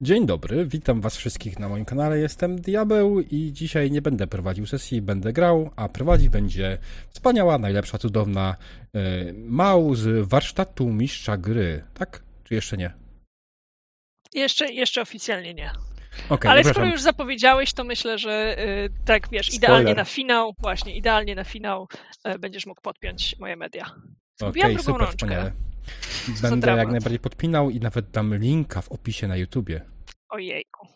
Dzień dobry, witam was wszystkich na moim kanale. Jestem Diabeł i dzisiaj nie będę prowadził sesji, będę grał, a prowadzić będzie wspaniała, najlepsza, cudowna yy, Mał z warsztatu mistrza gry. Tak? Czy jeszcze nie? Jeszcze, jeszcze oficjalnie nie. Okay, Ale skoro już zapowiedziałeś, to myślę, że yy, tak, wiesz, Spoiler. idealnie na finał, właśnie, idealnie na finał yy, będziesz mógł podpiąć moje media. Okej, drugą super, rączkę. wspaniale. Będę jak najbardziej podpinał i nawet dam linka w opisie na YouTubie. Ojejku.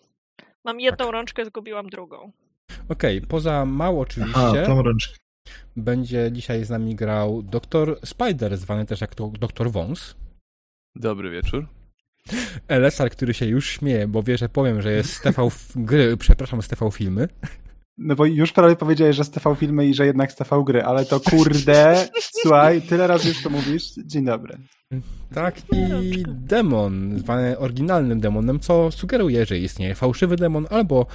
Mam jedną Tak. rączkę, zgubiłam drugą. Okej, poza Mał A, oczywiście tą rączkę. będzie dzisiaj z nami grał Dr. Spider, zwany też jak to Dr. Wąs. Dobry wieczór. Elesar, który się już śmieje, bo wie, że powiem, że jest f- gry, przepraszam, TV filmy. No bo już prawie powiedziałeś, że z TV filmy i że jednak z TV gry, ale to kurde, słuchaj, tyle razy już to mówisz. Dzień dobry. Tak, i demon, zwany oryginalnym demonem, co sugeruje, że istnieje fałszywy demon albo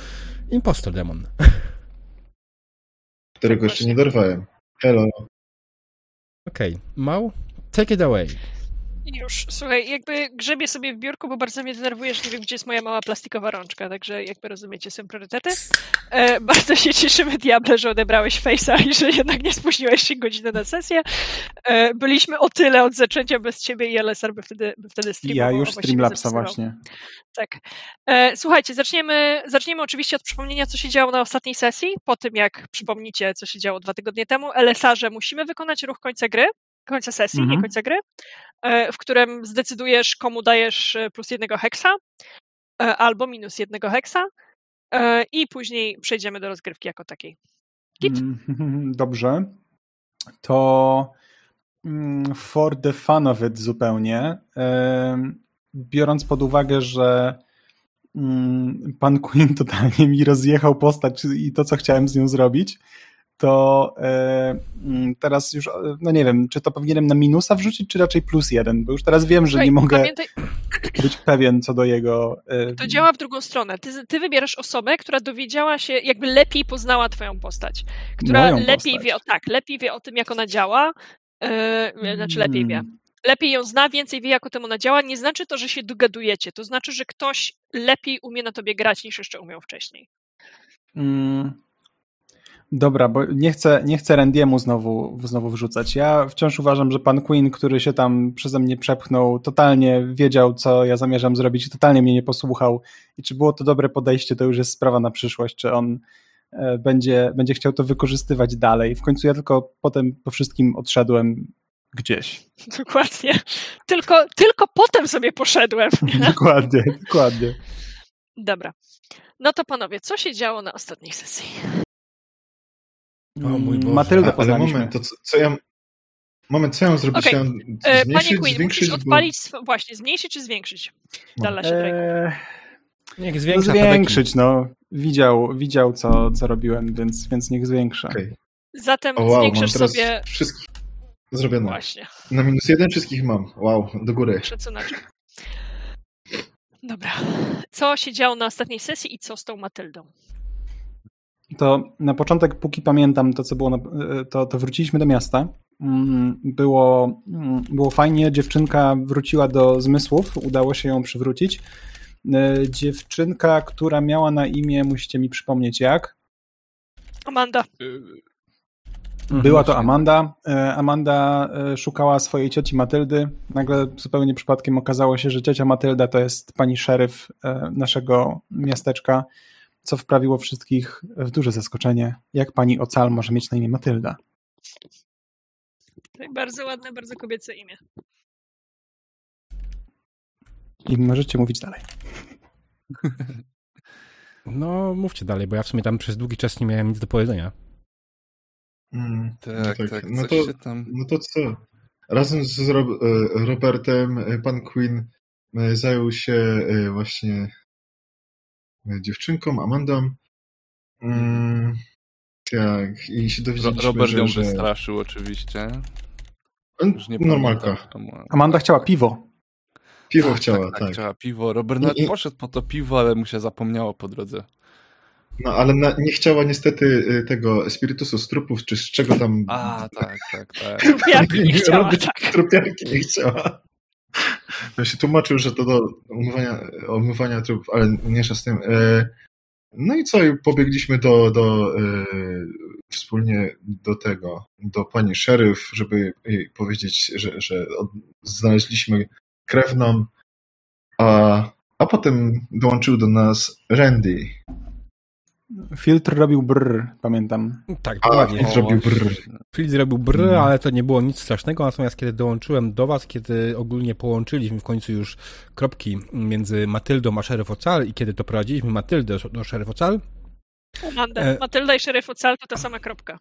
impostor demon. Którego jeszcze nie dorwałem. Hello. Okej, Mał, take it away. Już, słuchaj, jakby grzebię sobie w biurku, bo bardzo mnie denerwuje, że nie wiem, gdzie jest moja mała plastikowa rączka, także jakby rozumiecie, są priorytety. E, bardzo się cieszymy, Diable, że odebrałeś face'a i że jednak nie spóźniłeś się godzinę na sesję. E, byliśmy o tyle od zaczęcia bez ciebie i LSR by wtedy, by wtedy streamował. Ja już Streamlabsa właśnie. Tak. E, słuchajcie, zaczniemy, zaczniemy oczywiście od przypomnienia, co się działo na ostatniej sesji. Po tym, jak przypomnicie, co się działo dwa tygodnie temu, LSR-ze musimy wykonać ruch końca gry, końca sesji, Mhm. nie końca gry, w którym zdecydujesz, komu dajesz e, plus jednego heksa e, albo minus jednego heksa e, i później przejdziemy do rozgrywki jako takiej. Git? Mm, Dobrze. To mm, for the fun of it zupełnie, biorąc pod uwagę, że mm, pan Queen totalnie mi rozjechał postać i to, co chciałem z nią zrobić, to e, mm, teraz już, e, no nie wiem, czy to powinienem na minusa wrzucić, czy raczej plus jeden, bo już teraz wiem, że nie mogę Pamiętaj, być pewien co do jego... e, to działa w drugą stronę. Ty, ty wybierasz osobę, która dowiedziała się, jakby lepiej poznała twoją postać. Która Moją lepiej postać. wie, o tak, lepiej wie o tym, jak ona działa. Yy, znaczy lepiej wie. Mm. Lepiej ją zna, więcej wie, jak o tym ona działa. Nie znaczy to, że się dogadujecie. To znaczy, że ktoś lepiej umie na tobie grać, niż jeszcze umiał wcześniej. Mm. Dobra, bo nie chcę, nie chcę Randiemu znowu, znowu wrzucać. Ja wciąż uważam, że pan Queen, który się tam przeze mnie przepchnął, totalnie wiedział, co ja zamierzam zrobić i totalnie mnie nie posłuchał. I czy było to dobre podejście, to już jest sprawa na przyszłość, czy on e, będzie, będzie chciał to wykorzystywać dalej. W końcu ja tylko potem po wszystkim odszedłem gdzieś. Dokładnie. Tylko, tylko potem sobie poszedłem. dokładnie, dokładnie. Dobra. No to panowie, co się działo na ostatniej sesji? O mój Boże. Matyldę A, ale moment, to co, co ja... Moment, co ja mam zrobić? Okej. Ja mam E, zmniejszyć, Panie Queen, musisz bo- odpalić, sw- właśnie, zmniejszyć czy zwiększyć? No. Dala się. Eee, Niech no zwiększa zwiększyć, no. Widział, widział co, co robiłem, więc, więc niech zwiększa. Okej. Zatem O wow, zwiększasz teraz sobie... wszystkich zrobione. Właśnie, Na minus jeden wszystkich mam. Wow, do góry. szacunaczek. Dobra. Co się działo na ostatniej sesji i co z tą Matyldą? To na początek, póki pamiętam to, co było, na, to, to wróciliśmy do miasta. Mm, Było, mm, było fajnie, dziewczynka wróciła do zmysłów, udało się ją przywrócić. E, Dziewczynka, która miała na imię, musicie mi przypomnieć jak. Amanda. Mhm. Była to Amanda. E, Amanda e, szukała swojej cioci Matyldy. Nagle zupełnie przypadkiem okazało się, że ciocia Matylda to jest pani szeryf e, naszego miasteczka, co wprawiło wszystkich w duże zaskoczenie. Jak pani Ocal może mieć na imię Matylda? Tak, Bardzo ładne, bardzo kobiece imię. I możecie mówić dalej. No, mówcie dalej, bo ja w sumie tam przez długi czas nie miałem nic do powiedzenia. Mm, Tak, no tak, No coś to, się tam... no to co? Razem z Rob e, Robertem e, pan Queen e, zajął się właśnie dziewczynką, Amandą. Mm, tak, i się dowiedzieliśmy, Robert że... ją że... wystraszył oczywiście. Już nie Normalka. Amanda chciała piwo. Piwo Tak, chciała, tak, tak. chciała piwo. Robert nawet I- poszedł po to piwo, ale mu się zapomniało po drodze. No ale na, nie chciała niestety e, tego spirytusu z trupów, czy z czego tam... A, tak, tak, tak. Trupiarki nie chciała, robić tak. Trupiarki nie chciała. Ja się tłumaczył, że to do umywania, umywania trupów, ale mniejsza z tym. E, No i co, pobiegliśmy do, do e, wspólnie do tego, do pani szeryf, żeby jej powiedzieć, że, że znaleźliśmy krewną, a, a potem dołączył do nas Randy. Filtr robił brr, pamiętam. Tak, dokładnie. i zrobił brr. Filip zrobił brr, Mhm. ale to nie było nic strasznego, natomiast kiedy dołączyłem do was, kiedy ogólnie połączyliśmy w końcu już kropki między Matyldą a Sheriff Ocal i kiedy doprowadziliśmy Matyldę do Sheriff Ocal, Amanda, E- Matylda i szeryf Ocal to ta sama kropka.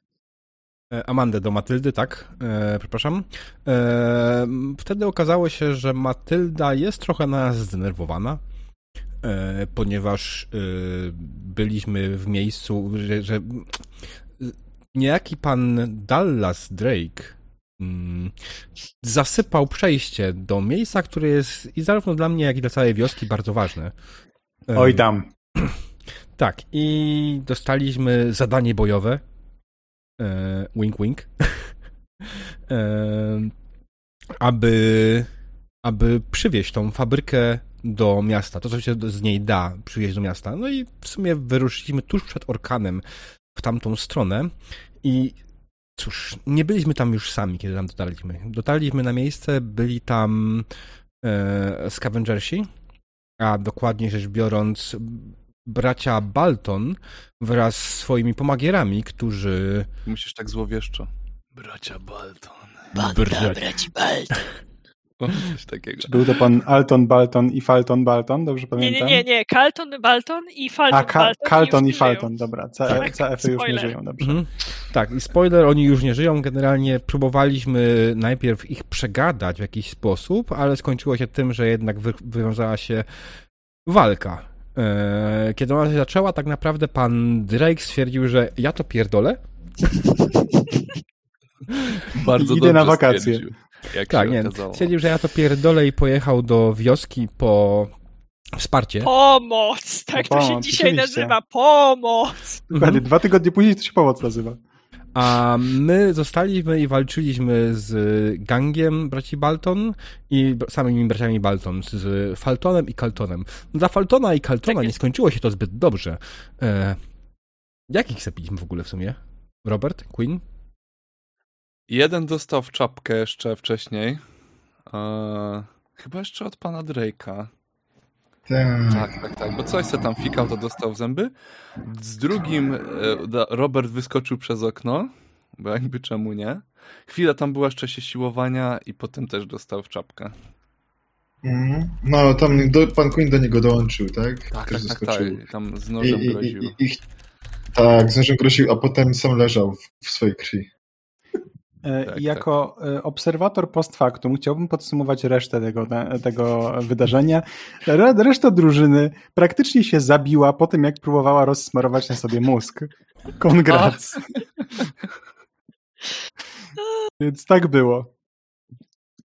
e, Amandę do Matyldy, tak, e, przepraszam, e, wtedy okazało się, że Matylda jest trochę na nas zdenerwowana, ponieważ e, byliśmy w miejscu, że, że niejaki pan Dallas Drake mm, zasypał przejście do miejsca, które jest i zarówno dla mnie, jak i dla całej wioski bardzo ważne. E, Oj tam. Tak, i dostaliśmy zadanie bojowe. E, wink, wink. e, aby, aby przywieźć tą fabrykę do miasta. To, co się z niej da przywieźć do miasta. No i w sumie wyruszyliśmy tuż przed Orkanem w tamtą stronę i cóż, nie byliśmy tam już sami, kiedy tam dotarliśmy. Dotarliśmy na miejsce, byli tam e, scavengersi, a dokładnie rzecz biorąc bracia Balton wraz z swoimi pomagierami, którzy... Musisz tak złowieszczo. Bracia Balton. Bra- O, coś takiego. Czy był to pan Alton Balton i Falton Balton, dobrze Nie, pamiętam? nie, nie, nie. Carlton, Balton i Falton, A, Ka- Balton Carlton już i. Falton, dobra. C- Tak, CF-y już nie żyją, dobrze. Mhm. Tak, i spoiler, oni już nie żyją. Generalnie próbowaliśmy najpierw ich przegadać w jakiś sposób, ale skończyło się tym, że jednak wy- wywiązała się walka. E, Kiedy ona się zaczęła, tak naprawdę pan Drake stwierdził, że ja to pierdolę. Bardzo Idę dobrze na wakacje. stwierdził, Jak Tak, się nie. okazało. Stwierdził, że ja to pierdolę i pojechał do wioski po wsparcie. Pomoc! Tak to się Pomoc, dzisiaj oczywiście. nazywa. Pomoc! Dokładnie, dwa tygodnie później to się pomoc nazywa. A my zostaliśmy i walczyliśmy z gangiem braci Balton i samymi braciami Balton, z Faltonem i Kaltonem. Dla Faltona i Kaltona Tak nie skończyło się to zbyt dobrze. E, jak ich zabiliśmy w ogóle w sumie? Robert? Queen? Jeden dostał w czapkę jeszcze wcześniej. Eee, chyba jeszcze od pana Drake'a. Tak. Tak, tak, tak, bo coś se tam fikał, to dostał w zęby. Z drugim e, Robert wyskoczył przez okno, bo jakby czemu nie. Chwilę tam była jeszcze się siłowania i potem też dostał w czapkę. Mhm. No, tam do, pan Queen do niego dołączył, tak? Tak, Też tak, tak, tak. Tam z nożem i, i, groził. i, i, tak, z nożem groził, a potem sam leżał w, w swojej krwi. E, Tak, jako e, obserwator post factum chciałbym podsumować resztę tego, tego wydarzenia. Re, reszta drużyny praktycznie się zabiła po tym, jak próbowała rozsmarować na sobie mózg. Kongrats. Więc tak było.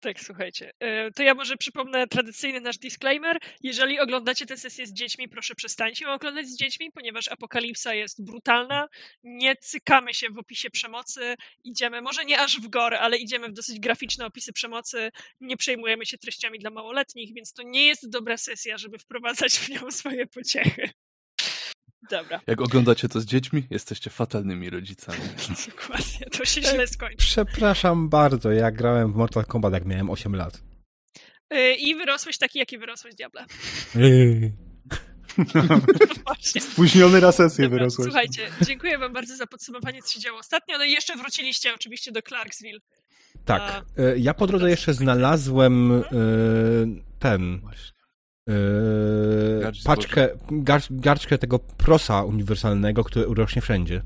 Tak, słuchajcie. E, To ja może przypomnę tradycyjny nasz disclaimer. Jeżeli oglądacie tę sesję z dziećmi, proszę przestańcie ją oglądać z dziećmi, ponieważ apokalipsa jest brutalna. Nie cykamy się w opisie przemocy. Idziemy, może nie aż w gore, ale idziemy w dosyć graficzne opisy przemocy. Nie przejmujemy się treściami dla małoletnich, więc to nie jest dobra sesja, żeby wprowadzać w nią swoje pociechy. Dobra, Jak oglądacie to z dziećmi, jesteście fatalnymi rodzicami. dokładnie. To się źle skończy. Przepraszam bardzo, ja grałem w Mortal Kombat jak miałem 8 lat. E, I wyrosłeś taki, jaki wyrosłeś, diable. Właśnie. Spóźniony na sesję Dobra, wyrosłeś. Słuchajcie, dziękuję wam bardzo za podsumowanie, co się działo ostatnio. No i jeszcze wróciliście oczywiście do Clarksville. Tak. E, Ja po drodze jeszcze znalazłem e, ten Właśnie. E, Garść paczkę, garść, garczkę tego prosa uniwersalnego, który urośnie wszędzie.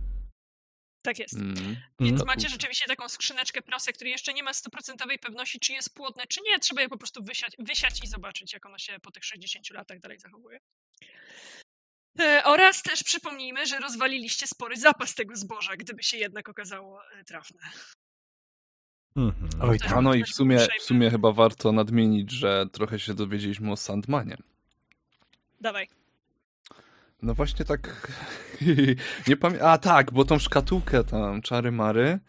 Tak jest. Mm. Więc Mhm. macie rzeczywiście taką skrzyneczkę prosę, który jeszcze nie ma stuprocentowej pewności, czy jest płodne, czy nie. Trzeba je po prostu wysiać, wysiać i zobaczyć, jak ono się po tych 60 latach dalej zachowuje. E, oraz też przypomnijmy, że rozwaliliście spory zapas tego zboża, gdyby się jednak okazało e, trafne. Mhm. Oj, A no i w bądźmy sumie, w uprzejmy. sumie chyba warto nadmienić, że trochę się dowiedzieliśmy o Sandmanie. Dawaj. No właśnie tak. nie pamiętam. A tak, bo tą szkatułkę tam czary mary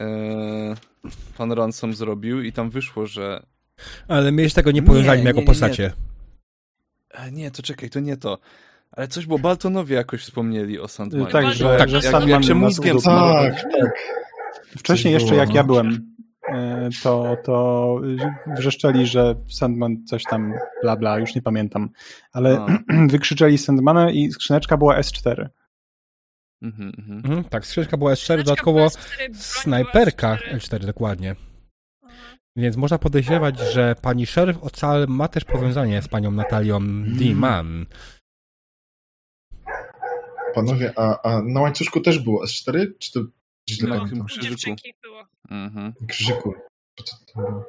e, pan Ransom zrobił i tam wyszło, że Ale my jeszcze tego nie Nie, powiązaliśmy nie, jako nie, nie. postacie. E, nie, to czekaj, to nie to. Ale coś, bo Baltonowie jakoś wspomnieli o Sandmanie. Tak, że, tak, że jak- Sandman jak się mózgiem. Tak, tak. Wcześniej jeszcze było, jak no. ja byłem, e, to, to wrzeszczeli, że Sandman coś tam bla bla, już nie pamiętam. Ale A. wykrzyczeli Sandmana i skrzyneczka była S4. Mhm, mhm. Mhm, tak, skrzynka była S4, Skrzyneczka dodatkowo była S4, broń była snajperka S4. L4, dokładnie. Więc można podejrzewać, że pani szeryf Ocal ma też powiązanie z panią Natalią Diman. Panowie, a, a na łańcuszku też było S4? Czy to źle Na pamiętam? U Krzyżyku. dziewczynki było. Mhm. Krzyżyku. Było?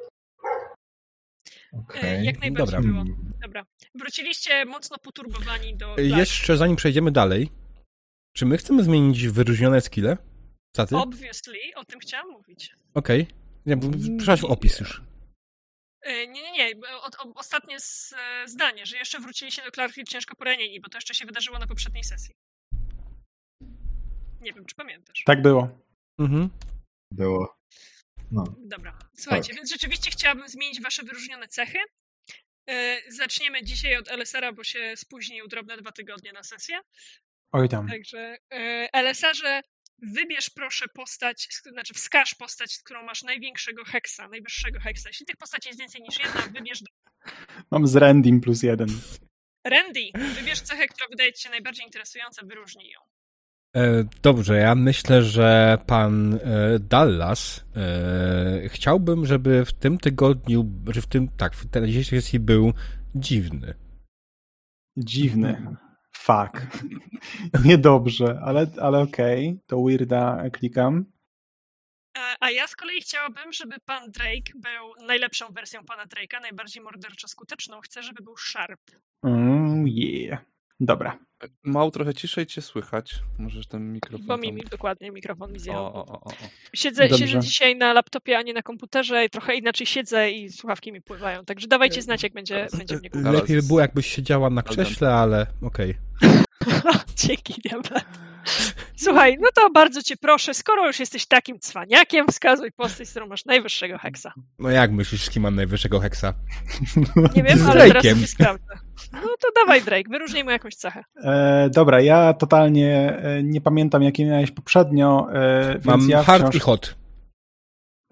E, Okej. Jak najbardziej dobra. było. Hmm. Dobra. Wróciliście mocno poturbowani do. Black. Jeszcze zanim przejdziemy dalej, czy my chcemy zmienić wyróżnione skille? Staty? Okej. Obviously, o tym chciałam mówić. Nie, bo Przepraszam, opis już. E, Nie, nie, nie. Od, o, ostatnie z, e, zdanie, że jeszcze wróciliście do Clarkfield ciężko poranieni, bo to jeszcze się wydarzyło na poprzedniej sesji. Nie wiem, czy pamiętasz. Tak było. Mhm. Było. No. Dobra. Słuchajcie, Tak. więc rzeczywiście chciałabym zmienić wasze wyróżnione cechy. E, Zaczniemy dzisiaj od LSR-a, bo się spóźnił drobne dwa tygodnie na sesję. Oj tam. Także e, LSR-ze wybierz proszę postać, znaczy wskaż postać, z którą masz największego heksa, najwyższego heksa. Jeśli tych postaci jest więcej niż jedna, wybierz Mam z Randim plus jeden. Randy, wybierz cechę, która wydaje ci się najbardziej interesująca, wyróżnij ją. E, Dobrze, ja myślę, że pan e, Dallas e, chciałbym, żeby w tym tygodniu, że w tym, tak, w tej dzisiejszej sesji był dziwny. Dziwny. Fuck. Niedobrze, ale, ale okej. To weirda klikam. E, A ja z kolei chciałabym, żeby pan Drake był najlepszą wersją pana Drake'a, najbardziej morderczo skuteczną. Chcę, żeby był sharp. Mm, yeah. Dobra. Mało trochę ciszej cię słychać. Możesz ten mikrofon Bo mi, tam... mi dokładnie mikrofon mi O, zjadł. o, o, o. o. Siedzę, Dobrze. siedzę dzisiaj na laptopie, a nie na komputerze i trochę inaczej siedzę i słuchawki mi pływają. Także dawajcie znać, jak będzie, będzie mnie Ale Lepiej by było, jakbyś siedziała na krześle, ale okej. Dzięki, diable. Słuchaj, no to bardzo cię proszę, skoro już jesteś takim cwaniakiem, wskazuj postać, z którą masz najwyższego heksa. No jak myślisz, z kim mam najwyższego heksa? Nie wiem, Z ale teraz sobie sprawdzę. No to dawaj, Drake, wyróżnij mu jakąś cechę. E, dobra, ja totalnie e, nie pamiętam, jakie miałeś poprzednio, e, więc Mam ja hard wciąż, i hot.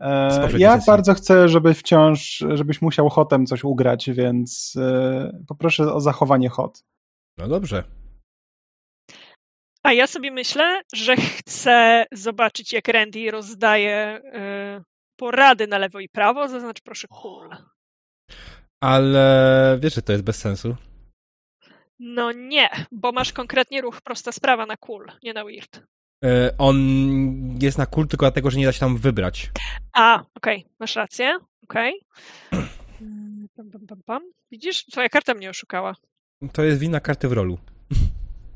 e, Ja sesji. bardzo chcę, żeby wciąż, żebyś musiał hotem coś ugrać, więc e, poproszę o zachowanie hot. No dobrze. A ja sobie myślę, że chcę zobaczyć, jak Randy rozdaje y, porady na lewo i prawo, zaznacz proszę cool. Ale wiesz, że to jest bez sensu. No nie, bo masz konkretnie ruch prosta sprawa na cool, nie na weird. E, On jest na kult tylko dlatego, że nie da się tam wybrać. A, okej, masz rację, okej. Mm, Pam, pam, pam, pam. Widzisz, twoja karta mnie oszukała. To jest wina karty w rolu.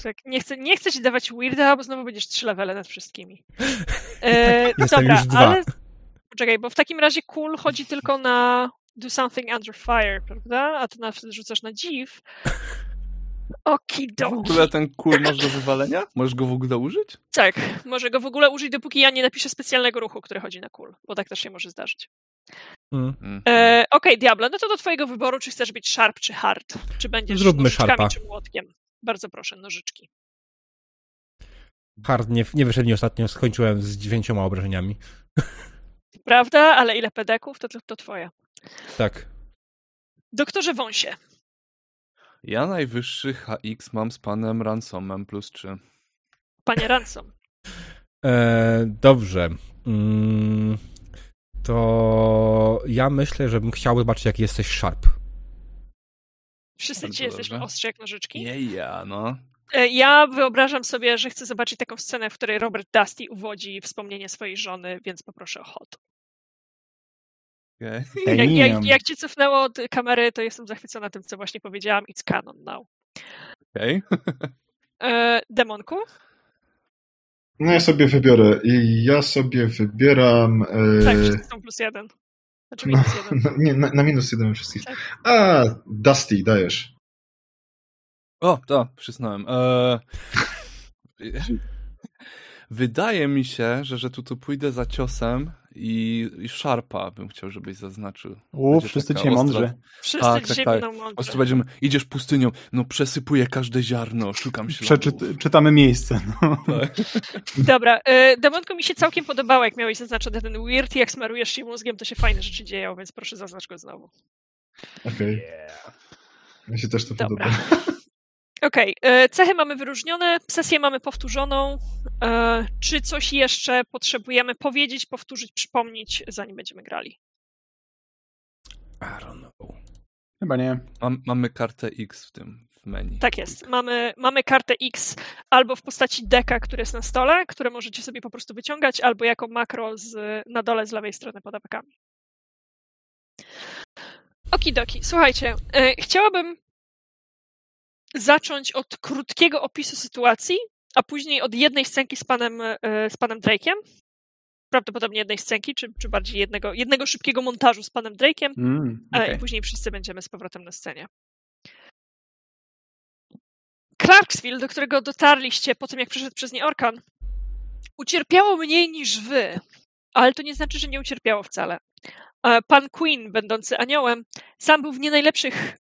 Tak, nie chcę, nie chcę ci dawać weirda, bo znowu będziesz trzy levele nad wszystkimi. E, no Jestem dobra, już dwa. ale poczekaj, bo w takim razie cool chodzi tylko na do something under fire, prawda? A ty na, rzucasz na dziw. W Okidoki. ogóle ten kul masz do wywalenia? Możesz go w ogóle użyć? Tak, może go w ogóle użyć, dopóki ja nie napiszę specjalnego ruchu, który chodzi na cool, bo tak też się może zdarzyć. Mm. Mhm. E, Okej, Diablo, no to do twojego wyboru, czy chcesz być sharp, czy hard. Czy będziesz Zróbmy nożyczkami, sharpa. czy młotkiem. Bardzo proszę, nożyczki. Hard nie, nie wyszedł mi ostatnio, skończyłem z dziewięcioma obrażeniami. Prawda? Ale ile pedeków, to, to, to twoje. Tak. Doktorze Wąsie. Ja najwyższy HX mam z panem Ransomem plus 3. Panie Ransom. E, dobrze. Mm, to ja myślę, że bym chciał zobaczyć, jak jesteś sharp. Wszyscy dzisiaj jesteśmy ostrzy jak nożyczki. Jeja, no. E, Ja wyobrażam sobie, że chcę zobaczyć taką scenę, w której Robert Dusty uwodzi wspomnienie swojej żony, więc poproszę o hot. Okay. Jak, jak, jak ci cofnęło od kamery, to jestem zachwycona tym, co właśnie powiedziałam. It's canon now. Okay. E, demonku? No ja sobie wybiorę. I ja sobie wybieram. E, Tak, wszyscy są plus jeden. Znaczy no, minus jeden. no, nie, na, na minus jeden wszystkich. Tak. A, Dusty, dajesz. O, to, przysnąłem. Eee... Wydaje mi się, że, że tu, tu pójdę za ciosem I, I Sharpa bym chciał, żebyś zaznaczył. U, wszyscy cię ostra- mądrzy. Wszyscy Tak, tak, tak. będą mądrzy. będziemy, idziesz pustynią, no przesypuję każde ziarno, szukam śladów. Przeczyt, czytamy miejsce. No. Tak. Dobra, y, Demonko mi się całkiem podobało, jak miałeś zaznaczony ten weird i jak smarujesz się mózgiem, to się fajne rzeczy dzieją, więc proszę zaznacz go znowu. Okej. Mi się też to Dobra. podoba. Okej, y, cechy mamy wyróżnione, sesję mamy powtórzoną. E, Czy coś jeszcze potrzebujemy powiedzieć, powtórzyć, przypomnieć, zanim będziemy grali? I don't know. Chyba nie. Mam, mamy kartę X w tym, w menu. Tak jest. Mamy, mamy kartę X albo w postaci deka, który jest na stole, które możecie sobie po prostu wyciągać, albo jako makro z, na dole z lewej strony pod apekami. Okidoki. Słuchajcie, e, chciałabym zacząć od krótkiego opisu sytuacji, a później od jednej scenki z panem, e, z panem Drake'iem. Prawdopodobnie jednej scenki, czy, czy bardziej jednego, jednego szybkiego montażu z panem Drake'iem. Mm, E, okej. I później wszyscy będziemy z powrotem na scenie. Clarksville, do którego dotarliście po tym, jak przeszedł przez nie Orkan, ucierpiało mniej niż wy, ale to nie znaczy, że nie ucierpiało wcale. E, Pan Queen, będący aniołem, sam był w nie najlepszych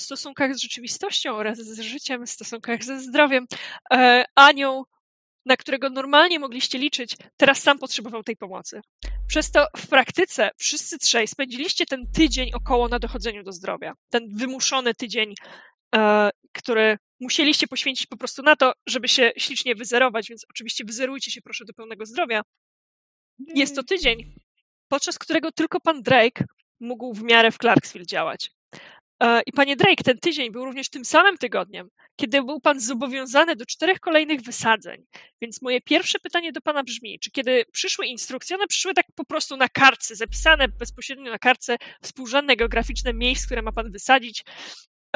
hmm, stosunkach z rzeczywistością oraz z życiem, stosunkach ze zdrowiem. E, Anioł, na którego normalnie mogliście liczyć, teraz sam potrzebował tej pomocy. Przez to w praktyce wszyscy trzej spędziliście ten tydzień około na dochodzeniu do zdrowia. Ten wymuszony tydzień, e, który musieliście poświęcić po prostu na to, żeby się ślicznie wyzerować, więc oczywiście wyzerujcie się proszę do pełnego zdrowia. Jest to tydzień, podczas którego tylko pan Drake mógł w miarę w Clarksville działać. E, I panie Drake, ten tydzień był również tym samym tygodniem, kiedy był pan zobowiązany do czterech kolejnych wysadzeń. Więc moje pierwsze pytanie do pana brzmi, czy kiedy przyszły instrukcje, one przyszły tak po prostu na kartce, zapisane bezpośrednio na kartce współrzędne geograficzne miejsc, które ma pan wysadzić,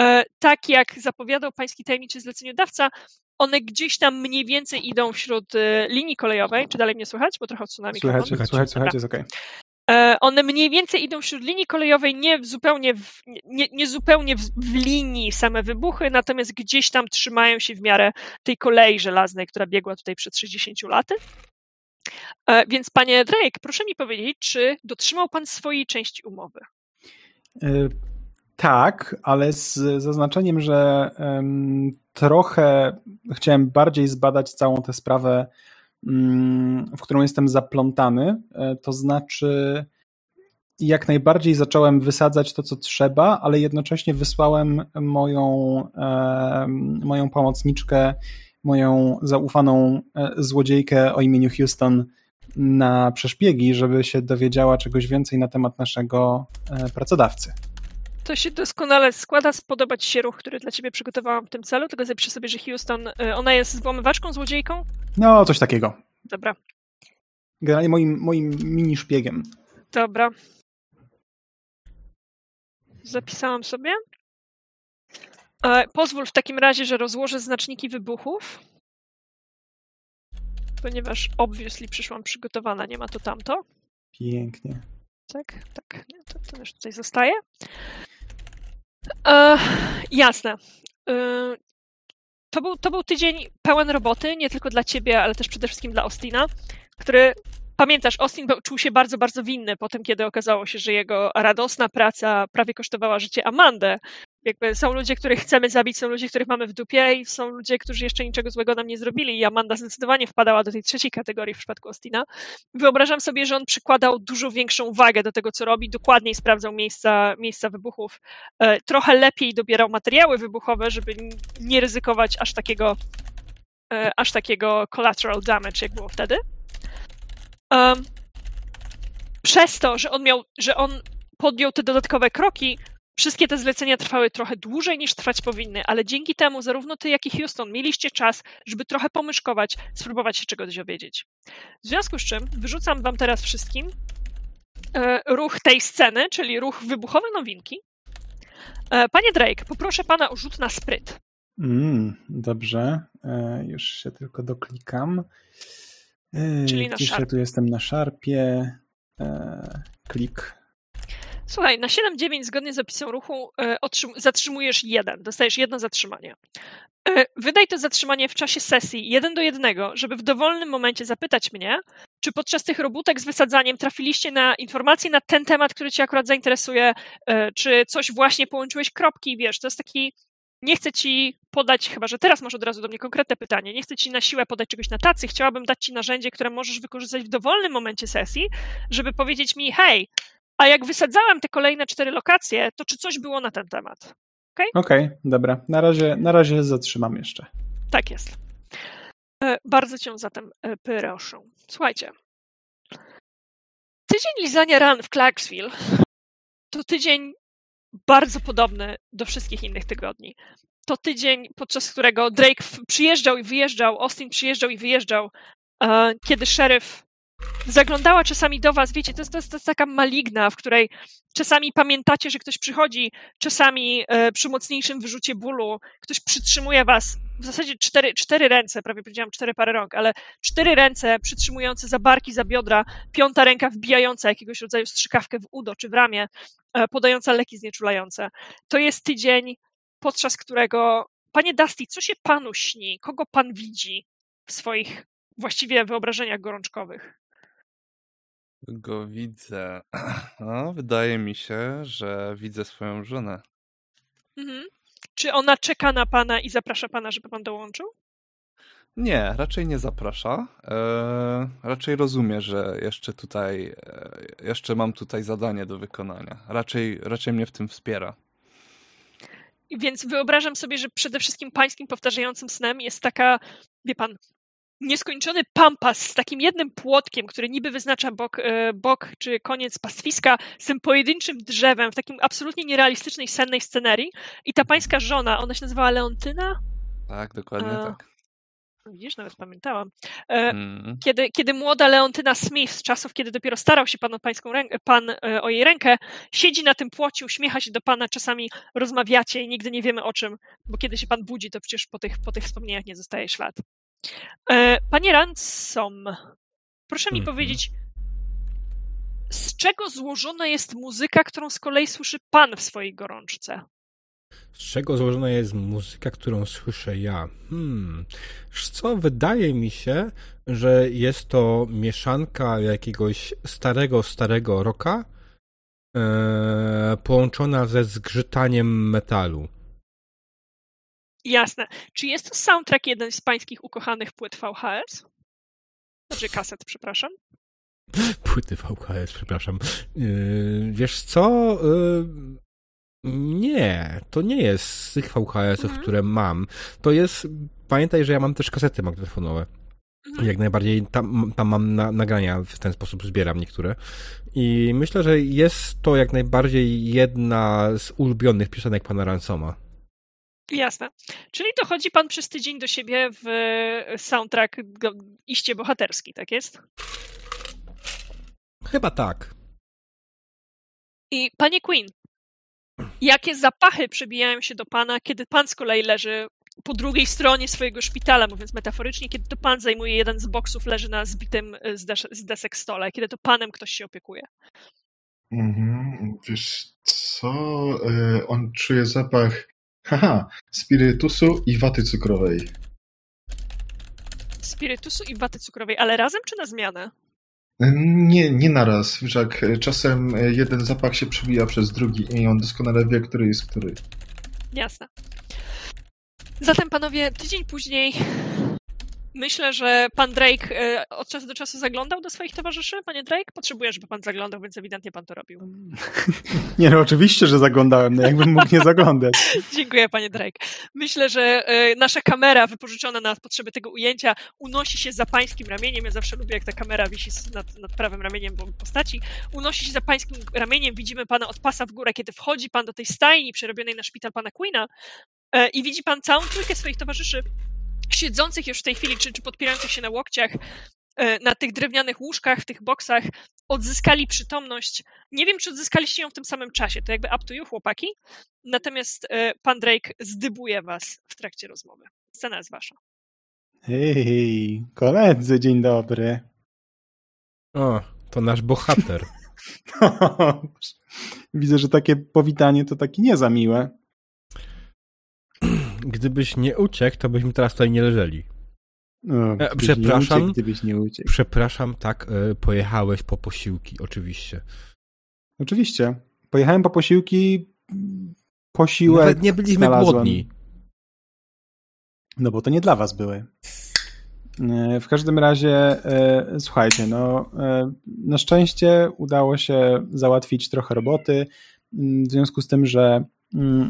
e, tak jak zapowiadał pański tajemniczy zleceniodawca, one gdzieś tam mniej więcej idą wśród e, linii kolejowej. Czy dalej mnie słychać? Bo trochę Słychać, mikrofon. słychać, Dobra. słychać, jest okej. E, One mniej więcej idą wśród linii kolejowej, nie zupełnie w, nie, nie zupełnie w, w linii same wybuchy, natomiast gdzieś tam trzymają się w miarę tej kolei żelaznej, która biegła tutaj przed 60 laty. E, Więc panie Drake, proszę mi powiedzieć, czy dotrzymał pan swojej części umowy? Y, Tak, ale z zaznaczeniem, że em, trochę chciałem bardziej zbadać całą tę sprawę, w którą jestem zaplątany. E, To znaczy, jak najbardziej zacząłem wysadzać to, co trzeba, ale jednocześnie wysłałem moją, em, moją pomocniczkę, moją zaufaną e, złodziejkę o imieniu Houston na przeszpiegi, żeby się dowiedziała czegoś więcej na temat naszego e, pracodawcy. To się doskonale składa, spodobać się ruch, który dla ciebie przygotowałam w tym celu, tylko zapiszę sobie, że Houston, e, ona jest włamywaczką, złodziejką? No, coś takiego. Dobra, Generalnie moim, moim mini szpiegiem. dobra. Zapisałam sobie. E, Pozwól w takim razie, że rozłożę znaczniki wybuchów. Ponieważ obviously przyszłam przygotowana, nie ma to tamto. Pięknie. Tak, tak, to, to już tutaj zostaje. E, jasne. E, to, był, to był tydzień pełen roboty, nie tylko dla ciebie, ale też przede wszystkim dla Austina, który, pamiętasz, Austin czuł się bardzo, bardzo winny po tym, kiedy okazało się, że jego radosna praca prawie kosztowała życie Amandę. Jakby są ludzie, których chcemy zabić, są ludzie, których mamy w dupie i są ludzie, którzy jeszcze niczego złego nam nie zrobili i Amanda zdecydowanie wpadała do tej trzeciej kategorii w przypadku Austina. Wyobrażam sobie, że on przykładał dużo większą wagę do tego, co robi, dokładniej sprawdzał miejsca, miejsca wybuchów, e, trochę lepiej dobierał materiały wybuchowe, żeby nie ryzykować aż takiego, e, aż takiego collateral damage, jak było wtedy. Em, przez to, że on miał, że on podjął te dodatkowe kroki, wszystkie te zlecenia trwały trochę dłużej niż trwać powinny, ale dzięki temu zarówno ty, jak i Houston mieliście czas, żeby trochę pomyszkować, spróbować się czegoś dowiedzieć. W związku z czym wyrzucam wam teraz wszystkim e, ruch tej sceny, czyli ruch wybuchowe nowinki. E, Panie Drake, poproszę pana o rzut na spryt. Mm, dobrze. E, już się tylko doklikam. Czyli na gdzieś ja szarp. tu jestem na szarpie. Klik. Słuchaj, na 7-9 zgodnie z opisem ruchu e, zatrzymujesz jeden, dostajesz jedno zatrzymanie. E, Wydaj to zatrzymanie w czasie sesji jeden do jednego, żeby w dowolnym momencie zapytać mnie, czy podczas tych robótek z wysadzaniem trafiliście na informacje na ten temat, który cię akurat zainteresuje, e, czy coś właśnie połączyłeś kropki, wiesz, to jest taki, nie chcę ci podać, chyba że teraz masz od razu do mnie konkretne pytanie, nie chcę ci na siłę podać czegoś na tacy, chciałabym dać ci narzędzie, które możesz wykorzystać w dowolnym momencie sesji, żeby powiedzieć mi, hej, a jak wysadzałem te kolejne cztery lokacje, to czy coś było na ten temat? Okej, okay? okay, dobra. Na razie, na razie zatrzymam jeszcze. Tak jest. E, bardzo cię zatem e, proszę. Słuchajcie. Tydzień lizania ran w Clarksville to tydzień bardzo podobny do wszystkich innych tygodni. To tydzień, podczas którego Drake przyjeżdżał i wyjeżdżał, Austin przyjeżdżał i wyjeżdżał, e, kiedy szeryf zaglądała czasami do was, wiecie, to jest, to jest, to jest taka maligna, w której czasami pamiętacie, że ktoś przychodzi, czasami e, przy mocniejszym wyrzucie bólu ktoś przytrzymuje was, w zasadzie cztery, cztery ręce, prawie powiedziałam cztery parę rąk, ale cztery ręce przytrzymujące za barki, za biodra, piąta ręka wbijająca jakiegoś rodzaju strzykawkę w udo czy w ramię, e, podająca leki znieczulające. To jest tydzień, podczas którego, panie Dusty, co się panu śni? Kogo pan widzi w swoich właściwie wyobrażeniach gorączkowych? Go widzę? No, wydaje mi się, że widzę swoją żonę. Mhm. Czy ona czeka na pana i zaprasza pana, żeby pan dołączył? Nie, raczej nie zaprasza. Eee, raczej rozumie, że jeszcze tutaj, e, jeszcze mam tutaj zadanie do wykonania. Raczej, raczej mnie w tym wspiera. Więc wyobrażam sobie, że przede wszystkim pańskim powtarzającym snem jest taka, wie pan, nieskończony pampas z takim jednym płotkiem, który niby wyznacza bok, e, bok czy koniec pastwiska, z tym pojedynczym drzewem, w takim absolutnie nierealistycznej, sennej scenerii. I ta pańska żona, ona się nazywała Leontyna? Tak, dokładnie A... tak. Widzisz, nawet pamiętałam. Hmm. Kiedy, kiedy młoda Leontyna Smith, z czasów, kiedy dopiero starał się pan o, pańską rękę, pan e, o jej rękę, siedzi na tym płocie, uśmiecha się do pana, czasami rozmawiacie i nigdy nie wiemy o czym, bo kiedy się pan budzi, to przecież po tych, po tych wspomnieniach nie zostaje ślad. E, panie Ransom, proszę mi mhm. powiedzieć, z czego złożona jest muzyka, którą z kolei słyszy pan w swojej gorączce? Z czego złożona jest muzyka, którą słyszę ja? Hmm. Co wydaje mi się, że jest to mieszanka jakiegoś starego, starego rocka e, połączona ze zgrzytaniem metalu. Jasne. Czy jest to soundtrack jeden z pańskich ukochanych płyt VHS? Znaczy kaset, przepraszam. Płyty VHS, przepraszam. Yy, wiesz co? Yy, nie, to nie jest z tych VHS-ów, mhm. które mam. To jest. Pamiętaj, że ja mam też kasety magnetofonowe. Mhm. Jak najbardziej tam, tam mam na, nagrania, w ten sposób zbieram niektóre. I myślę, że jest to jak najbardziej jedna z ulubionych piosenek pana Ransoma. Jasne. Czyli dochodzi pan przez tydzień do siebie w soundtrack iście bohaterski, tak jest? Chyba tak. I panie Queen, jakie zapachy przebijają się do pana, kiedy pan z kolei leży po drugiej stronie swojego szpitala, mówiąc metaforycznie, kiedy to pan zajmuje jeden z boksów, leży na zbitym z, des z desek stole, kiedy to panem ktoś się opiekuje? Mhm. Wiesz co? E, on czuje zapach Haha, spirytusu i waty cukrowej. Spirytusu i waty cukrowej, ale razem czy na zmianę? Nie, nie naraz. Wszak czasem jeden zapach się przebija przez drugi i on doskonale wie, który jest który. Jasne. Zatem panowie, tydzień później Myślę, że pan Drake e, od czasu do czasu zaglądał do swoich towarzyszy. Panie Drake, potrzebuję, żeby pan zaglądał, więc ewidentnie pan to robił. Nie, no oczywiście, że zaglądałem. No jakbym mógł nie zaglądać. Dziękuję, panie Drake. Myślę, że e, nasza kamera wypożyczona na potrzeby tego ujęcia unosi się za pańskim ramieniem. Ja zawsze lubię, jak ta kamera wisi nad, nad prawym ramieniem postaci. Unosi się za pańskim ramieniem. Widzimy pana od pasa w górę, kiedy wchodzi pan do tej stajni przerobionej na szpital pana Queena e, i widzi pan całą trójkę swoich towarzyszy siedzących już w tej chwili, czy, czy podpierających się na łokciach, e, na tych drewnianych łóżkach, w tych boksach, odzyskali przytomność. Nie wiem, czy odzyskaliście ją w tym samym czasie, to jakby up to you, chłopaki. Natomiast e, pan Drake zdybuje was w trakcie rozmowy. Scena jest wasza. Hej, koledzy, dzień dobry. O, to nasz bohater. Widzę, że takie powitanie to takie nie za miłe gdybyś nie uciekł, to byśmy teraz tutaj nie leżeli. No, gdybyś przepraszam. Nie uciekł, gdybyś nie uciekł. Przepraszam, tak, e, pojechałeś po posiłki, oczywiście. Oczywiście. Pojechałem po posiłki, posiłek Nawet nie byliśmy znalazłem. głodni. No bo to nie dla was były. E, W każdym razie, e, słuchajcie, no, e, na szczęście udało się załatwić trochę roboty, w związku z tym, że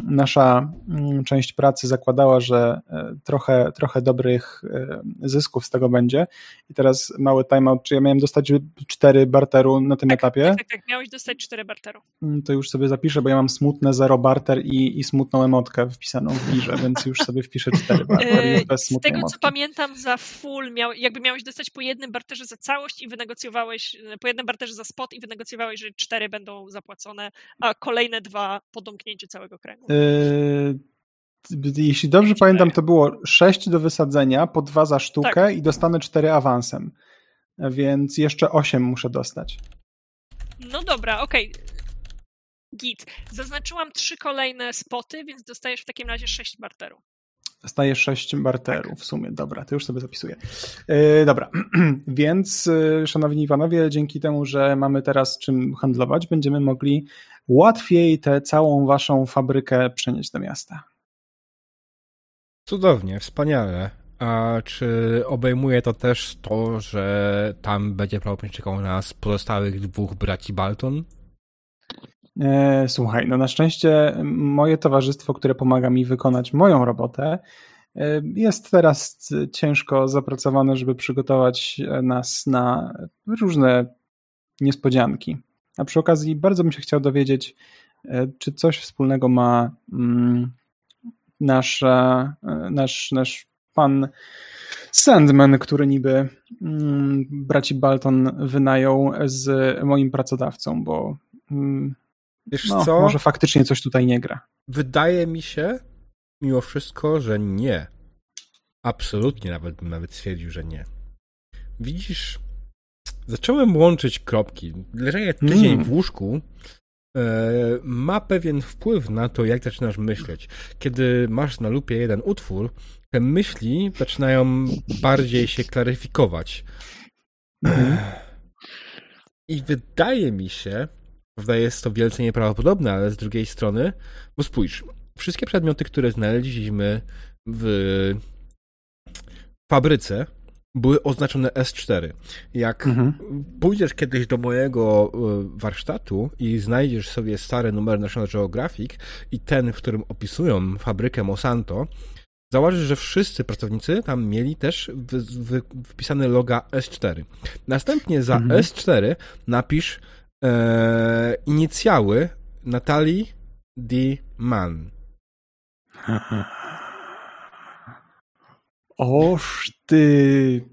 nasza mm, część pracy zakładała, że e, trochę, trochę dobrych e, zysków z tego będzie. I teraz mały timeout, czy ja miałem dostać cztery barteru na tym etapie? Tak, tak, tak, miałeś dostać cztery barteru. Mm, To już sobie zapiszę, bo ja mam smutne zero barter i, i smutną emotkę wpisaną w birze, więc już sobie wpiszę cztery barter Yy, i bez Z tego, co emotki. pamiętam, za full miał, jakby miałeś dostać po jednym barterze za całość i wynegocjowałeś, e, po jednym barterze za spot i wynegocjowałeś, że cztery będą zapłacone, a kolejne dwa po domknięciu całego kręgu. Yy, jeśli dobrze pamiętam, to było sześć do wysadzenia, po dwa za sztukę Tak. i dostanę cztery awansem. Więc jeszcze osiem muszę dostać. No dobra, okej. Git. Zaznaczyłam trzy kolejne spoty, więc dostajesz w takim razie sześć barterów. Dostaję sześć barterów w sumie. Dobra, to już sobie zapisuję. Yy, dobra, więc szanowni panowie, dzięki temu, że mamy teraz czym handlować, będziemy mogli łatwiej tę całą waszą fabrykę przenieść do miasta. Cudownie, wspaniale. A czy obejmuje to też to, że tam będzie prawdopodobnie czekał nas pozostałych dwóch braci Balton? E, Słuchaj, no na szczęście moje towarzystwo, które pomaga mi wykonać moją robotę, e, jest teraz ciężko zapracowane, żeby przygotować nas na różne niespodzianki. A przy okazji bardzo bym się chciał dowiedzieć, e, czy coś wspólnego ma mm, nasz, e, nasz, nasz pan Sandman, który niby mm, braci Balton wynajął z moim pracodawcą, bo mm, Wiesz no, co? może faktycznie coś tutaj nie gra. Wydaje mi się, mimo wszystko, że nie. Absolutnie nawet bym nawet stwierdził, że nie. Widzisz, zacząłem łączyć kropki. Leżenie tydzień Mm. w łóżku e, ma pewien wpływ na to, jak zaczynasz myśleć. Kiedy masz na lupie jeden utwór, te myśli zaczynają bardziej się klaryfikować. I wydaje mi się, prawda, jest to wielce nieprawdopodobne, ale z drugiej strony, bo spójrz, wszystkie przedmioty, które znaleźliśmy w fabryce, były oznaczone S4. Jak Mhm. pójdziesz kiedyś do mojego y, warsztatu i znajdziesz sobie stary numer National Geographic i ten, w którym opisują fabrykę Monsanto, zauważysz, że wszyscy pracownicy tam mieli też wpisane loga S4. Następnie za Mhm. S4 napisz e, inicjały Natalii D. Mann. Oż ty,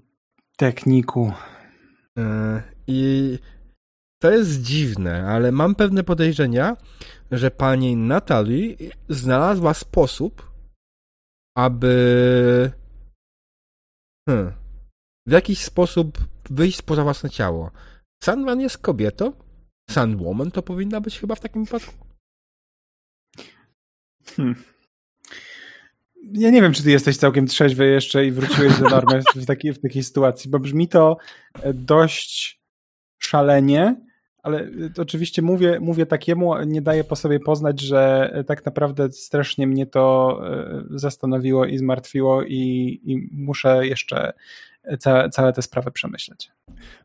techniku. E, I to jest dziwne, ale mam pewne podejrzenia, że pani Natalie znalazła sposób, aby hmm, w jakiś sposób wyjść spoza własne ciało. Sandman jest kobietą? Sandwoman to powinna być chyba w takim wypadku? Hmm. Ja nie wiem, czy ty jesteś całkiem trzeźwy jeszcze i wróciłeś do normy w takiej, w takiej sytuacji, bo brzmi to e, dość szalenie, ale e, to oczywiście mówię, mówię takiemu, nie daję po sobie poznać, że e, tak naprawdę strasznie mnie to zastanowiło i zmartwiło i, i muszę jeszcze całe, całe tę sprawę przemyśleć.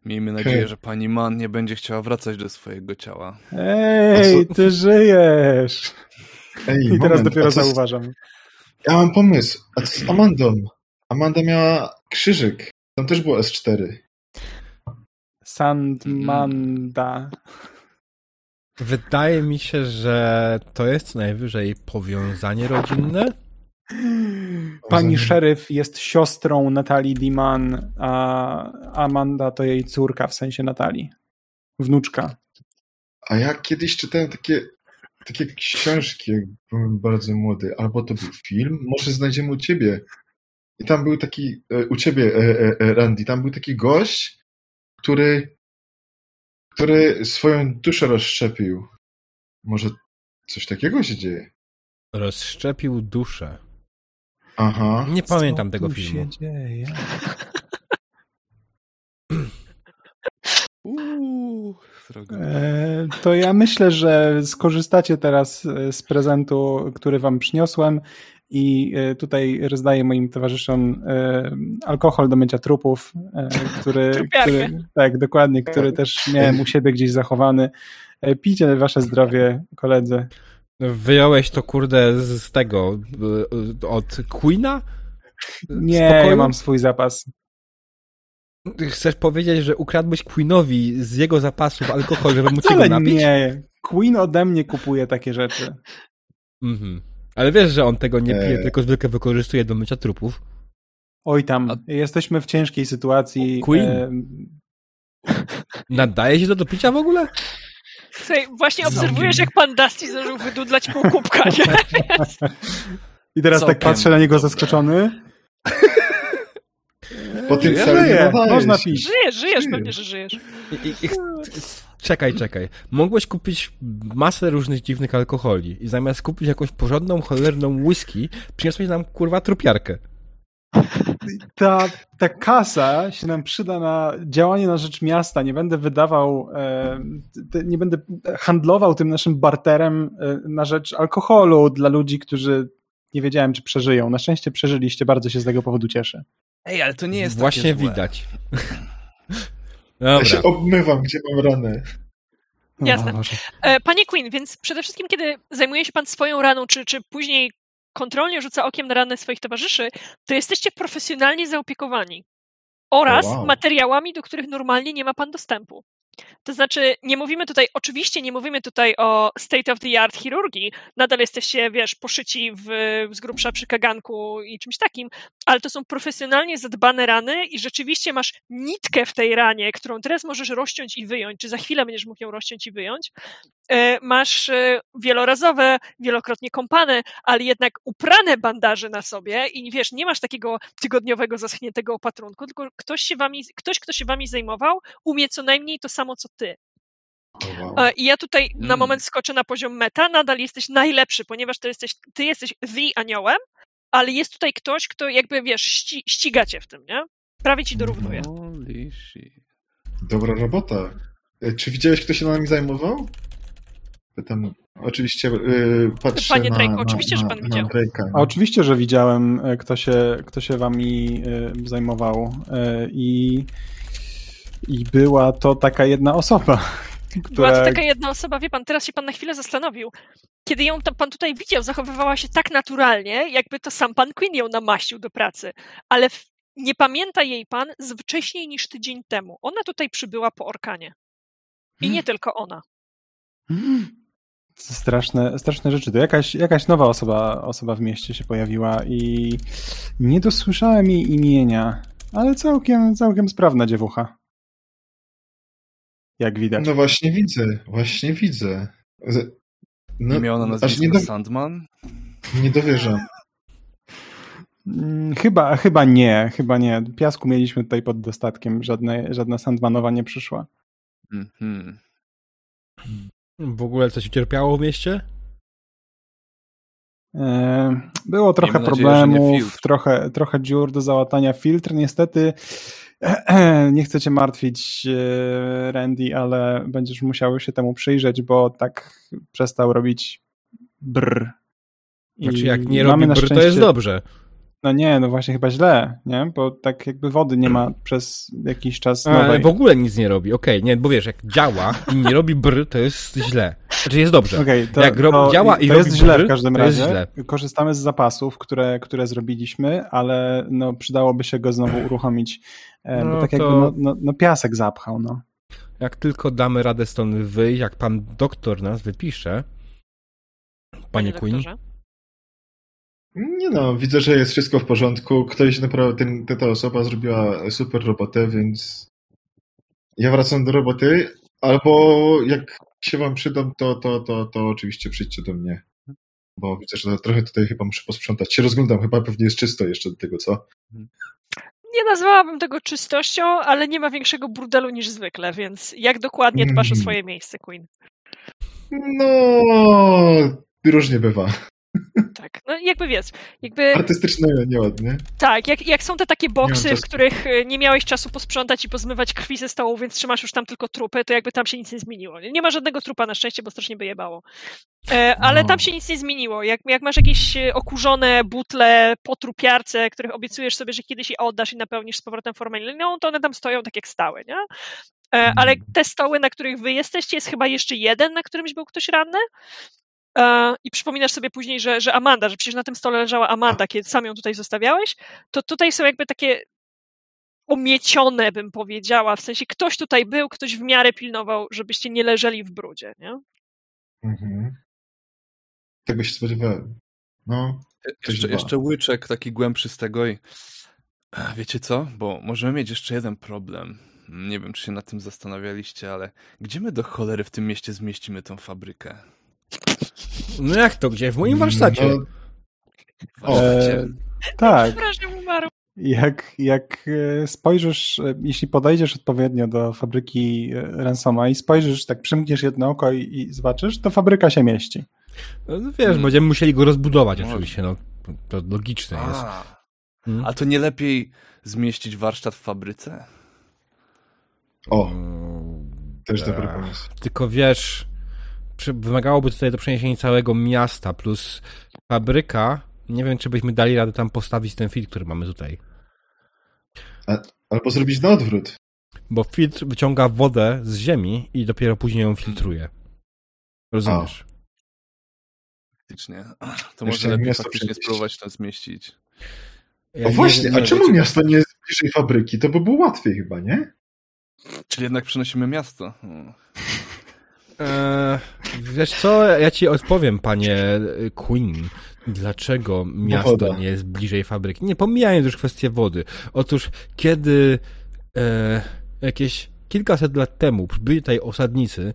Miejmy nadzieję, że pani Mann nie będzie chciała wracać do swojego ciała. Ej, ty żyjesz! Ej, I teraz moment, dopiero a co z- zauważam. Ja mam pomysł. A co z Amandą? Amanda miała krzyżyk. Tam też było S4. Sandmanda. Wydaje mi się, że to jest co najwyżej powiązanie rodzinne. Pani szeryf jest siostrą Natalii Diman, a Amanda to jej córka, w sensie Natalii. Wnuczka. A ja kiedyś czytałem takie, takie książki, jak byłem bardzo młody. Albo to był film, może znajdziemy u ciebie. I tam był taki, e, u ciebie, e, e, Randy, tam był taki gość, który, który swoją duszę rozszczepił. Może coś takiego się dzieje? Rozszczepił duszę. Aha. Nie pamiętam Co tego filmu. się dzieje? Uuu. E, To ja myślę, że skorzystacie teraz e, z prezentu, który wam przyniosłem i e, tutaj rozdaję moim towarzyszom alkohol do mycia trupów, który, który tak, dokładnie, który też miałem u siebie gdzieś zachowany. Pijcie wasze zdrowie, koledzy. Wyjąłeś to, kurde, z tego, od Queena? Nie, Spokoju? ja mam swój zapas. Chcesz powiedzieć, że ukradłeś Queenowi z jego zapasów alkohol, żeby Ale go napić? nie, Queen ode mnie kupuje takie rzeczy. Mhm. Ale wiesz, że on tego nie pije, Eee. tylko zwykle wykorzystuje do mycia trupów. Oj tam, A- jesteśmy w ciężkiej sytuacji. Queen? e, Nadaje się to do picia w ogóle? Słuchaj, właśnie obserwujesz, jak pan Dusty zdążył wydudlać pół kubka, nie? I teraz tak Całkiem patrzę na niego zaskoczony. Potencjalnie Żyje, nadaje można pić. Żyjesz, żyjesz, pewnie, że żyjesz. I, i, i, czekaj, czekaj. Mogłeś kupić masę różnych dziwnych alkoholi i zamiast kupić jakąś porządną, cholerną whisky, przyniosłeś nam, kurwa, trupiarkę. Ta, ta kasa się nam przyda na działanie na rzecz miasta. Nie będę wydawał, e, nie będę handlował tym naszym barterem e, na rzecz alkoholu dla ludzi, którzy nie wiedziałem, czy przeżyją. Na szczęście przeżyliście, bardzo się z tego powodu cieszę. Ej, ale to nie jest Właśnie widać. Ja się Dobra. obmywam, gdzie mam ranę. Jasne. E, Panie Queen, więc przede wszystkim, kiedy zajmuje się pan swoją raną, czy, czy później kontrolnie rzuca okiem na ranę swoich towarzyszy, to jesteście profesjonalnie zaopiekowani. Oraz O, wow. materiałami, do których normalnie nie ma pan dostępu. To znaczy, nie mówimy tutaj, oczywiście nie mówimy tutaj o state of the art chirurgii, nadal jesteście, wiesz, poszyci w, z grubsza przy kaganku i czymś takim, ale to są profesjonalnie zadbane rany i rzeczywiście masz nitkę w tej ranie, którą teraz możesz rozciąć i wyjąć, czy za chwilę będziesz mógł ją rozciąć i wyjąć. E, Masz e, wielorazowe, wielokrotnie kąpane, ale jednak uprane bandaże na sobie i wiesz, nie masz takiego tygodniowego zaschniętego opatrunku, tylko ktoś, się wami, ktoś, kto się wami zajmował, umie co najmniej to samo, co ty. Wow. E, I ja tutaj na Mm. moment skoczę na poziom meta, nadal jesteś najlepszy, ponieważ to jesteś, ty jesteś the aniołem, ale jest tutaj ktoś, kto jakby, wiesz, ści, ściga cię w tym, nie? Prawie ci dorównuje. Holy shit. Dobra robota. E, Czy widziałeś, kto się nami zajmował? Pytam. Oczywiście yy, patrzę Panie na, Drake'u, na, oczywiście, że na, pan na widział. Drake'a, A oczywiście, że widziałem, kto się, kto się wami e, zajmował e, i, i była to taka jedna osoba, Była to która... taka jedna osoba, wie pan, teraz się pan na chwilę zastanowił. Kiedy ją tam pan tutaj widział, zachowywała się tak naturalnie, jakby to sam pan Queen ją namaścił do pracy. Ale nie pamięta jej pan z wcześniej niż tydzień temu. Ona tutaj przybyła po Orkanie. I nie tylko ona. Straszne, straszne rzeczy. To jakaś, jakaś nowa osoba, osoba w mieście się pojawiła i nie dosłyszałem jej imienia, ale całkiem, całkiem sprawna dziewucha. Jak widać. No właśnie widzę, właśnie widzę. No, Nie miała na aż nazwisko nie, do, Sandman? nie dowierzam. Mm, Chyba, chyba nie, chyba nie. Piasku mieliśmy tutaj pod dostatkiem, żadne, żadna Sandmanowa nie przyszła. Mhm. W ogóle coś ucierpiało w mieście? E, Było trochę problemów, trochę, trochę dziur do załatania. Filtr niestety, nie chcę cię martwić, e, Randy, ale będziesz musiał się temu przyjrzeć, bo tak przestał robić brr. I Znaczy, jak nie robi na br, to szczęście- jest dobrze. No nie, no właśnie chyba źle, nie? Bo tak jakby wody nie ma przez jakiś czas Ale nowej. w ogóle nic nie robi. Okej, nie, bo wiesz, jak działa i nie robi br, to jest źle. Znaczy jest dobrze. Okej, to, Jak rob- to, działa i to robi jest źle br, w każdym razie. źle. Korzystamy z zapasów, które, które zrobiliśmy, ale no, przydałoby się go znowu uruchomić, e, No bo tak to- jakby no, no, no piasek zapchał. No. Jak tylko damy radę stąd wyjść, jak pan doktor nas wypisze, panie Queen, doktorze. Nie no, widzę, że jest wszystko w porządku. Ktoś naprawdę, ten, ta- ta osoba zrobiła super robotę, więc ja wracam do roboty, albo jak się wam przydam, to, to, to, to oczywiście przyjdźcie do mnie. Bo widzę, że trochę tutaj chyba muszę posprzątać. Się rozglądam, chyba pewnie jest czysto jeszcze do tego, co? Nie nazwałabym tego czystością, ale nie ma większego burdelu niż zwykle, więc jak dokładnie dbasz o Mm. swoje miejsce, Queen? No, różnie bywa. Tak. No jakby wiesz, jakby Artystyczne, nieładnie. tak, jak, jak są te takie boksy, w których y, nie miałeś czasu posprzątać i pozmywać krwi ze stołu, więc trzymasz już tam tylko trupy, to jakby tam się nic nie zmieniło. Nie ma żadnego trupa na szczęście, bo strasznie by jebało. E, ale No. tam się nic nie zmieniło. Jak, jak masz jakieś e, okurzone butle po trupiarce, których obiecujesz sobie, że kiedyś je oddasz i napełnisz z powrotem formaliną, to one tam stoją tak jak stały, nie? E, ale te stoły, na których wy jesteście, jest chyba jeszcze jeden, na którymś był ktoś ranny. I przypominasz sobie później, że, że Amanda, że przecież na tym stole leżała Amanda, kiedy sam ją tutaj zostawiałeś, to tutaj są jakby takie omiecione, bym powiedziała, w sensie ktoś tutaj był, ktoś w miarę pilnował, żebyście nie leżeli w brudzie, nie? Mhm. Tego się spodziewałem. No, Coś Jeszcze, jeszcze łyczek taki głębszy z tego i A, wiecie co? Bo możemy mieć jeszcze jeden problem. Nie wiem, czy się nad tym zastanawialiście, ale gdzie my do cholery w tym mieście zmieścimy tą fabrykę? No jak to, gdzie? W moim warsztacie. No, W warsztacie? E, tak. Umarł. Jak, jak e, spojrzysz, e, jeśli podejdziesz odpowiednio do fabryki e, Ransoma i spojrzysz, tak przymkniesz jedno oko i, i zobaczysz, to fabryka się mieści. No, wiesz, będziemy musieli go rozbudować Może. oczywiście, no. To logiczne jest. A, Mm. a to nie lepiej zmieścić warsztat w fabryce? o, Mm, też dobry pomysł. Tylko wiesz, wymagałoby tutaj do przeniesienia całego miasta plus fabryka. Nie wiem, czy byśmy dali radę tam postawić ten filtr, który mamy tutaj. Albo zrobić na odwrót. Bo filtr wyciąga wodę z ziemi i dopiero później ją filtruje. Rozumiesz? Faktycznie. To Jeszcze może lepiej miasto faktycznie spróbować to zmieścić. Ja O nie właśnie, wiem, a czemu miasto nie jest bliżej fabryki? To by było łatwiej chyba, nie? Czyli jednak przenosimy miasto. Eee, wiesz co, ja ci odpowiem, panie Queen, dlaczego miasto woda. nie jest bliżej fabryki. Nie pomijając już kwestię wody. Otóż, kiedy e, jakieś kilkaset lat temu byli tutaj osadnicy,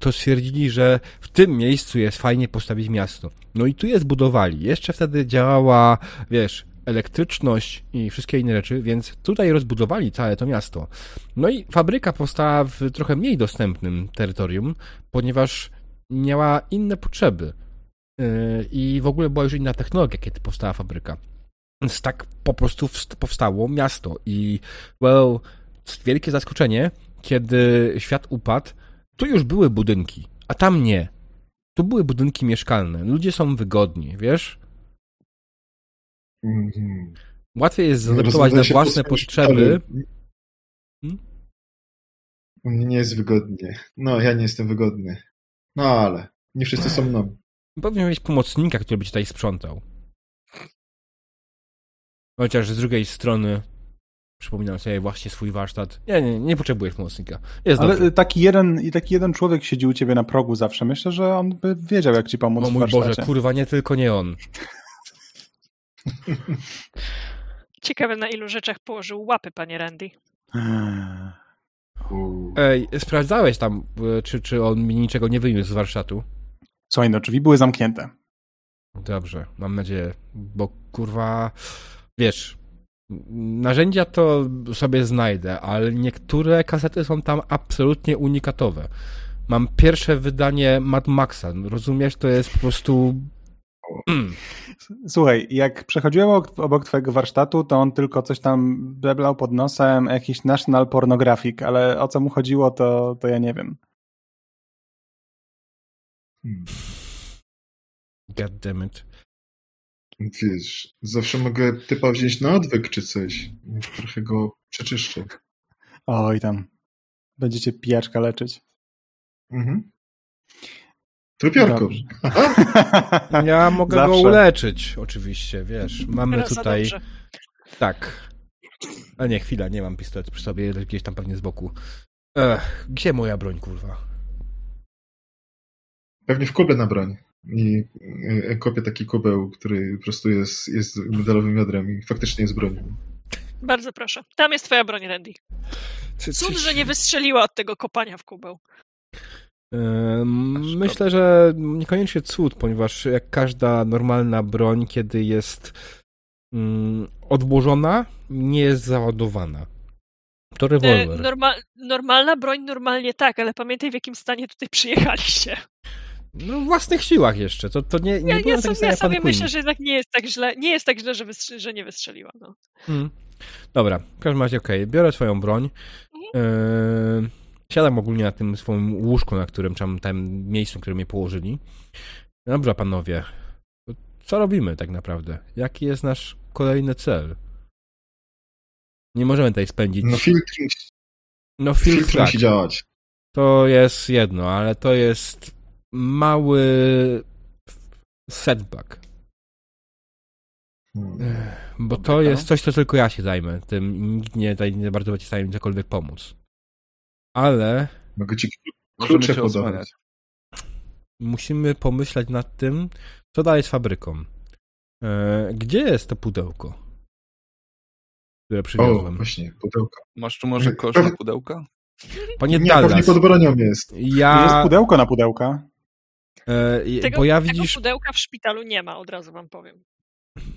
to stwierdzili, że w tym miejscu jest fajnie postawić miasto. No i tu je zbudowali. Jeszcze wtedy działała, wiesz, elektryczność i wszystkie inne rzeczy, więc tutaj rozbudowali całe to miasto. No i fabryka powstała w trochę mniej dostępnym terytorium, ponieważ miała inne potrzeby. Yy, I w ogóle była już inna technologia, kiedy powstała fabryka. Więc tak po prostu wst- powstało miasto. I, well, wielkie zaskoczenie, kiedy świat upadł, tu już były budynki, a tam nie. Tu były budynki mieszkalne. Ludzie są wygodni, wiesz? Mhm. Łatwiej jest zaadaptować na własne potrzeby. Hmm? Mnie nie jest wygodnie. No, ja nie jestem wygodny. No, ale nie wszyscy są mną. Powinien mieć pomocnika, który by ci tutaj sprzątał. Chociaż z drugiej strony przypominam sobie właśnie swój warsztat. Nie, nie, nie potrzebujesz pomocnika. Jest Ale dobrze. taki jeden, i taki jeden człowiek siedzi u ciebie na progu zawsze. Myślę, że on by wiedział, jak ci pomóc O mój. Boże, kurwa, nie tylko nie on. Ciekawe, na ilu rzeczach położył łapy, panie Randy. U. Ej, sprawdzałeś tam, e, czy, czy on mi niczego nie wyniósł z warsztatu? Słuchaj, no drzwi były zamknięte. Dobrze, mam nadzieję, bo kurwa, wiesz, narzędzia to sobie znajdę, ale niektóre kasety są tam absolutnie unikatowe. Mam pierwsze wydanie Mad Maxa, rozumiesz? To jest po prostu... Mm. Słuchaj, jak przechodziłem obok, obok twojego warsztatu, to on tylko coś tam beblał pod nosem, jakiś National Pornographic, ale o co mu chodziło, to, to ja nie wiem. God damn it. Wiesz, zawsze mogę typa wziąć na odwyk czy coś. Trochę go przeczyszczę. Oj tam, będziecie pijaczka leczyć. Mhm. Trupiorką. Dobrze. Ja mogę go Zawsze. uleczyć, oczywiście, wiesz. Mamy Raz za tutaj... dobrze. Tak. A nie, chwila, nie mam pistoletu przy sobie, gdzieś tam pewnie z boku. Ech, gdzie moja broń, kurwa? Pewnie w kubę na broń. I y, kopię taki kubeł, który po prostu jest, jest metalowym jądrem i faktycznie jest bronią. Bardzo proszę. Tam jest twoja broń, Randy. Cud, że nie wystrzeliła od tego kopania w kubeł. Myślę, że niekoniecznie cud, ponieważ jak każda normalna broń, kiedy jest mm, odłożona, nie jest załadowana. To E, rewolwer. Norma normalna broń normalnie tak, ale pamiętaj w jakim stanie tutaj przyjechaliście. No, w własnych siłach jeszcze. To, to nie, nie Ja, sobie, ja sobie myślę, że jednak nie jest tak źle, nie jest tak źle, że, wystrzy- że nie wystrzeliła. No. Mm. Dobra, w każdym razie okej, biorę swoją broń. Yy, siadam ogólnie na tym swoim łóżku, na którym, tam, tam miejscu, w którym mnie położyli. Dobra, panowie, co robimy tak naprawdę? Jaki jest nasz kolejny cel? Nie możemy tutaj spędzić. No filtr, No, film filtr tak, musi działać. to jest jedno, ale to jest mały setback. Hmm. Bo to jest coś, co tylko ja się zajmę. Tym nikt nie, tutaj nie bardzo będzie w stanie mi cokolwiek pomóc. Ale Mogę ci klucze podawać. musimy pomyśleć nad tym, co dalej z fabryką. E, gdzie jest to pudełko, które O, przywiozłem? właśnie, pudełko. Masz tu może kosz na pudełka? Panie Nie, Dallas, pod bronią jest. ja... Jest pudełko na pudełka. E, Tego, bo ja tego widzisz... pudełka w szpitalu nie ma, od razu wam powiem.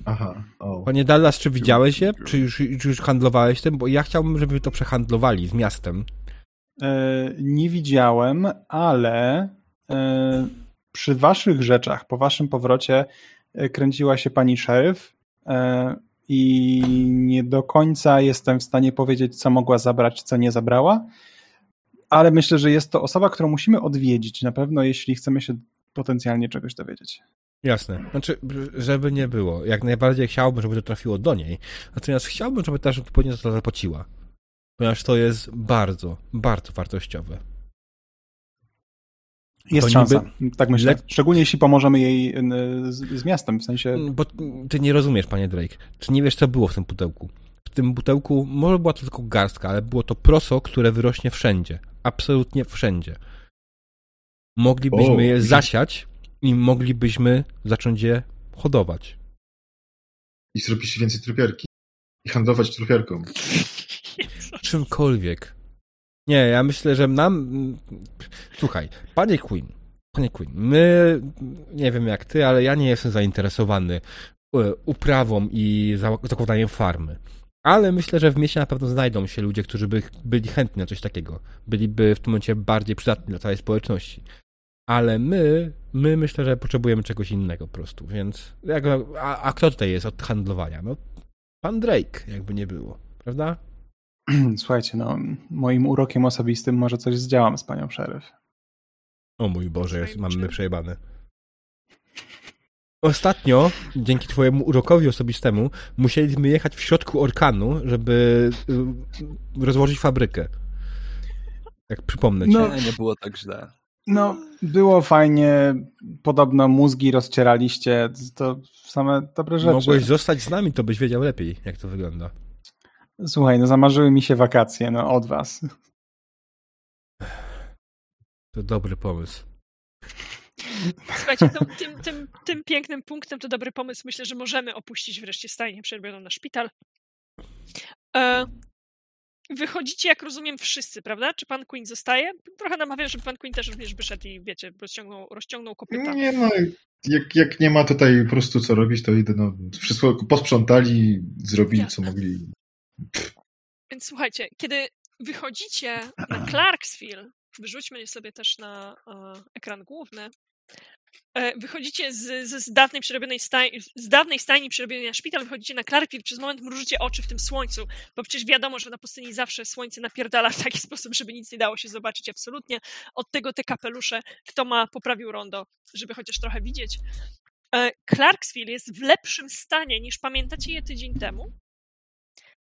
Aha, o. Panie Dallas, czy widziałeś je? Czy już, czy już handlowałeś tym? Bo ja chciałbym, żeby to przehandlowali z miastem. E, nie widziałem, ale e, przy waszych rzeczach, po waszym powrocie e, kręciła się pani szeryf e, i nie do końca jestem w stanie powiedzieć, co mogła zabrać, co nie zabrała, ale myślę, że jest to osoba, którą musimy odwiedzić na pewno, jeśli chcemy się potencjalnie czegoś dowiedzieć. Jasne. Znaczy, żeby nie było. Jak najbardziej chciałbym, żeby to trafiło do niej. Natomiast chciałbym, żeby też odpowiednio za to zapłaciła. Ponieważ to jest bardzo, bardzo wartościowe. Jest To szansa, tak myślę. Szczególnie jeśli pomożemy jej e, z, z miastem, w sensie Bo ty nie rozumiesz, panie Drake. Czy nie wiesz, co było w tym pudełku? W tym pudełku może była to tylko garstka, ale było to proso, które wyrośnie wszędzie. Absolutnie wszędzie. Moglibyśmy O, je zasiać i moglibyśmy zacząć je hodować. I zrobić więcej trupiarki. I handlować trupiarką. Czymkolwiek. Nie, ja myślę, że nam. Słuchaj, panie Queen, panie Queen, my, nie wiem jak ty, ale ja nie jestem zainteresowany e, uprawą i za- zakładaniem farmy. Ale myślę, że w mieście na pewno znajdą się ludzie, którzy by byli chętni na coś takiego. Byliby w tym momencie bardziej przydatni dla całej społeczności. Ale my, my myślę, że potrzebujemy czegoś innego po prostu, więc. Jak, a, a kto tutaj jest od handlowania? No, pan Drake, jakby nie było, prawda? Słuchajcie, no, moim urokiem osobistym może coś zdziałam z panią szeryf. O mój Boże, jest, mamy przejebane. Ostatnio, dzięki twojemu urokowi osobistemu, musieliśmy jechać w środku orkanu, żeby y, rozłożyć fabrykę. Jak przypomnę ci. No. Nie, nie było tak źle. No, było fajnie. Podobno mózgi rozcieraliście. To same dobre rzeczy. Mogłeś zostać z nami, to byś wiedział lepiej, jak to wygląda. Słuchaj, no zamarzyły mi się wakacje, no od was. To dobry pomysł. Słuchajcie, to, tym, tym, tym pięknym punktem to dobry pomysł. Myślę, że możemy opuścić wreszcie stajnię przerobioną na szpital. E, wychodzicie, jak rozumiem, wszyscy, prawda? Czy pan Queen zostaje? Trochę namawiam, żeby pan Queen też również wyszedł i, wiecie, rozciągnął, rozciągnął kopyta. Nie no, jak, jak nie ma tutaj po prostu co robić, to idę, no, wszystko posprzątali, zrobili co mogli. Więc słuchajcie, kiedy wychodzicie na Clarksville, wyrzućmy sobie też na e, ekran główny, wychodzicie z, z, z, dawnej przerobionej stajni, z dawnej stajni przerobionej na szpital, wychodzicie na Clarksville, przez moment mrużycie oczy w tym słońcu, bo przecież wiadomo, że na pustyni zawsze słońce napierdala w taki sposób, żeby nic nie dało się zobaczyć absolutnie. Od tego te kapelusze, kto ma, poprawił rondo, żeby chociaż trochę widzieć. E, Clarksville jest w lepszym stanie niż pamiętacie je tydzień temu.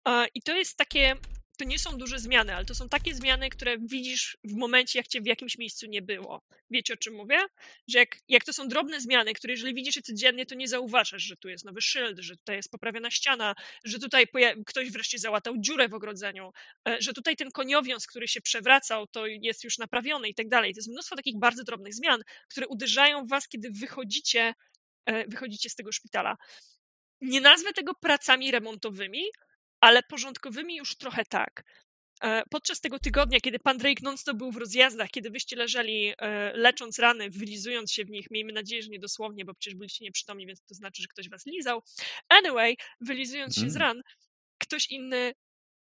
E, I to jest takie, to nie są duże zmiany, ale to są takie zmiany, które widzisz w momencie, jak cię w jakimś miejscu nie było. Wiecie o czym mówię? Że jak, jak to są drobne zmiany, które jeżeli widzisz je codziennie, to nie zauważasz, że tu jest nowy szyld, że tutaj jest poprawiona ściana, że tutaj ktoś wreszcie załatał dziurę w ogrodzeniu, e, że tutaj ten koniowiąz, który się przewracał, to jest już naprawiony i tak dalej. To jest mnóstwo takich bardzo drobnych zmian, które uderzają w was, kiedy wychodzicie, e, wychodzicie z tego szpitala. Nie nazwę tego pracami remontowymi, ale porządkowymi już trochę tak. E, Podczas tego tygodnia, kiedy pan Drake non-stop był w rozjazdach, kiedy wyście leżeli e, lecząc rany, wylizując się w nich, miejmy nadzieję, że nie dosłownie, bo przecież byliście nieprzytomni, więc to znaczy, że ktoś was lizał. Anyway, wylizując się z Mm. ran, ktoś inny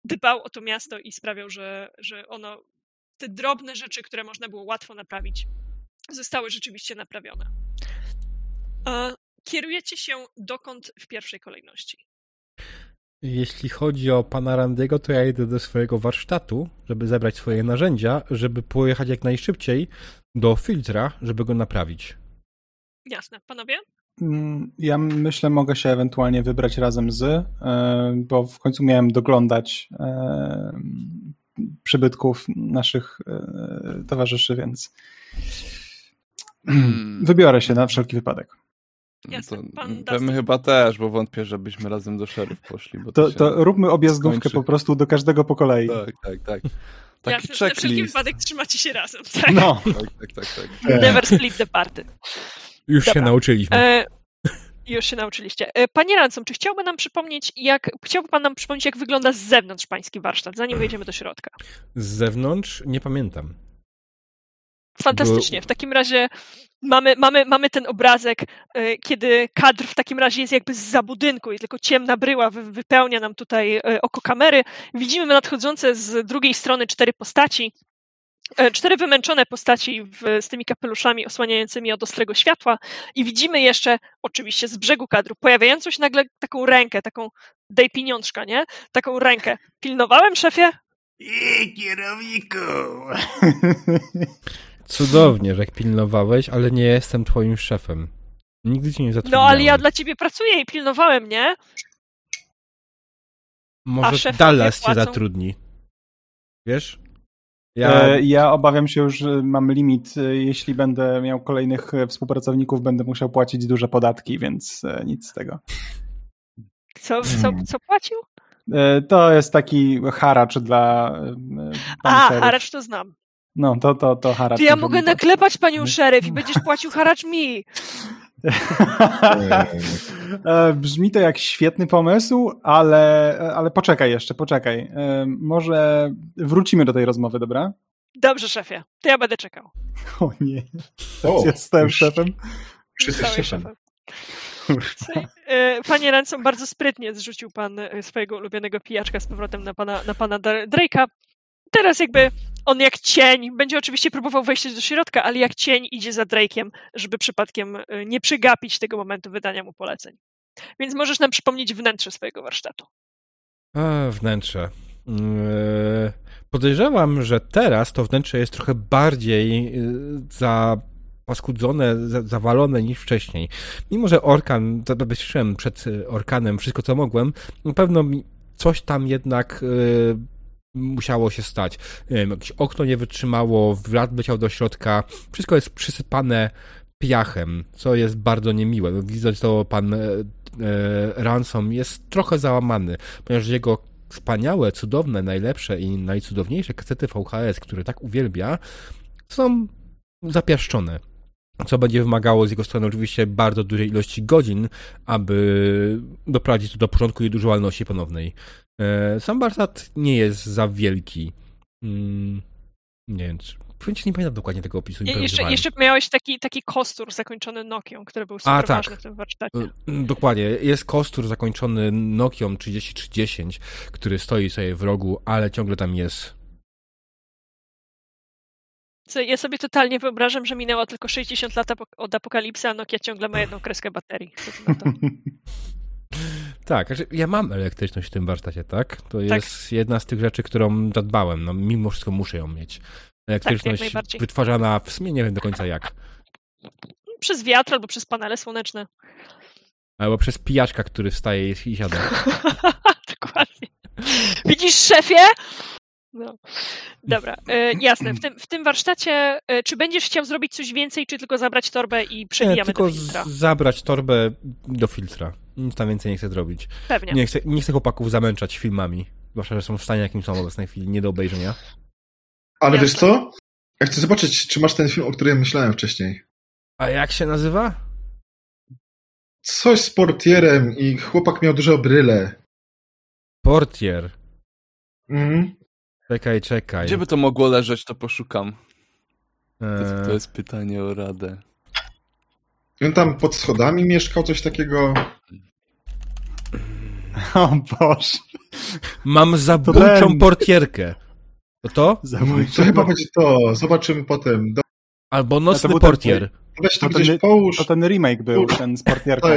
dbał o to miasto i sprawiał, że, że ono, te drobne rzeczy, które można było łatwo naprawić, zostały rzeczywiście naprawione. E, Kierujecie się dokąd w pierwszej kolejności? Jeśli chodzi o pana Randiego, to ja idę do swojego warsztatu, żeby zebrać swoje narzędzia, żeby pojechać jak najszybciej do filtra, żeby go naprawić. Jasne. Panowie? Mm, Ja myślę, mogę się ewentualnie wybrać razem z, e, bo w końcu miałem doglądać e, przybytków naszych e, towarzyszy, więc Hmm. wybiorę się na wszelki wypadek. Jasne. To, Pan to my chyba też, bo wątpię, żebyśmy razem do szeryf poszli. Bo To, się... to róbmy objazdówkę skończy. po prostu do każdego po kolei. Tak, tak, tak. Taki Jasne, że na wszelki checklist. wypadek trzymacie się razem, tak? No, Tak, tak, tak, tak. E, Never split the party. Już się Dobra. nauczyliśmy. E, już się nauczyliście. E, Panie Ransom, czy chciałby nam przypomnieć, jak chciałby pan nam przypomnieć, jak wygląda z zewnątrz pański warsztat, zanim wejdziemy do środka? Z zewnątrz nie pamiętam. Fantastycznie. W takim razie mamy, mamy, mamy ten obrazek, e, kiedy kadr w takim razie jest jakby z budynku i tylko ciemna bryła wy- wypełnia nam tutaj e, oko kamery. Widzimy nadchodzące z drugiej strony cztery postaci. E, Cztery wymęczone postaci w, z tymi kapeluszami osłaniającymi od ostrego światła i widzimy jeszcze, oczywiście z brzegu kadru, pojawiającą się nagle taką rękę, taką dej pieniążka, nie? Taką rękę. Pilnowałem, szefie? I kierowniku! Cudownie, że pilnowałeś, ale nie jestem twoim szefem. Nigdy cię nie No, zatrudniałem. ale ja dla ciebie pracuję i pilnowałem, nie? Może Dallas cię zatrudni. Wiesz? Ja... E, ja obawiam się już, że mam limit. E, Jeśli będę miał kolejnych e, współpracowników, będę musiał płacić duże podatki, więc nic z tego. Co, co, Hmm. co płacił? To jest taki haracz dla pani A, haracz to znam. No, to, to, to haracz. To ja mogę wynika. naklepać panią szeryf i będziesz płacił haracz mi. E, Brzmi to jak świetny pomysł, ale, ale poczekaj jeszcze, poczekaj. E, Może wrócimy do tej rozmowy, dobra? Dobrze, szefie. To ja będę czekał. O nie, O, już szefem. Już jesteś szefem. Słuchaj, e, Panie Ransom, bardzo sprytnie zrzucił pan swojego ulubionego pijaczka z powrotem na pana, na pana Dra- Drake'a. Teraz jakby on jak cień, będzie oczywiście próbował wejść do środka, ale jak cień idzie za Drake'iem, żeby przypadkiem e, nie przegapić tego momentu wydania mu poleceń. Więc możesz nam przypomnieć wnętrze swojego warsztatu. A, wnętrze. Eee, Podejrzewam, że teraz to wnętrze jest trochę bardziej yy, zapaskudzone, za- zawalone niż wcześniej. Mimo, że Orkan, zabezpieczyłem przed y, Orkanem wszystko, co mogłem, na pewno coś tam jednak musiało się stać. Nie wiem, jakieś okno nie wytrzymało, wlat leciał do środka, wszystko jest przysypane piachem, co jest bardzo niemiłe. No, Widząc to, pan e, e, Ransom jest trochę załamany, ponieważ jego wspaniałe, cudowne, najlepsze i najcudowniejsze kasety VHS, które tak uwielbia, są zapiaszczone. Co będzie wymagało z jego strony oczywiście bardzo dużej ilości godzin, aby doprowadzić to do porządku i używalności ponownej. E, Sam warsztat nie jest za wielki. Mm, nie wiem, czy... Powiem ci, nie pamiętam dokładnie tego opisu. Je, jeszcze, jeszcze miałeś taki, taki kostur zakończony Nokią, który był super tak. ważny w tym warsztacie. Y, Dokładnie. Jest kostur zakończony Nokią 3310, który stoi sobie w rogu, ale ciągle tam jest. Co, Ja sobie totalnie wyobrażam, że minęło tylko 60 lat od apokalipsy, a Nokia ciągle ma jedną kreskę baterii. Tak, znaczy ja mam elektryczność w tym warsztacie, tak? To jest jedna z tych rzeczy, którą zadbałem. No, mimo wszystko muszę ją mieć. Elektryczność najbardziej. wytwarzana w sumie nie wiem do końca jak. Przez wiatr albo przez panele słoneczne. Albo przez pijaczka, który wstaje i siada. Dokładnie. Widzisz, szefie? No. Dobra, e, jasne. W tym, w tym warsztacie, e, czy będziesz chciał zrobić coś więcej, czy tylko zabrać torbę i Nie, przewijamy tylko do filtra? z- zabrać torbę do filtra. Nic tam więcej nie chcę zrobić. Pewnie. Nie chcę, nie chcę chłopaków zamęczać filmami. Zwłaszcza, że są w stanie, jakim są w obecnej chwili, nie do obejrzenia. Ale Jasne. wiesz co? Ja chcę zobaczyć, czy masz ten film, o którym myślałem wcześniej. A jak się nazywa? Coś z portierem i chłopak miał duże bryle. Portier. Mhm. Czekaj, czekaj. Gdzie by to mogło leżeć, to poszukam. To jest, Eee, to jest pytanie o radę. On tam pod schodami mieszkał, coś takiego. O Boże. Mam zabójczą portierkę. To to? To chyba będzie to. Zobaczymy potem. Do... Albo Nocny ten- portier. Weź to To gdzieś ten- połóż. To ten remake był, ten z portierką.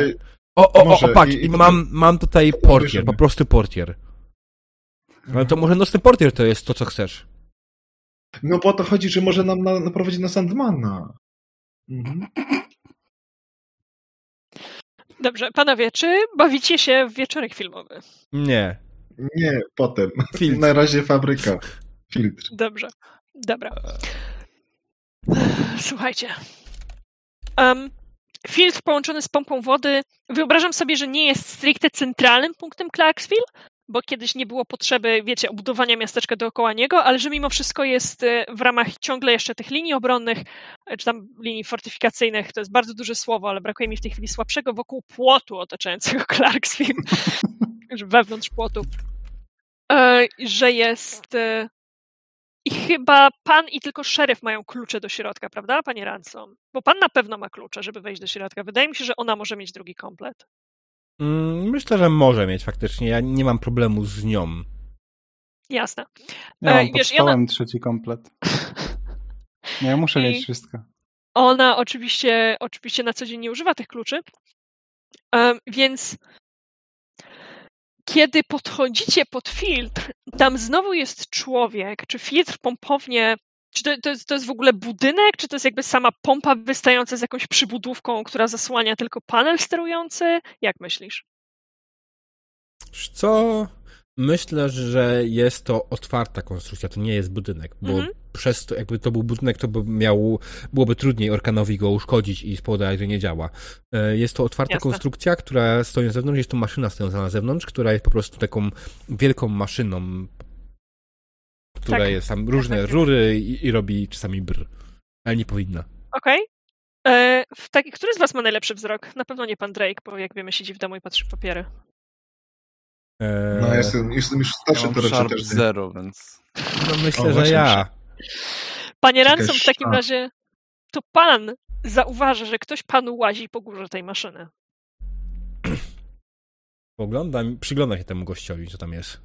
O, o, o, o patrz, i- i mam, mam tutaj portier, po prostu portier. Ale to może Nocny portier to jest to, co chcesz. No bo o to chodzi, że może nam na, naprowadzić na Sandmana. Mhm. Dobrze, panowie, czy bawicie się w wieczorek filmowy? Nie. Nie, potem. Filtr. Na razie fabryka. Filtr. Dobrze, dobra. Słuchajcie. Um, filtr połączony z pompą wody, wyobrażam sobie, że nie jest stricte centralnym punktem Clarksville, bo kiedyś nie było potrzeby, wiecie, obudowania miasteczka dookoła niego, ale że mimo wszystko jest e, w ramach ciągle jeszcze tych linii obronnych, e, czy tam linii fortyfikacyjnych, to jest bardzo duże słowo, ale brakuje mi w tej chwili słabszego, wokół płotu otaczającego Clarksville, wewnątrz płotu, e, że jest... E, i chyba pan i tylko szeryf mają klucze do środka, prawda, panie Ransom? Bo pan na pewno ma klucze, żeby wejść do środka. Wydaje mi się, że ona może mieć drugi komplet. Mm, Myślę, że może mieć faktycznie. Ja nie mam problemu z nią. Jasne. Ja mam pod wiesz, ona- stołem trzeci komplet. No ja muszę I- mieć wszystko. Ona oczywiście, oczywiście na co dzień nie używa tych kluczy, Em, więc kiedy podchodzicie pod filtr, tam znowu jest człowiek, czy filtr pompownie, czy to, to, jest, to jest w ogóle budynek, czy to jest jakby sama pompa wystająca z jakąś przybudówką, która zasłania tylko panel sterujący? Jak myślisz? Co? Myślę, że jest to otwarta konstrukcja, to nie jest budynek, bo Mhm. przez to, jakby to był budynek, to by miał, byłoby trudniej Orkanowi go uszkodzić i spowodować, że nie działa. E, Jest to otwarta Jasne. konstrukcja, która stoi na zewnątrz, jest to maszyna stojąca na zewnątrz, która jest po prostu taką wielką maszyną, która Tak. jest tam różne tak, tak. rury i, i robi czasami br. Ale nie powinna. Okej. E, w taki- Który z was ma najlepszy wzrok? Na pewno nie pan Drake, bo jak wiemy siedzi w domu i patrzy w papiery. E, No, jestem, jestem już Ja starszy, mam to raczej Sharp też nie. Zero, więc... no myślę, O, że ja. Panie Ransom, w takim a. razie to pan zauważy, że ktoś panu łazi po górze tej maszyny. Oglądam, przygląda się temu gościowi, co tam jest.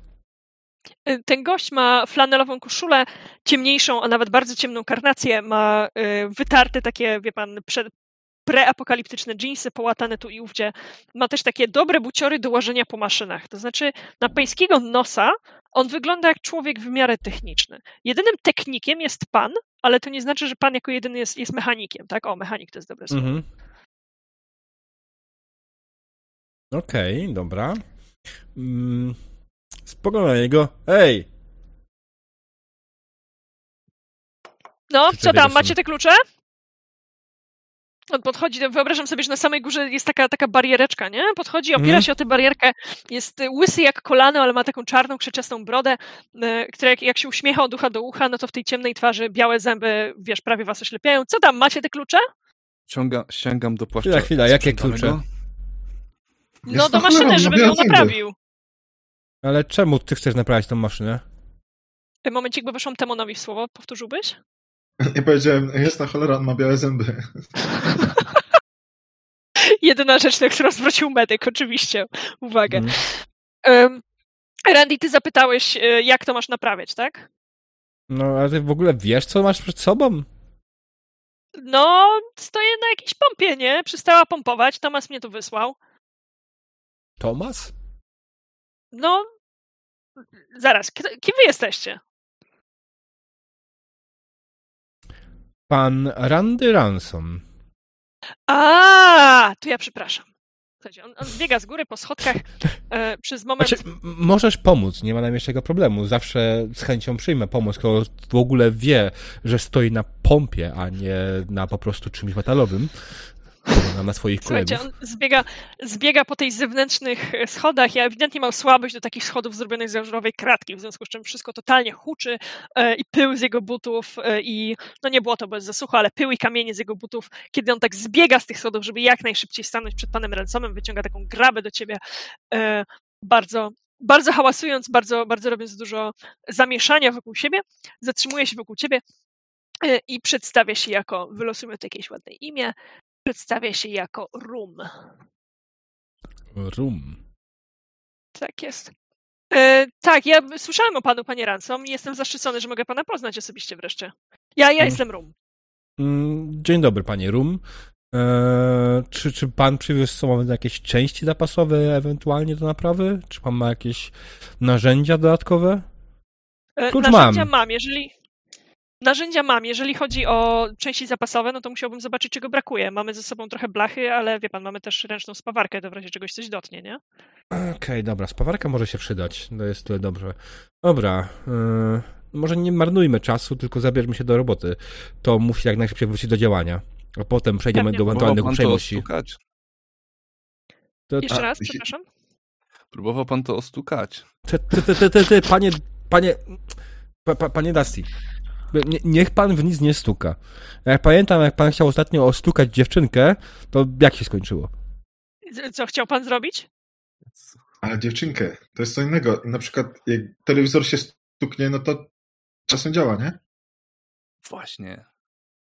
Y, Ten gość ma flanelową koszulę, ciemniejszą, a nawet bardzo ciemną karnację, ma y, wytarte takie, wie pan, prze, preapokaliptyczne dżinsy, połatane tu i ówdzie. Ma też takie dobre buciory do łażenia po maszynach. To znaczy, na pańskiego nosa on wygląda jak człowiek w miarę techniczny. Jedynym technikiem jest pan, ale to nie znaczy, że pan jako jedyny jest, jest mechanikiem, tak? O, mechanik to jest dobre słowo. Mhm. Okej, dobra. Mm, spoglądam na niego. Ej! No, co tam, macie te klucze? On podchodzi, to wyobrażam sobie, że na samej górze jest taka, taka bariereczka, nie? Podchodzi, opiera Mhm. się o tę barierkę, jest y, łysy jak kolano, ale ma taką czarną, krzeczastą brodę, y, która jak, jak się uśmiecha od ucha do ucha, no to w tej ciemnej twarzy białe zęby, wiesz, prawie was oślepiają. Co tam, macie te klucze? Ciąga, sięgam do płaszcza. Chwila, chwila, jakie klucze? No do maszyny, białe ją naprawił. Ale czemu ty chcesz naprawiać tą maszynę? Momencik, bo wyszłam Temonowi w słowo, powtórzyłbyś? Ja powiedziałem, jest na cholera, on ma białe zęby. Jedyna rzecz, na którą zwrócił medyk, oczywiście. Uwaga. Ym, Randy, ty zapytałeś, y, jak to masz naprawiać, tak? No, ale ty w ogóle wiesz, co masz przed sobą? No, stoję na jakiejś pompie, nie? Przestała pompować, Tomas mnie tu wysłał. Tomas? No, zaraz, kim wy jesteście? Pan Randy Ransom. A, to ja przepraszam. Słuchajcie, on, on biega z góry po schodkach e, przez moment. Znaczy, możesz pomóc, nie ma najmniejszego problemu. Zawsze z chęcią przyjmę pomoc, kto w ogóle wie, że stoi na pompie, a nie na po prostu czymś metalowym. Na, na swoich Słuchajcie, kolegów. on zbiega, zbiega po tej zewnętrznych schodach. Ja ewidentnie mam słabość do takich schodów zrobionych z ażurowej kratki, w związku z czym wszystko totalnie huczy e, i pył z jego butów e, i no nie było to bez zasłuchu, ale pył i kamienie z jego butów, kiedy on tak zbiega z tych schodów, żeby jak najszybciej stanąć przed panem Ransomem, wyciąga taką grabę do ciebie, e, bardzo bardzo hałasując, bardzo, bardzo robiąc dużo zamieszania wokół siebie, zatrzymuje się wokół ciebie i przedstawia się jako, wylosujmy tu jakieś ładne imię, przedstawia się jako Rum. Rum. Tak jest. E, tak, ja słyszałem o panu, panie Ransom i jestem zaszczycony, że mogę pana poznać osobiście wreszcie. Ja, ja Mm. jestem Rum. Mm, Dzień dobry, panie Rum. Eee, czy, czy pan przywiózł z sobą jakieś części zapasowe ewentualnie do naprawy? Czy pan ma jakieś narzędzia dodatkowe? E, Klucz Narzędzia mam. mam, jeżeli... Narzędzia mam. Jeżeli chodzi o części zapasowe, no to musiałbym zobaczyć, czego brakuje. Mamy ze sobą trochę blachy, ale wie pan, mamy też ręczną spawarkę, to w razie czegoś coś dotnie, nie? Okej, dobra, spawarka może się przydać. To jest tyle dobrze. Dobra, eee, może nie marnujmy czasu, tylko zabierzmy się do roboty. To musi jak najszybciej wrócić do działania. A potem przejdziemy Pewnie. do ewentualnych uprzejmości. ostukać? To, Jeszcze A, raz, przepraszam. Próbował pan to ostukać. Ty, ty, ty, ty, ty, ty panie, panie, pa, pa, panie Dusty, niech pan w nic nie stuka. Jak pamiętam, jak pan chciał ostatnio ostukać dziewczynkę, to jak się skończyło? Co chciał pan zrobić? Ale dziewczynkę, to jest co innego. Na przykład jak telewizor się stuknie, no to czasem działa, nie? Właśnie.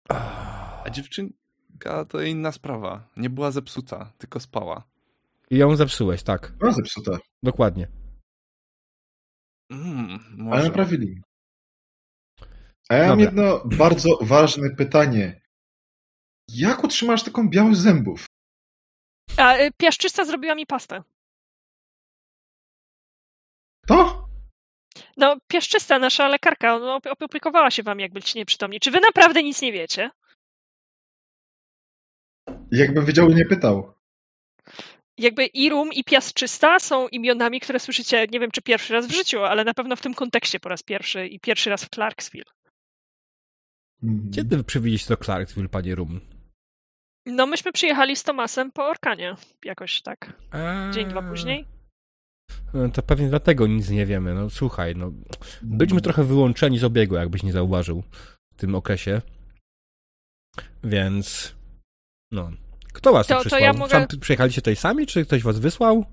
A dziewczynka to inna sprawa. Nie była zepsuta, tylko spała. I ją zepsułeś, tak, No zepsuta. dokładnie. Mm, Ale może. naprawili. A ja mam jedno bardzo ważne pytanie. Jak utrzymasz taką białość zębów? A y, piaszczysta zrobiła mi pastę. To? No, piaszczysta, nasza lekarka, no, op- opiekowała się wami, jak byliście nieprzytomni. Czy wy naprawdę nic nie wiecie? Jakbym wiedział, nie pytał. Jakby Irum i Piaszczysta są imionami, które słyszycie, nie wiem czy pierwszy raz w życiu, ale na pewno w tym kontekście po raz pierwszy i pierwszy raz w Clarksville. Mhm. Kiedy przywieźliście do Clarksville, panie Rum? No, myśmy przyjechali z Tomasem po Orkanie, jakoś tak. A, Dzień, dwa później. no To pewnie dlatego nic nie wiemy. No słuchaj, no byliśmy trochę wyłączeni z obiegu, jakbyś nie zauważył w tym okresie. Więc no. Kto was tu To- to przysłał? ja mogę- Sam przyjechaliście tutaj sami, czy ktoś was wysłał?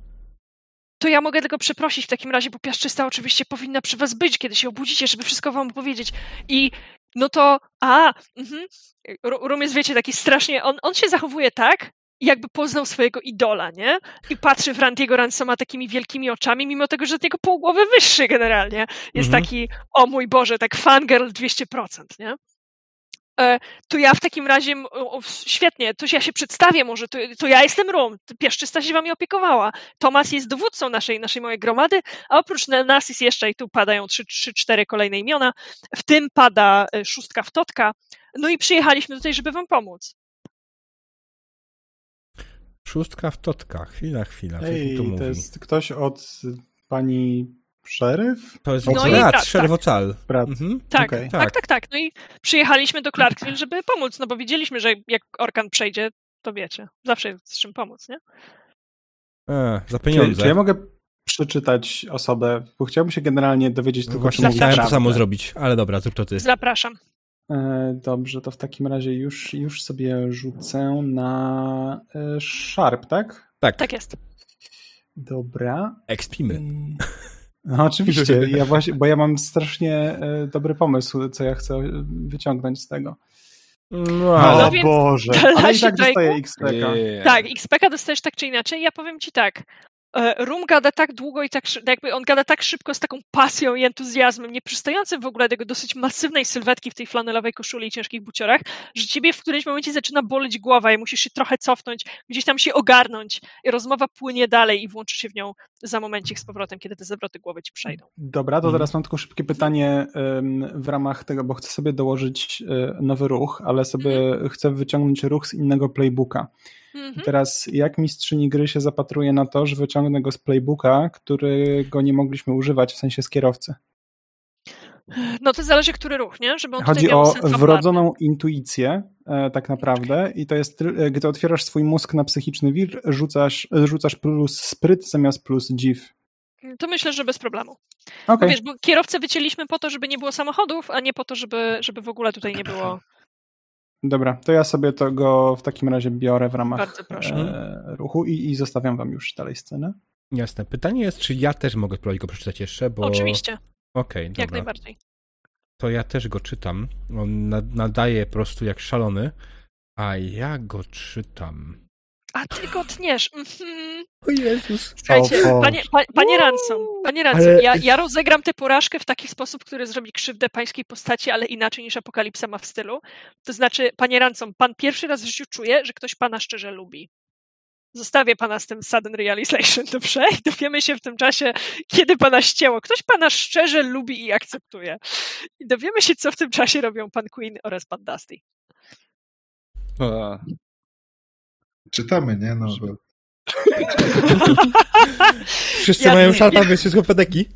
To ja mogę tylko przeprosić w takim razie, bo Piaszczysta oczywiście powinna przy was być, kiedy się obudzicie, żeby wszystko wam opowiedzieć. I no to, a, mhm. Ru- Rum jest, wiecie, taki strasznie, on, on się zachowuje tak, jakby poznał swojego idola, nie? I patrzy w Randiego Ransoma takimi wielkimi oczami, mimo tego, że jego pół głowy wyższy generalnie. Jest Mhm. taki, o mój Boże, tak fangirl 200%, nie? E, To ja w takim razie, o, świetnie, to ja się przedstawię może, to, to ja jestem Rum, Piaszczysta się wami opiekowała. Tomas jest dowódcą naszej, naszej małej gromady, a oprócz na- nas jest jeszcze, i tu padają trzy, trzy, cztery kolejne imiona, w tym pada e, szóstka w Totka, no i przyjechaliśmy tutaj, żeby wam pomóc. Szóstka w totka. Chwila, chwila. Ej, mówi? to jest ktoś od pani szeryf? To jest No brat, brat, szeryf tak. Ocal. Brat. Mhm. Tak, Okej. tak, tak, tak. No i przyjechaliśmy do Clarksville, żeby pomóc, no bo wiedzieliśmy, że jak Orkan przejdzie, to wiecie, zawsze jest z czym pomóc, nie? E, za Czy, pieniądze. czy ja mogę przeczytać osobę? Bo chciałbym się generalnie dowiedzieć No tylko, Właśnie czy chciałem to samo zrobić, ale dobra, zrób to ty. Zapraszam. E, Dobrze, to w takim razie już, już sobie rzucę na e, Sharp, tak? Tak, Tak jest. Dobra. ekspimy. No oczywiście, ja właśnie, bo ja mam strasznie e, dobry pomysł, co ja chcę wyciągnąć z tego. No. No więc- Boże, ale i tak dostaję XP. Yeah. Tak, XPK dostajesz tak czy inaczej. Ja powiem ci tak. E, Rum gada tak długo i tak, szy- jakby on gada tak szybko, z taką pasją i entuzjazmem, nie przystającym w ogóle do tego dosyć masywnej sylwetki w tej flanelowej koszuli i ciężkich buciorach, że ciebie w którymś momencie zaczyna boleć głowa i musisz się trochę cofnąć, gdzieś tam się ogarnąć i rozmowa płynie dalej i włączysz się w nią za momencik z powrotem, kiedy te zawroty głowy ci przejdą. Dobra, to Mhm. teraz mam tylko szybkie pytanie w ramach tego, bo chcę sobie dołożyć e, nowy ruch, ale sobie chcę wyciągnąć ruch z innego playbooka. I Mhm. teraz jak mistrzyni gry się zapatruje na to, że wyciągnę go z playbooka, którego nie mogliśmy używać, w sensie z kierowcy? No to zależy, który ruch, nie? Żeby on Chodzi o wrodzoną intuicję, e, tak naprawdę, i to jest, e, gdy otwierasz swój mózg na psychiczny wir, rzucasz, rzucasz plus spryt zamiast plus dziw. To myślę, że bez problemu. Okej, Bo wiesz, bo kierowcę wycięliśmy po to, żeby nie było samochodów, a nie po to, żeby, żeby w ogóle tutaj nie było. Dobra, to ja sobie to go w takim razie biorę w ramach e, ruchu i, i zostawiam wam już dalej scenę. Jasne. Pytanie jest, czy ja też mogę spróbować go przeczytać jeszcze, bo... Oczywiście, Okej, jak dobra. najbardziej. To ja też go czytam. On na- nadaje po prostu jak szalony, a ja go czytam. A ty go tniesz. O Jezus. Słuchajcie, panie, pa, panie Ransom, panie Ransom, Ale- ja, ja rozegram tę porażkę w taki sposób, który zrobi krzywdę pańskiej postaci, ale inaczej niż Apokalipsa ma w stylu. To znaczy, panie Ransom, pan pierwszy raz w życiu czuje, że ktoś pana szczerze lubi. Zostawię pana z tym sudden realization, dobrze? I dowiemy się w tym czasie, kiedy pana ścięło. Ktoś pana szczerze lubi i akceptuje. I dowiemy się, co w tym czasie robią pan Queen oraz pan Dusty. A, Czytamy, nie? No, bo... Wszyscy Jasne. mają szarpa, więc wszystko pedeki.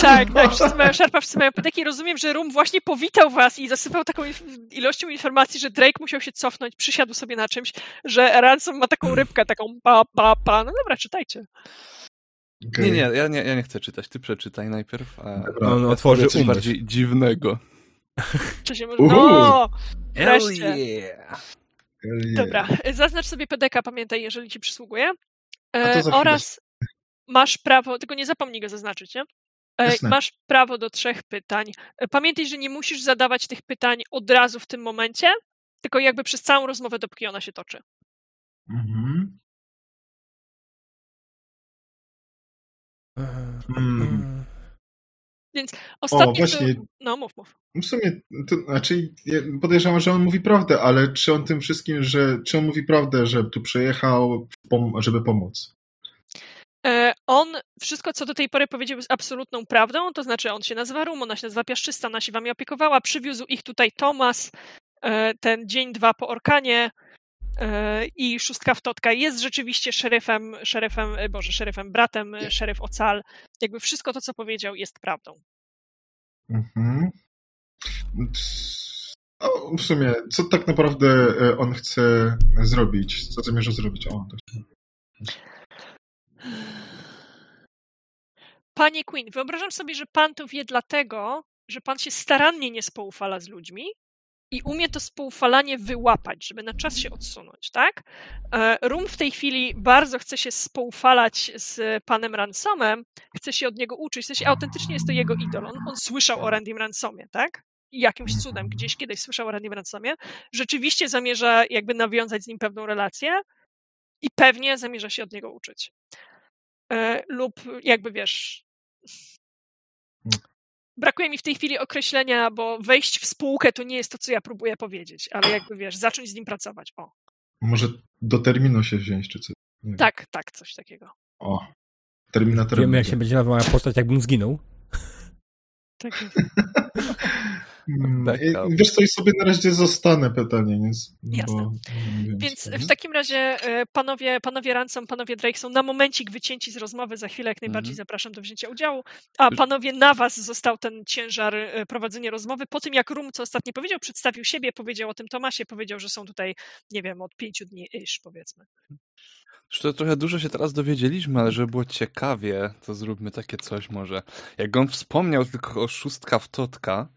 Tak, tak, wszyscy mają szarpa, wszyscy mają pyteki. Rozumiem, że Rum właśnie powitał was i zasypał taką ilością informacji, że Drake musiał się cofnąć, przysiadł sobie na czymś, że Ransom ma taką rybkę, taką pa, pa, pa. No dobra, czytajcie. Okej. Nie, nie, ja nie, ja nie chcę czytać. Ty przeczytaj najpierw, a. On otworzy coś umysł. bardziej dziwnego. Czy się może... No! Hell yeah! Dobra, zaznacz sobie PDK, pamiętaj, jeżeli ci przysługuje. E, oraz masz prawo, tylko nie zapomnij go zaznaczyć, nie? E, Jasne. masz prawo do trzech pytań. E, Pamiętaj, że nie musisz zadawać tych pytań od razu w tym momencie, tylko jakby przez całą rozmowę, dopóki ona się toczy. Mhm. Mm. Ostatnie, O, właśnie. No, mów, mów. W sumie, to, znaczy, ja podejrzewam, że on mówi prawdę, ale czy on tym wszystkim, że, czy on mówi prawdę, że tu przyjechał, żeby pomóc? E, On wszystko, co do tej pory powiedział, jest absolutną prawdą, to znaczy on się nazywa Rum, ona się nazywa Piaszczysta, ona się wami opiekowała, przywiózł ich tutaj Tomas, e, ten dzień, dwa po Orkanie i szóstka w Totka jest rzeczywiście szeryfem, szeryfem, e, boże, szeryfem, bratem, e, szeryf Ocal. Jakby wszystko to, co powiedział, jest prawdą. Mhm. O, w sumie, co tak naprawdę e, on chce zrobić? Co zamierza zrobić? O, to się... Panie Queen, wyobrażam sobie, że pan to wie dlatego, że pan się starannie nie spoufala z ludźmi i umie to spoufalanie wyłapać, żeby na czas się odsunąć, tak? E, Rum w tej chwili bardzo chce się spoufalać z panem Ransomem, chce się od niego uczyć, w sensie autentycznie jest to jego idol. On, on słyszał o Randym Ransomie, tak? Jakimś cudem gdzieś kiedyś słyszał o Randym Ransomie. Rzeczywiście zamierza jakby nawiązać z nim pewną relację i pewnie zamierza się od niego uczyć. E, lub jakby wiesz. Brakuje mi w tej chwili określenia, bo wejść w spółkę to nie jest to, co ja próbuję powiedzieć, ale jakby wiesz, zacząć z nim pracować. O, Może do terminu się wziąć, czy coś? Nie wiem. tak, tak, coś takiego. O, Terminator. Wiemy, jak się będzie nazywała postać, jakbym zginął. Tak jest. Mm, Backup. i Wiesz co, i sobie na razie zostanę pytanie, więc... Jasne. Bo, wiem, Więc w takim razie e, panowie, panowie Ransom, panowie Drake są na momencik wycięci z rozmowy. Za chwilę jak najbardziej Mhm. zapraszam do wzięcia udziału. A panowie, na was został ten ciężar e, prowadzenia rozmowy. Po tym jak Rum, co ostatnio powiedział, przedstawił siebie, powiedział o tym Tomasie, powiedział, że są tutaj, nie wiem, od pięciu dni iż, powiedzmy. Zresztą trochę dużo się teraz dowiedzieliśmy, ale żeby było ciekawie, to zróbmy takie coś może. Jak on wspomniał tylko o szóstka w Totka,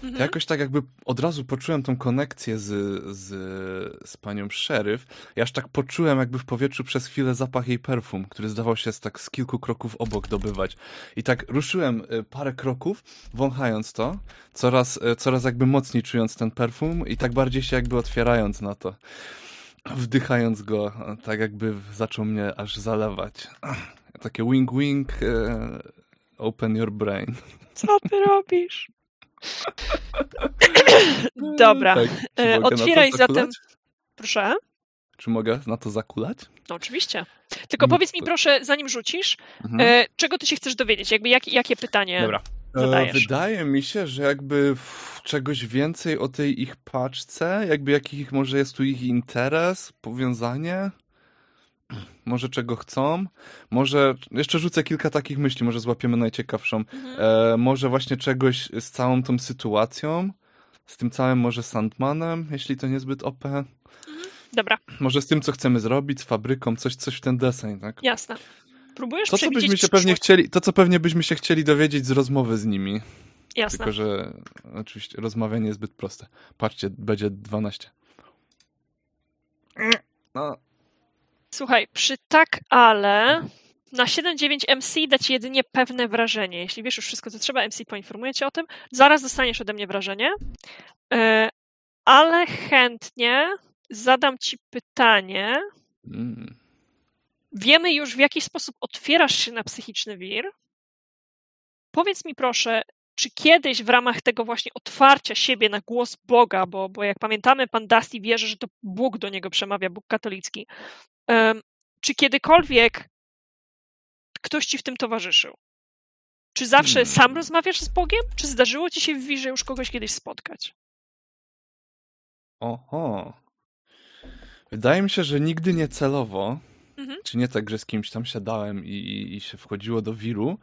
to Mhm. jakoś tak jakby od razu poczułem tą konekcję z, z, z panią szeryf. Ja aż tak poczułem jakby w powietrzu przez chwilę zapach jej perfum, który zdawał się z tak z kilku kroków obok dobywać. I tak ruszyłem y, parę kroków, wąchając to, coraz, y, coraz jakby mocniej czując ten perfum i tak bardziej się jakby otwierając na to. Wdychając go, tak jakby zaczął mnie aż zalewać. Takie wing wing, y, open your brain. Co ty robisz? Dobra. Tak, E, otwieraj zatem. Proszę. Czy mogę na to zakulać? No oczywiście. Tylko Mm, powiedz mi to- proszę, zanim rzucisz, Mhm. e, czego ty się chcesz dowiedzieć? Jakby jak, jakie pytanie Dobra. E? Wydaje mi się, że jakby czegoś więcej o tej ich paczce, jakby jakich może jest tu ich interes, powiązanie, może czego chcą, może jeszcze rzucę kilka takich myśli, może złapiemy najciekawszą, Mhm. e, może właśnie czegoś z całą tą sytuacją, z tym całym może Sandmanem, jeśli to niezbyt OP, Dobra, może z tym, co chcemy zrobić, z fabryką, coś, coś w ten deseń, tak? jasne. Próbujesz To, co byśmy się pewnie chcieli, to, co pewnie byśmy się chcieli dowiedzieć z rozmowy z nimi. Jasne. Tylko, że oczywiście rozmawianie jest zbyt proste. Patrzcie, będzie 12. No, Słuchaj, przy tak, ale na 7.9 MC da ci jedynie pewne wrażenie. Jeśli wiesz już wszystko, co trzeba, MC poinformuje cię o tym. Zaraz dostaniesz ode mnie wrażenie. E, Ale chętnie zadam ci pytanie. mm, wiemy już, w jaki sposób otwierasz się na psychiczny wir. Powiedz mi proszę, czy kiedyś w ramach tego właśnie otwarcia siebie na głos Boga, bo, bo jak pamiętamy, pan Dusty wierzy, że to Bóg do niego przemawia, Bóg katolicki, czy kiedykolwiek ktoś ci w tym towarzyszył? Czy zawsze Hmm. sam rozmawiasz z Bogiem? Czy zdarzyło ci się w wirze już kogoś kiedyś spotkać? Oho. Wydaje mi się, że nigdy nie celowo, Mhm. czy nie tak, że z kimś tam siadałem i, i, się wchodziło do wiru,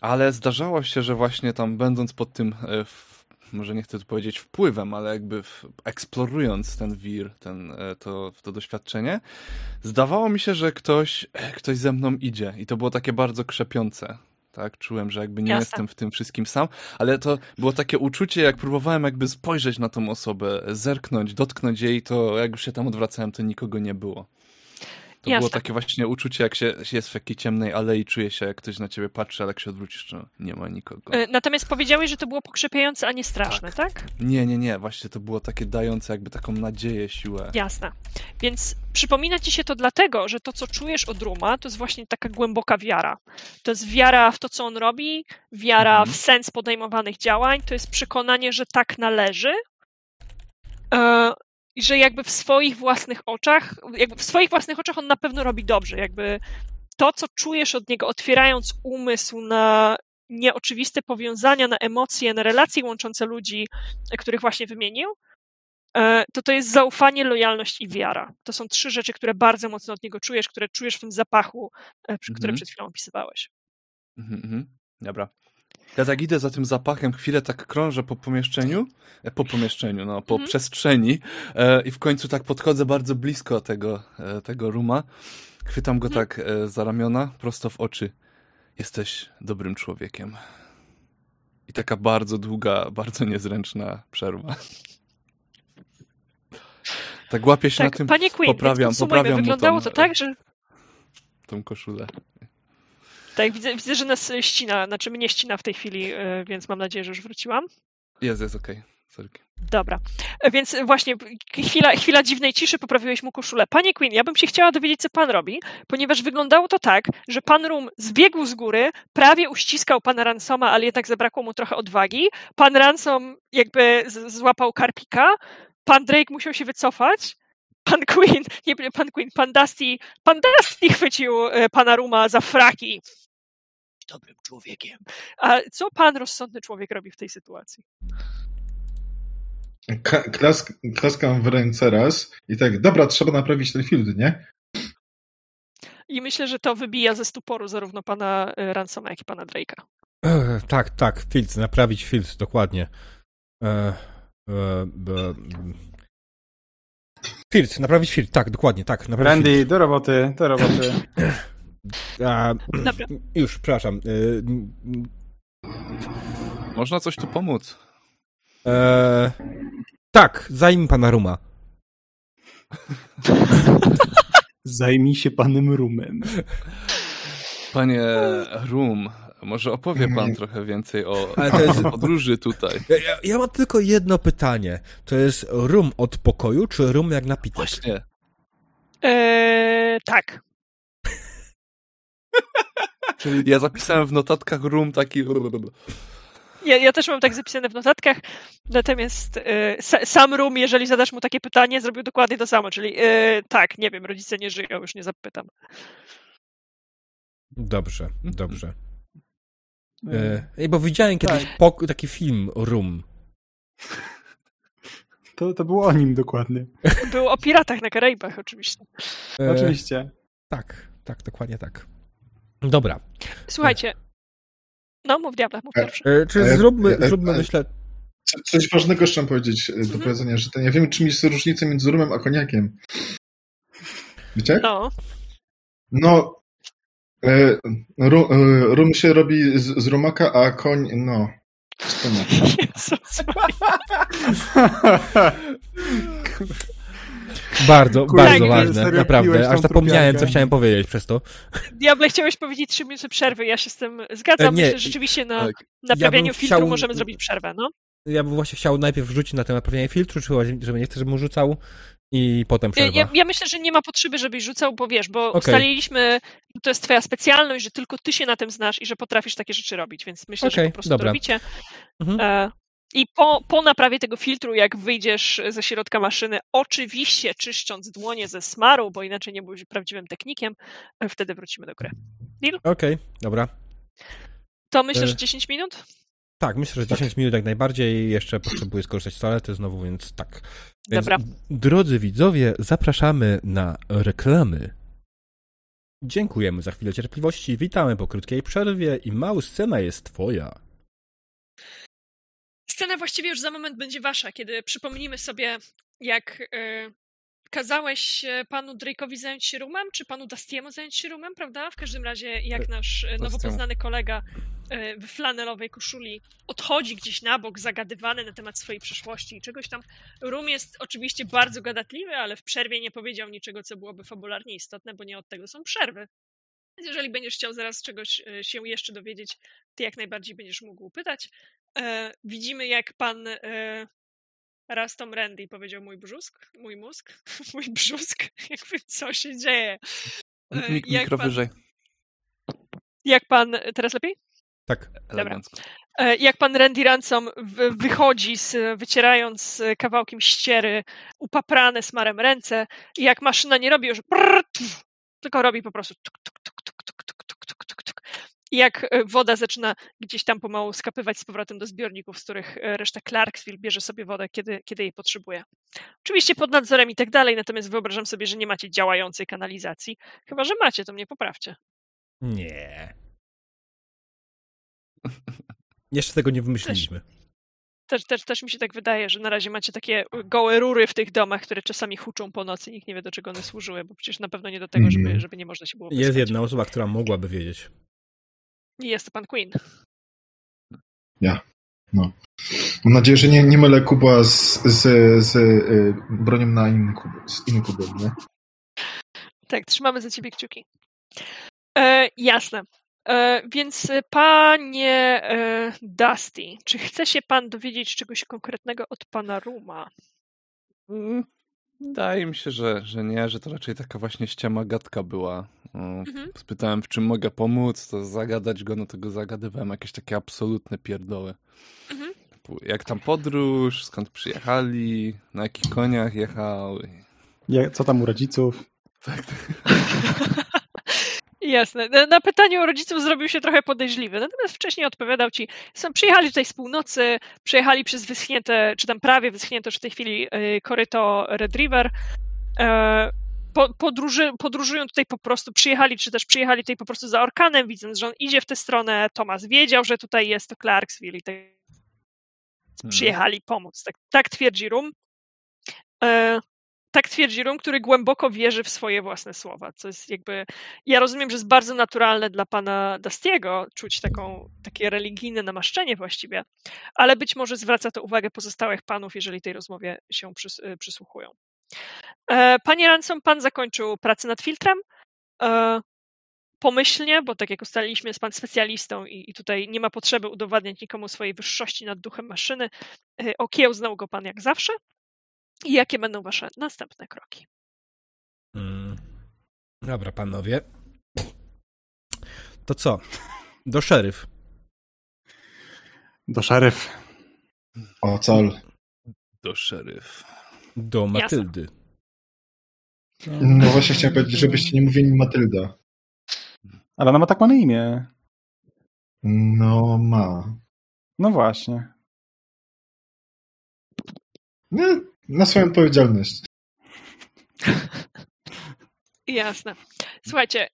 ale zdarzało się, że właśnie tam będąc pod tym, e, w, może nie chcę tu powiedzieć wpływem, ale jakby w, eksplorując ten wir, ten, e, to, to doświadczenie, zdawało mi się, że ktoś, e, ktoś ze mną idzie i to było takie bardzo krzepiące. Tak, czułem, że jakby nie Jasne. jestem w tym wszystkim sam, ale to było takie uczucie, jak próbowałem jakby spojrzeć na tą osobę, zerknąć, dotknąć jej, to jak już się tam odwracałem, to nikogo nie było. To Jasne. było takie właśnie uczucie, jak się jest w takiej ciemnej alei, czuje się, jak ktoś na ciebie patrzy, ale jak się odwrócisz, to nie ma nikogo. E, Natomiast powiedziałeś, że to było pokrzepiające, a nie straszne, tak? Nie, nie, nie, właśnie to było takie dające jakby taką nadzieję, siłę. Jasne. Więc przypomina ci się to dlatego, że to, co czujesz od Ruma, to jest właśnie taka głęboka wiara. To jest wiara w to, co on robi, wiara Mhm. w sens podejmowanych działań, to jest przekonanie, że tak należy. I że jakby w swoich własnych oczach, jakby w swoich własnych oczach on na pewno robi dobrze. Jakby to, co czujesz od niego, otwierając umysł na nieoczywiste powiązania, na emocje, na relacje łączące ludzi, e, których właśnie wymienił, e, to to jest zaufanie, lojalność i wiara. To są trzy rzeczy, które bardzo mocno od niego czujesz, które czujesz w tym zapachu, e, Mhm. przed chwilą opisywałeś. Mhm, mhm. Dobra. Ja tak idę za tym zapachem, chwilę tak krążę po pomieszczeniu, e, po pomieszczeniu, no, po Mhm. przestrzeni e, i w końcu tak podchodzę bardzo blisko tego, e, tego ruma, chwytam go Mhm. tak e, za ramiona, prosto w oczy. Jesteś dobrym człowiekiem. I taka bardzo długa, bardzo niezręczna przerwa. Tak łapię się Tak, na tym, Queen, poprawiam, poprawiam mu Wyglądało tą, to e, tak, że tą koszulę. Tak, widzę, widzę, że nas ścina, znaczy mnie ścina w tej chwili, e, więc mam nadzieję, że już wróciłam. Jest, jest okej. Sorki. Dobra, E, więc właśnie chwila, chwila dziwnej ciszy, poprawiłeś mu koszulę. Panie Queen, ja bym się chciała dowiedzieć, co pan robi, ponieważ wyglądało to tak, że pan Rum zbiegł z góry, prawie uściskał pana Ransoma, ale jednak zabrakło mu trochę odwagi. Pan Ransom jakby złapał karpika, pan Drake musiał się wycofać, pan Queen, nie pan Queen, pan Dusty, pan Dusty chwycił e, pana Ruma za fraki. Dobrym człowiekiem. A co pan rozsądny człowiek robi w tej sytuacji? Ka- klask, klaskam w ręce raz i tak, dobra, trzeba naprawić ten field, nie? I myślę, że to wybija ze stuporu zarówno pana e, Ransoma, jak i pana Drake'a. E, tak, tak, filtr, naprawić filtr, dokładnie. E, e, filtr, naprawić filtr, tak, dokładnie, tak. Naprawić Randy, do roboty, do roboty. A, Dobra. już, przepraszam. E, Można coś tu pomóc. e, tak, zajmij pana Ruma. Zajmij się panem Rumem. Panie Rum, może opowie pan Mm. trochę więcej o jest- podróży tutaj. Ja, ja, ja mam tylko jedno pytanie. To jest rum od pokoju, czy rum jak napitek? Właśnie. Eee, tak. Czyli ja zapisałem w notatkach Rum taki... Ja, ja też mam tak zapisane w notatkach, natomiast sa, sam Rum, jeżeli zadasz mu takie pytanie, zrobił dokładnie to samo, czyli e, tak, nie wiem, rodzice nie żyją, już nie zapytam. Dobrze, Mhm. dobrze. E, ej, bo widziałem kiedyś Tak. taki film Rum. To, to było o nim dokładnie. Był o piratach na Karaibach oczywiście. E, Oczywiście. Tak, tak, dokładnie tak. Dobra. Słuchajcie, no mów diabla, mów E, pierwszy. E, czy E, zróbmy, e, zróbmy e, myślę... Co- Coś ważnego chciałem powiedzieć do Mhm. powiedzenia, że to nie wiem, czym jest różnica między rumem a koniakiem. Wiecie? No, No, rum, e, rum się robi z, z rumaka, a koń, no. Bardzo, Kurde, bardzo tak, ważne, naprawdę. Aż zapomniałem, co trupiankę. chciałem powiedzieć przez to. Diable, chciałeś powiedzieć trzy minuty przerwy, ja się z tym zgadzam, E, nie, myślę, że rzeczywiście na Tak. naprawianiu bym filtru chciał- możemy zrobić przerwę, no. Ja bym właśnie chciał najpierw rzucić na temat naprawienia filtru, czy żeby nie chcę, żebym rzucał. I potem przerwa. ja, ja myślę, że nie ma potrzeby, żebyś rzucał, bo wiesz, bo Okej. ustaliliśmy, że to jest twoja specjalność, że tylko ty się na tym znasz i że potrafisz takie rzeczy robić, więc myślę, że Okej, po prostu dobra. to robicie. Mhm. E, I po, po naprawie tego filtru, jak wyjdziesz ze środka maszyny, oczywiście czyszcząc dłonie ze smaru, bo inaczej nie byłeś prawdziwym technikiem, e, wtedy wrócimy do gry. Okej, dobra. To myślę, E, że 10 minut? Tak, myślę, że 10 minut jak najbardziej. Jeszcze potrzebuję skorzystać z toalety znowu, więc tak. Więc, Dobra. Drodzy widzowie, zapraszamy na reklamy. Dziękujemy za chwilę cierpliwości. Witamy po krótkiej przerwie i mała scena jest twoja. Scena właściwie już za moment będzie wasza, kiedy przypomnimy sobie, jak e, kazałeś e, panu Drake'owi zająć się rumem, czy panu Dustiemu zająć się rumem, prawda? W każdym razie, jak nasz e, nowo poznany kolega e, w flanelowej koszuli odchodzi gdzieś na bok, zagadywany na temat swojej przyszłości i czegoś tam. Rum jest oczywiście bardzo gadatliwy, ale w przerwie nie powiedział niczego, co byłoby fabularnie istotne, bo nie od tego są przerwy. Więc jeżeli będziesz chciał zaraz czegoś e, się jeszcze dowiedzieć, ty jak najbardziej będziesz mógł pytać. E, widzimy, jak pan e, Rastom Randy powiedział mój brzusk, mój mózg, mój brzusk, jakby co się dzieje. E, Mik jak mikro pan- wyżej. Jak pan, teraz lepiej? Tak. E, Jak pan Randy Ransom wychodzi, z, wycierając e, kawałkiem ściery upaprane smarem ręce i jak maszyna nie robi już brrr, tf, tylko robi po prostu tuk, tuk, I jak e, woda zaczyna gdzieś tam pomału skapywać z powrotem do zbiorników, z których e, reszta Clarksville bierze sobie wodę, kiedy, kiedy jej potrzebuje. Oczywiście pod nadzorem i tak dalej, natomiast wyobrażam sobie, że nie macie działającej kanalizacji. Chyba, że macie, to mnie poprawcie. Nie. Jeszcze tego nie wymyśliliśmy. Też, też, też mi się tak wydaje, że na razie macie takie gołe rury w tych domach, które czasami huczą po nocy. Nikt nie wie, do czego one służyły, bo przecież na pewno nie do tego, żeby, Mhm. żeby nie można się było Jest wyspać. jedna osoba, która mogłaby wiedzieć. I jest to pan Queen. Mam nadzieję, że nie, nie mylę kubła z, z, z y, bronią na inkub, z inkubem, nie? Tak, trzymamy za ciebie kciuki. E, jasne. E, więc e, panie e, Dusty, czy chce się pan dowiedzieć czegoś konkretnego od pana Ruma? Wydaje mi się, że, że nie, że to raczej taka właśnie ściema gadka była. Mhm. Spytałem, w czym mogę pomóc, to zagadać go, no to go zagadywałem. Jakieś takie absolutne pierdoły. Mhm. Jak tam podróż, skąd przyjechali, na jakich koniach jechał. Co tam u rodziców? Tak, tak. Jasne. Na, o rodziców zrobił się trochę podejrzliwy, natomiast wcześniej odpowiadał ci, są, przyjechali tutaj z północy, przejechali przez wyschnięte, czy tam prawie wyschnięte już w tej chwili y, koryto Red River. E, po, podróży, podróżują tutaj po prostu, przyjechali, czy też przyjechali tutaj po prostu za Orkanem, widząc, że on idzie w tę stronę. Thomas wiedział, że tutaj jest to Clarksville i tak przyjechali pomóc. Tak, tak twierdzi Rum. Tak twierdzi Rum, który głęboko wierzy w swoje własne słowa, co jest jakby, ja rozumiem, że jest bardzo naturalne dla pana Dastiego czuć taką, takie religijne namaszczenie właściwie, ale być może zwraca to uwagę pozostałych panów, jeżeli tej rozmowie się y, przysłuchują. E, Panie Ransom, pan zakończył pracę nad filtrem. E, Pomyślnie, bo tak jak ustaliliśmy, jest pan specjalistą i, i tutaj nie ma potrzeby udowadniać nikomu swojej wyższości nad duchem maszyny. E, Okiełznał go pan jak zawsze. I jakie będą wasze następne kroki? Mm. Dobra, panowie. To co? Do szeryf. Do szeryf. O, cal. Do szeryf. Do Matyldy. No właśnie chciałem powiedzieć, żebyście nie mówili Matylda. Ale ona ma tak ma na imię. No ma. No właśnie. No, na swoją odpowiedzialność. Jasne. Słuchajcie,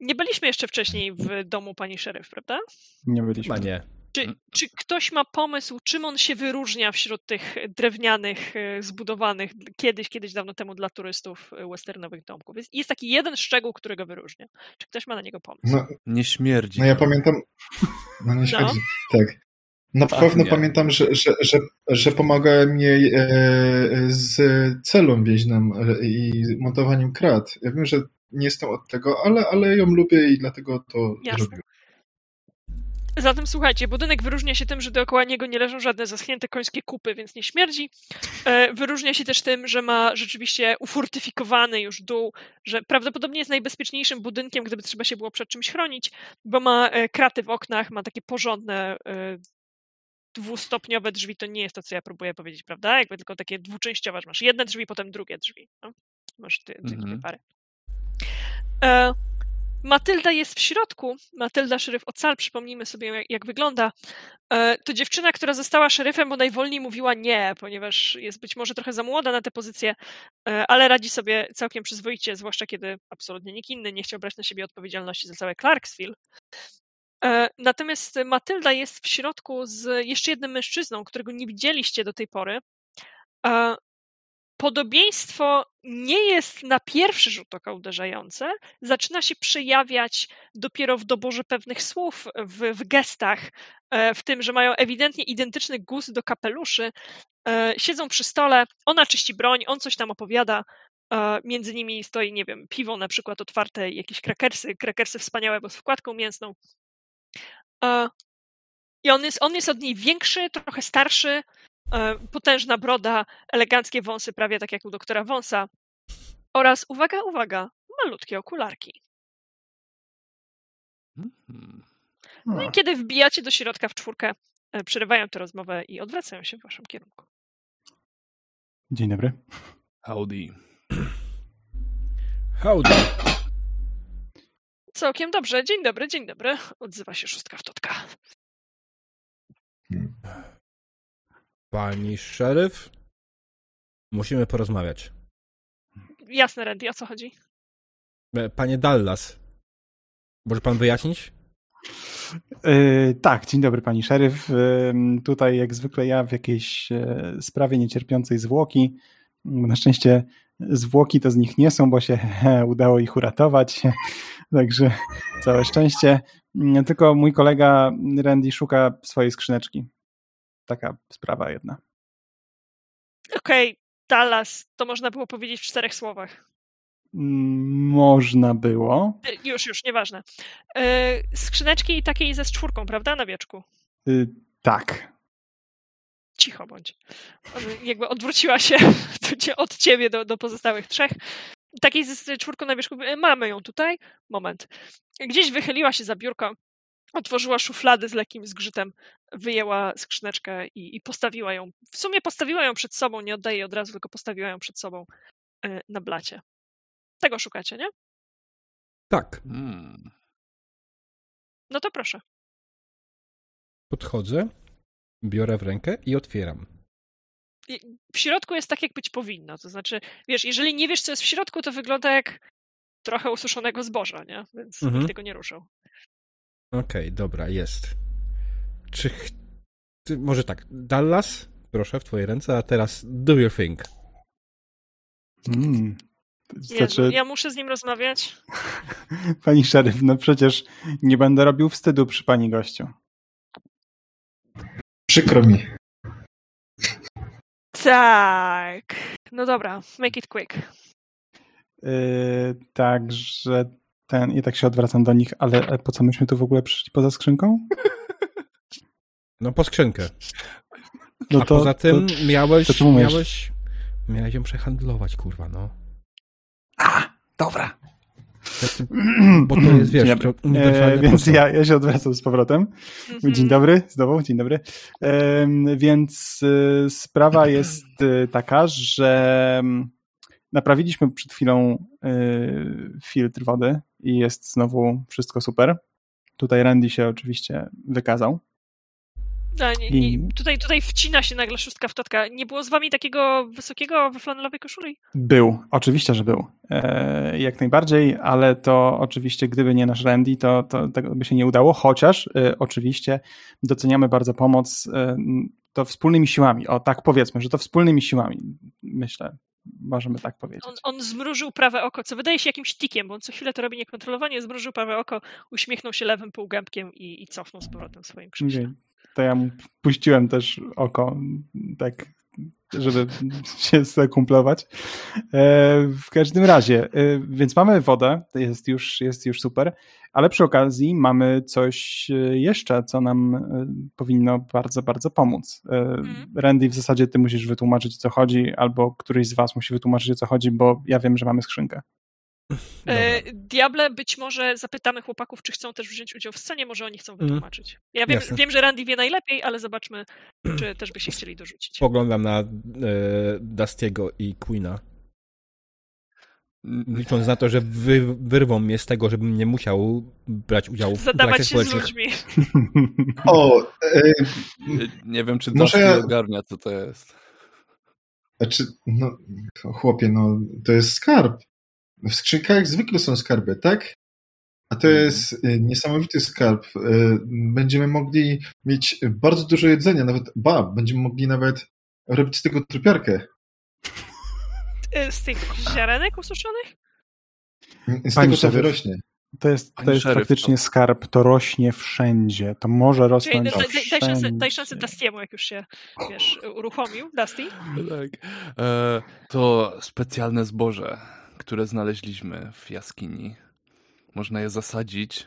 nie byliśmy jeszcze wcześniej w domu pani szeryf, prawda? Nie byliśmy. Chyba nie. Czy, czy ktoś ma pomysł, czym on się wyróżnia wśród tych drewnianych, e, zbudowanych kiedyś, kiedyś dawno temu dla turystów e, westernowych domków? Jest, jest taki jeden szczegół, który go wyróżnia. Czy ktoś ma na niego pomysł? No, Nie śmierdzi. no ja pamiętam. No nie śmierdzi. Tak. Na Tak, pewno nie. pamiętam, że, że, że, że pomagałem jej z celą wieźną e, i montowaniem krat. Ja wiem, że nie jestem od tego, ale, ale ją lubię i dlatego to Jasne. zrobiłem. Zatem słuchajcie, budynek wyróżnia się tym, że dookoła niego nie leżą żadne zaschnięte końskie kupy, więc nie śmierdzi. E, wyróżnia się też tym, że ma rzeczywiście ufortyfikowany już dół, że prawdopodobnie jest najbezpieczniejszym budynkiem, gdyby trzeba się było przed czymś chronić, bo ma e, kraty w oknach, ma takie porządne dwustopniowe drzwi. To nie jest to, co ja próbuję powiedzieć, prawda? Jakby tylko takie dwuczęściowe, masz jedne drzwi, potem drugie drzwi. No? Masz dwie Mhm. pary. E, Matylda jest w środku. Matylda, szeryf Ocal, przypomnijmy sobie, jak, jak wygląda. E, To dziewczyna, która została szeryfem, bo najwolniej mówiła nie, ponieważ jest być może trochę za młoda na tę pozycję, e, ale radzi sobie całkiem przyzwoicie, zwłaszcza kiedy absolutnie nikt inny nie chciał brać na siebie odpowiedzialności za całe Clarksville. E, Natomiast Matylda jest w środku z jeszcze jednym mężczyzną, którego nie widzieliście do tej pory. E, Podobieństwo nie jest na pierwszy rzut oka uderzające, zaczyna się przejawiać dopiero w doborze pewnych słów, w, w gestach, e, w tym, że mają ewidentnie identyczny gust do kapeluszy. Siedzą przy stole, ona czyści broń, on coś tam opowiada. Między nimi stoi, nie wiem, piwo na przykład otwarte, jakieś krakersy, krakersy wspaniałe, bo z wkładką mięsną. E, I on jest, on jest od niej większy, trochę starszy, e, potężna broda, eleganckie wąsy, prawie tak jak u doktora Wąsa. Oraz, uwaga, uwaga, malutkie okularki. Hmm. No i kiedy wbijacie do środka w czwórkę, e, przerywają tę rozmowę i odwracają się w waszym kierunku. Dzień dobry. Howdy. Howdy. Całkiem dobrze. Dzień dobry, dzień dobry. Odzywa się szóstka w totka. Pani szeryf? Musimy porozmawiać. Jasne, Randy, o co chodzi? E, Panie Dallas, może pan wyjaśnić? Yy, tak, dzień dobry pani szeryf. Yy, tutaj jak zwykle ja w jakiejś yy, sprawie niecierpiącej zwłoki. Na szczęście zwłoki to z nich nie są, bo się he, udało ich uratować. Także całe szczęście. Yy, Tylko mój kolega Randy szuka swojej skrzyneczki. Taka sprawa jedna. Okej, Dallas, to można było powiedzieć w czterech słowach. Mm, Można było. E, Już, już, nieważne. E, skrzyneczki takiej ze czwórką, prawda, na wieczku? Yy, Tak. Cicho bądź. Jakby odwróciła się od ciebie do, do pozostałych trzech. Takiej ze z czwórką na wierzchu. e, Mamy ją tutaj. Moment. Gdzieś wychyliła się za biurko, otworzyła szuflady z lekkim zgrzytem, wyjęła skrzyneczkę i, i postawiła ją. W sumie postawiła ją przed sobą, nie oddaje jej od razu, tylko postawiła ją przed sobą e, na blacie. Tego szukacie, nie? Tak. Hmm. No to proszę. Podchodzę, biorę w rękę i otwieram. W środku jest tak, jak być powinno. To znaczy, wiesz, jeżeli nie wiesz, co jest w środku, to wygląda jak trochę ususzonego zboża, nie? Więc Mhm. nikt tego nie ruszał. Okej, dobra, jest. Czy. ch- Ty, może tak, Dallas, proszę, w twoje ręce, a teraz do your thing. Mm. Jezu, Znaczy, ja muszę z nim rozmawiać. pani szeryf, no przecież nie będę robił wstydu przy pani gościu. Przykro mi. Tak. No dobra, make it quick. Yy, Także ten, i tak się odwracam do nich, ale e, po co myśmy tu w ogóle przyszli poza skrzynką? No, po skrzynkę. No a poza tym to- miałeś. to mówisz? miałeś. Miałeś ją przehandlować, kurwa, no. A, dobra. Bo to jest, wiesz, to E, więc ja, ja się odwracam z powrotem. Mhm. Dzień dobry, znowu, dzień dobry. Em, Więc y, sprawa jest y, taka, że mm, naprawiliśmy przed chwilą y, filtr wody i jest znowu wszystko super. Tutaj Randy się oczywiście wykazał. Nie, nie, tutaj, tutaj wcina się nagle szóstka w totka. Nie było z wami takiego wysokiego we flanelowej koszuli? Był, oczywiście, że był. E, jak najbardziej, ale to oczywiście, gdyby nie nasz Randy, to, to by się nie udało, chociaż e, oczywiście doceniamy bardzo pomoc, e, to wspólnymi siłami. O tak powiedzmy, że to wspólnymi siłami, myślę, możemy tak powiedzieć. On, on zmrużył prawe oko, co wydaje się jakimś tikiem, bo on co chwilę to robi niekontrolowanie, zmrużył prawe oko, uśmiechnął się lewym półgębkiem i, i cofnął z powrotem swoim krześle. Okej. To ja mu puściłem też oko, tak żeby się zakumplować. E, w każdym razie, e, więc mamy wodę, to jest już, jest już super, ale przy okazji mamy coś e, jeszcze, co nam powinno bardzo, bardzo pomóc. Mhm. Randy, w zasadzie ty musisz wytłumaczyć, o co chodzi, albo któryś z was musi wytłumaczyć, o co chodzi, bo ja wiem, że mamy skrzynkę. E, Diable, być może zapytamy chłopaków, czy chcą też wziąć udział w scenie, może oni chcą wytłumaczyć. Ja wiem, wiem, że Randy wie najlepiej, ale zobaczmy, czy też by się chcieli dorzucić. Spoglądam na e, Dustiego i Queena. Licząc na to, że wy, wyrwą mnie z tego, żebym nie musiał brać udziału w Zadawać się z ludźmi. O, e, Nie wiem, czy Dusty ja- ogarnia, co to jest. znaczy, no, chłopie, no, to jest skarb. W skrzynkach zwykle są skarby, tak? A to jest e, niesamowity skarb. E, Będziemy mogli mieć bardzo dużo jedzenia, nawet, ba, będziemy mogli nawet robić z tego trupiarkę. Z tych ziarenek ususzonych? Z Pani tego to szeryf. wyrośnie. To jest, Pani to jest szeryf, faktycznie to- skarb, to rośnie wszędzie, to może Czyli rosnąć daj, daj, daj, szansę, wszędzie. daj szansę Dustiemu, jak już się, wiesz, uruchomił. Dusty? Tak. E, to specjalne zboże, które znaleźliśmy w jaskini. Można je zasadzić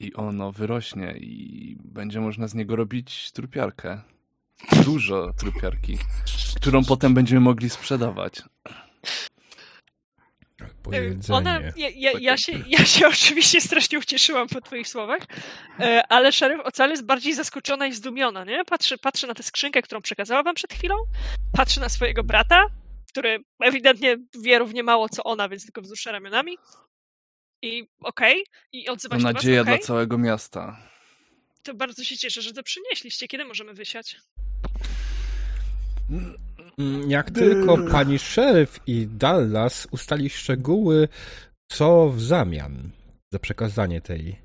i ono wyrośnie i będzie można z niego robić trupiarkę. Dużo trupiarki, którą potem będziemy mogli sprzedawać. Powiedzenie. Ona, ja, ja, ja, się, ja się oczywiście strasznie ucieszyłam po twoich słowach, e, ale szeryf Ocal jest bardziej zaskoczona i zdumiona, nie? Patrzy, patrzy na tę skrzynkę, którą przekazała wam przed chwilą, patrzy na swojego brata, który ewidentnie wie równie mało co ona, więc tylko wzrusza ramionami i okej, i To odzywa się do was, nadzieja okej, dla całego miasta. to bardzo się cieszę, że to przynieśliście. Kiedy możemy wysiać? Mm, Jak tylko pani szeryf i Dallas ustali szczegóły, co w zamian za przekazanie tej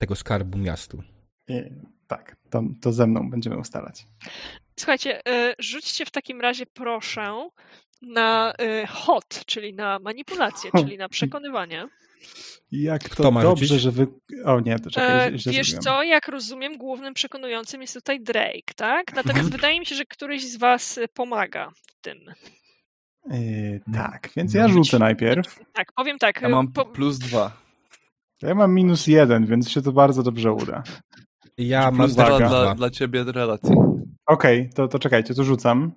tego skarbu miastu. Nie, Tak, to, to ze mną będziemy ustalać. Słuchajcie, e, rzućcie w takim razie proszę na e, hot, czyli na manipulację, czyli na przekonywanie. Jak to Kto ma dobrze, rzucić? że wy... O nie, to czekaj, E, wiesz co, jak rozumiem, głównym przekonującym jest tutaj Drake, tak? Natomiast wydaje mi się, że któryś z was e, pomaga w tym. Yy, tak, więc ja rzucę najpierw. Tak, powiem tak. Ja mam po, plus dwa. Ja mam minus jeden, więc się to bardzo dobrze uda. Ja mam dla, dla ciebie relacji. Okej, to, to czekajcie, to rzucam.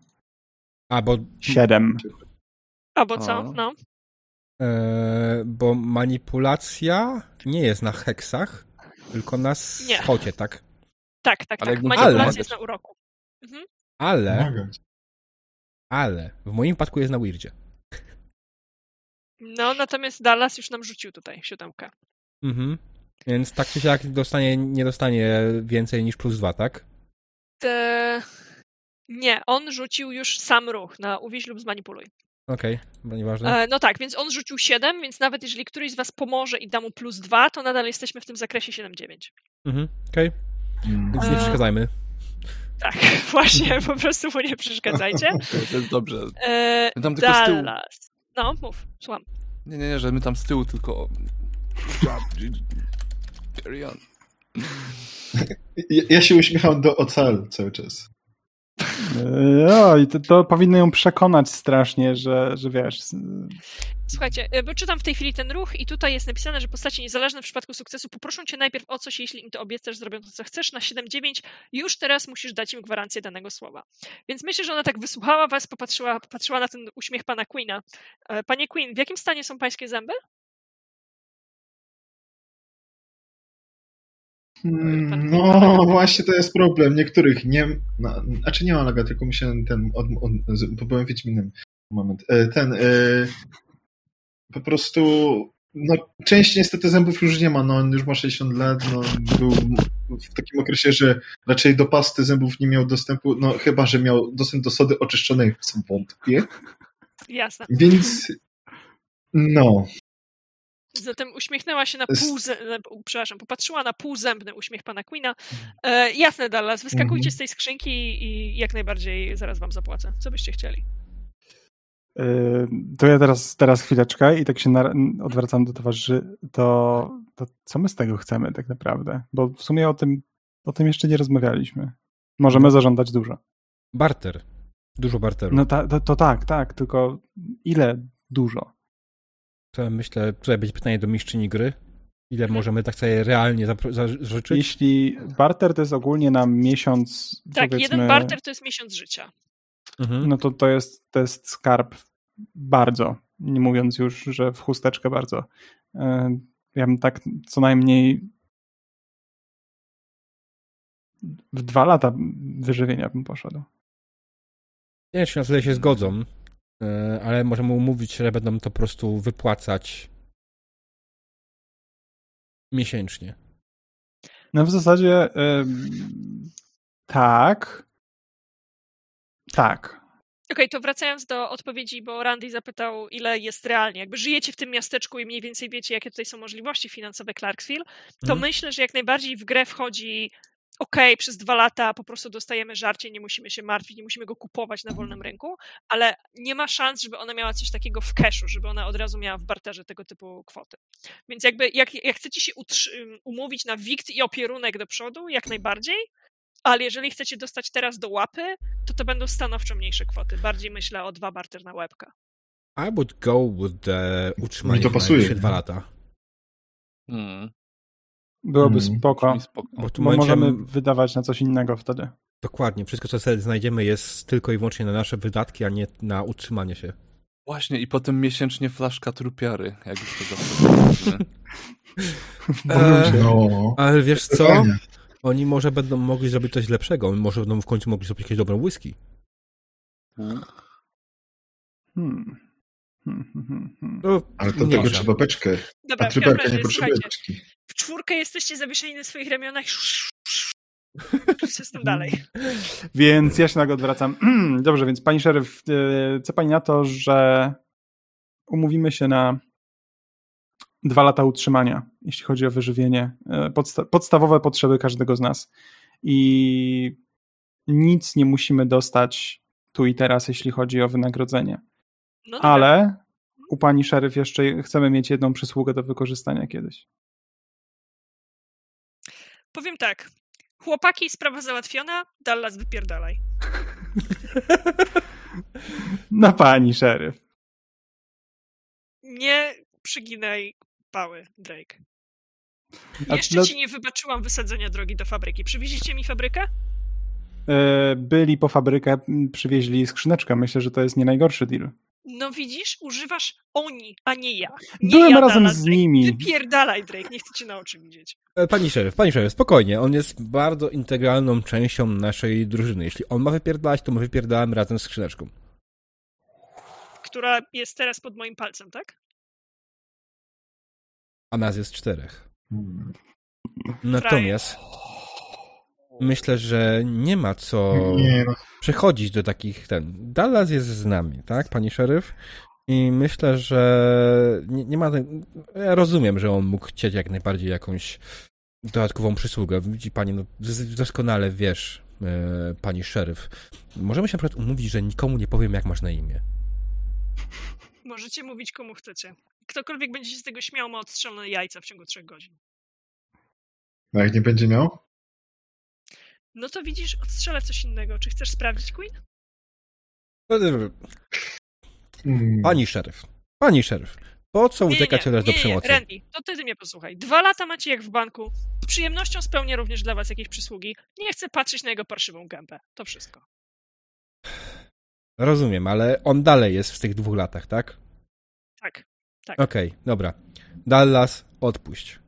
A, bo, Siedem. albo co? No. e, bo manipulacja nie jest na heksach, tylko na Nie. schocie, tak? Tak, tak, Ale tak. Manipulacja pomagać. jest na uroku. Mhm. Ale, ale, w moim przypadku jest na weirdzie. No, natomiast Dallas już nam rzucił tutaj siódemkę. Mhm. Więc tak czy siak dostanie, nie dostanie więcej niż plus dwa, tak? Te... Nie, on rzucił już sam ruch na uwieź lub zmanipuluj. Okej, okay, nieważne. E, no tak, więc on rzucił 7, więc nawet jeżeli któryś z was pomoże i da mu plus 2, to nadal jesteśmy w tym zakresie 7-9. Mhm, okej. Mm. Więc nie E, przeszkadzajmy. Tak, właśnie, po prostu mu nie przeszkadzajcie. To jest dobrze. E, My tam tylko z tyłu. Dallas. No, mów, słucham. Nie, nie, nie, że my tam z tyłu tylko... Ja, ja się uśmiecham do Ocal cały czas. Yy, O, i to, to powinno ją przekonać strasznie, że, że wiesz. Słuchajcie, e, bo czytam w tej chwili ten ruch i tutaj jest napisane, że postacie niezależne w przypadku sukcesu poproszą cię najpierw o coś, jeśli im to obiecasz, zrobią to, co chcesz. Na 7-9 już teraz musisz dać im gwarancję danego słowa. Więc myślę, że ona tak wysłuchała was, popatrzyła, popatrzyła na ten uśmiech pana Queena. E, Panie Queen, w jakim stanie są pańskie zęby? No, właśnie to jest problem. Niektórych nie. No, znaczy nie ma naga, tylko musiałem ten. Od, od, byłem Wiedźminem. Moment. E, Ten. E, po prostu. No, część niestety zębów już nie ma. No, on już ma 60 lat. No, był w takim okresie, że raczej do pasty zębów nie miał dostępu. No, chyba, że miał dostęp do sody oczyszczonej, w co wątpię. Jasne. Więc. No. Zatem uśmiechnęła się na pół, zę- przepraszam, popatrzyła na półzębny uśmiech pana Queena. E, jasne, Dallas, wyskakujcie Mhm. z tej skrzynki i jak najbardziej zaraz wam zapłacę. Co byście chcieli? Yy, To ja teraz, teraz chwileczkę i tak się na, odwracam do towarzyszy. To, to co my z tego chcemy tak naprawdę? Bo w sumie o tym, o tym jeszcze nie rozmawialiśmy. Możemy zażądać dużo. Barter. Dużo barteru. No ta, to, to tak, tak, tylko ile dużo? To myślę, tutaj będzie pytanie do mistrzyni gry. Ile możemy tak sobie realnie zażyczyć? Jeśli barter to jest ogólnie na miesiąc, Tak, powiedzmy, jeden barter to jest miesiąc życia. Mhm. no to to jest, to jest skarb bardzo, nie mówiąc już, że w chusteczkę bardzo. E, Ja bym tak co najmniej w dwa lata wyżywienia bym poszedł. Nie wiem, czy na tyle się zgodzą, ale możemy umówić, że będą to po prostu wypłacać miesięcznie. No w zasadzie ym, tak. Tak. Okej, to wracając do odpowiedzi, bo Randy zapytał, ile jest realnie. Jakby żyjecie w tym miasteczku i mniej więcej wiecie, jakie tutaj są możliwości finansowe Clarksville, to Mhm. myślę, że jak najbardziej w grę wchodzi okej, przez dwa lata po prostu dostajemy żarcie, nie musimy się martwić, nie musimy go kupować na wolnym rynku, ale nie ma szans, żeby ona miała coś takiego w cashu, żeby ona od razu miała w barterze tego typu kwoty. Więc jakby jak, jak chcecie się umówić na wikt i opierunek do przodu, jak najbardziej, ale jeżeli chcecie dostać teraz do łapy, to to będą stanowczo mniejsze kwoty. Bardziej myślę o dwa barter na łebka. I would go with the utrzymanie Mi to pasuje, dwa lata. Hmm. Byłoby Mm. spoko. Spoko. Bo tu Bo momencie, możemy wydawać na coś innego wtedy. dokładnie, wszystko co sobie znajdziemy jest tylko i wyłącznie na nasze wydatki, a nie na utrzymanie się. Właśnie, i potem miesięcznie flaszka trupiary, jak już to zawsze Eee, No. ale wiesz co? Oni może będą mogli zrobić coś lepszego. Może będą w końcu mogli zrobić jakieś dobre whisky. Hmm. Hmm, hmm, hmm, hmm. No, Ale to tego trzeba beczkę. Dobra, A tryberka nie potrzebuje beczki. W czwórkę jesteście zawieszeni na swoich ramionach. Z tym dalej? Więc ja się nagle odwracam. Dobrze, więc pani szeryf, e, co pani na to, że umówimy się na dwa lata utrzymania, jeśli chodzi o wyżywienie, e, podsta- podstawowe potrzeby każdego z nas. I nic nie musimy dostać tu i teraz, jeśli chodzi o wynagrodzenie. No. Ale u pani szeryf jeszcze chcemy mieć jedną przysługę do wykorzystania kiedyś. Powiem tak. Chłopaki, sprawa załatwiona, Dallas wypierdalaj. Na pani szeryf. Nie przyginaj pały, Drake. A Jeszcze dla- ci nie wybaczyłam wysadzenia drogi do fabryki. Przywieziecie mi fabrykę? E, Byli po fabrykę, przywieźli skrzyneczkę. Myślę, że to jest nie najgorszy deal. No widzisz, używasz oni, a nie ja. Nie Byłem ja, razem z Drake. nimi. Wypierdalaj, Drake, nie chcę cię na oczy widzieć. E, Pani szeryf, pani szeryf, spokojnie. On jest bardzo integralną częścią naszej drużyny. Jeśli on ma wypierdalać, to my wypierdalamy razem z skrzyneczką. Która jest teraz pod moim palcem, tak? A nas jest czterech. Hmm. Natomiast myślę, że nie ma co Nie, no. przechodzić do takich ten. Dallas jest z nami, tak, pani szeryf? I myślę, że nie, nie ma. Ja rozumiem, że on mógł chcieć jak najbardziej jakąś dodatkową przysługę. Widzi pani, no, doskonale wiesz, e, pani szeryf. Możemy się na przykład umówić, że nikomu nie powiem, jak masz na imię. Możecie mówić komu chcecie. Ktokolwiek będzie się z tego śmiał, ma odstrzelone jajca w ciągu trzech godzin. A jak nie będzie miał? No to widzisz, odstrzelę coś innego. Czy chcesz sprawdzić, Queen? Hmm. Pani szeryf. Pani szeryf. Po co uciekać teraz do nie, nie, przemocy? Randy, to ty, ty mnie posłuchaj. Dwa lata macie jak w banku. Z przyjemnością spełnię również dla was jakieś przysługi. Nie chcę patrzeć na jego parszywą gębę. To wszystko. Rozumiem, ale on dalej jest w tych dwóch latach, tak? Tak. Okej, dobra. Dallas, odpuść.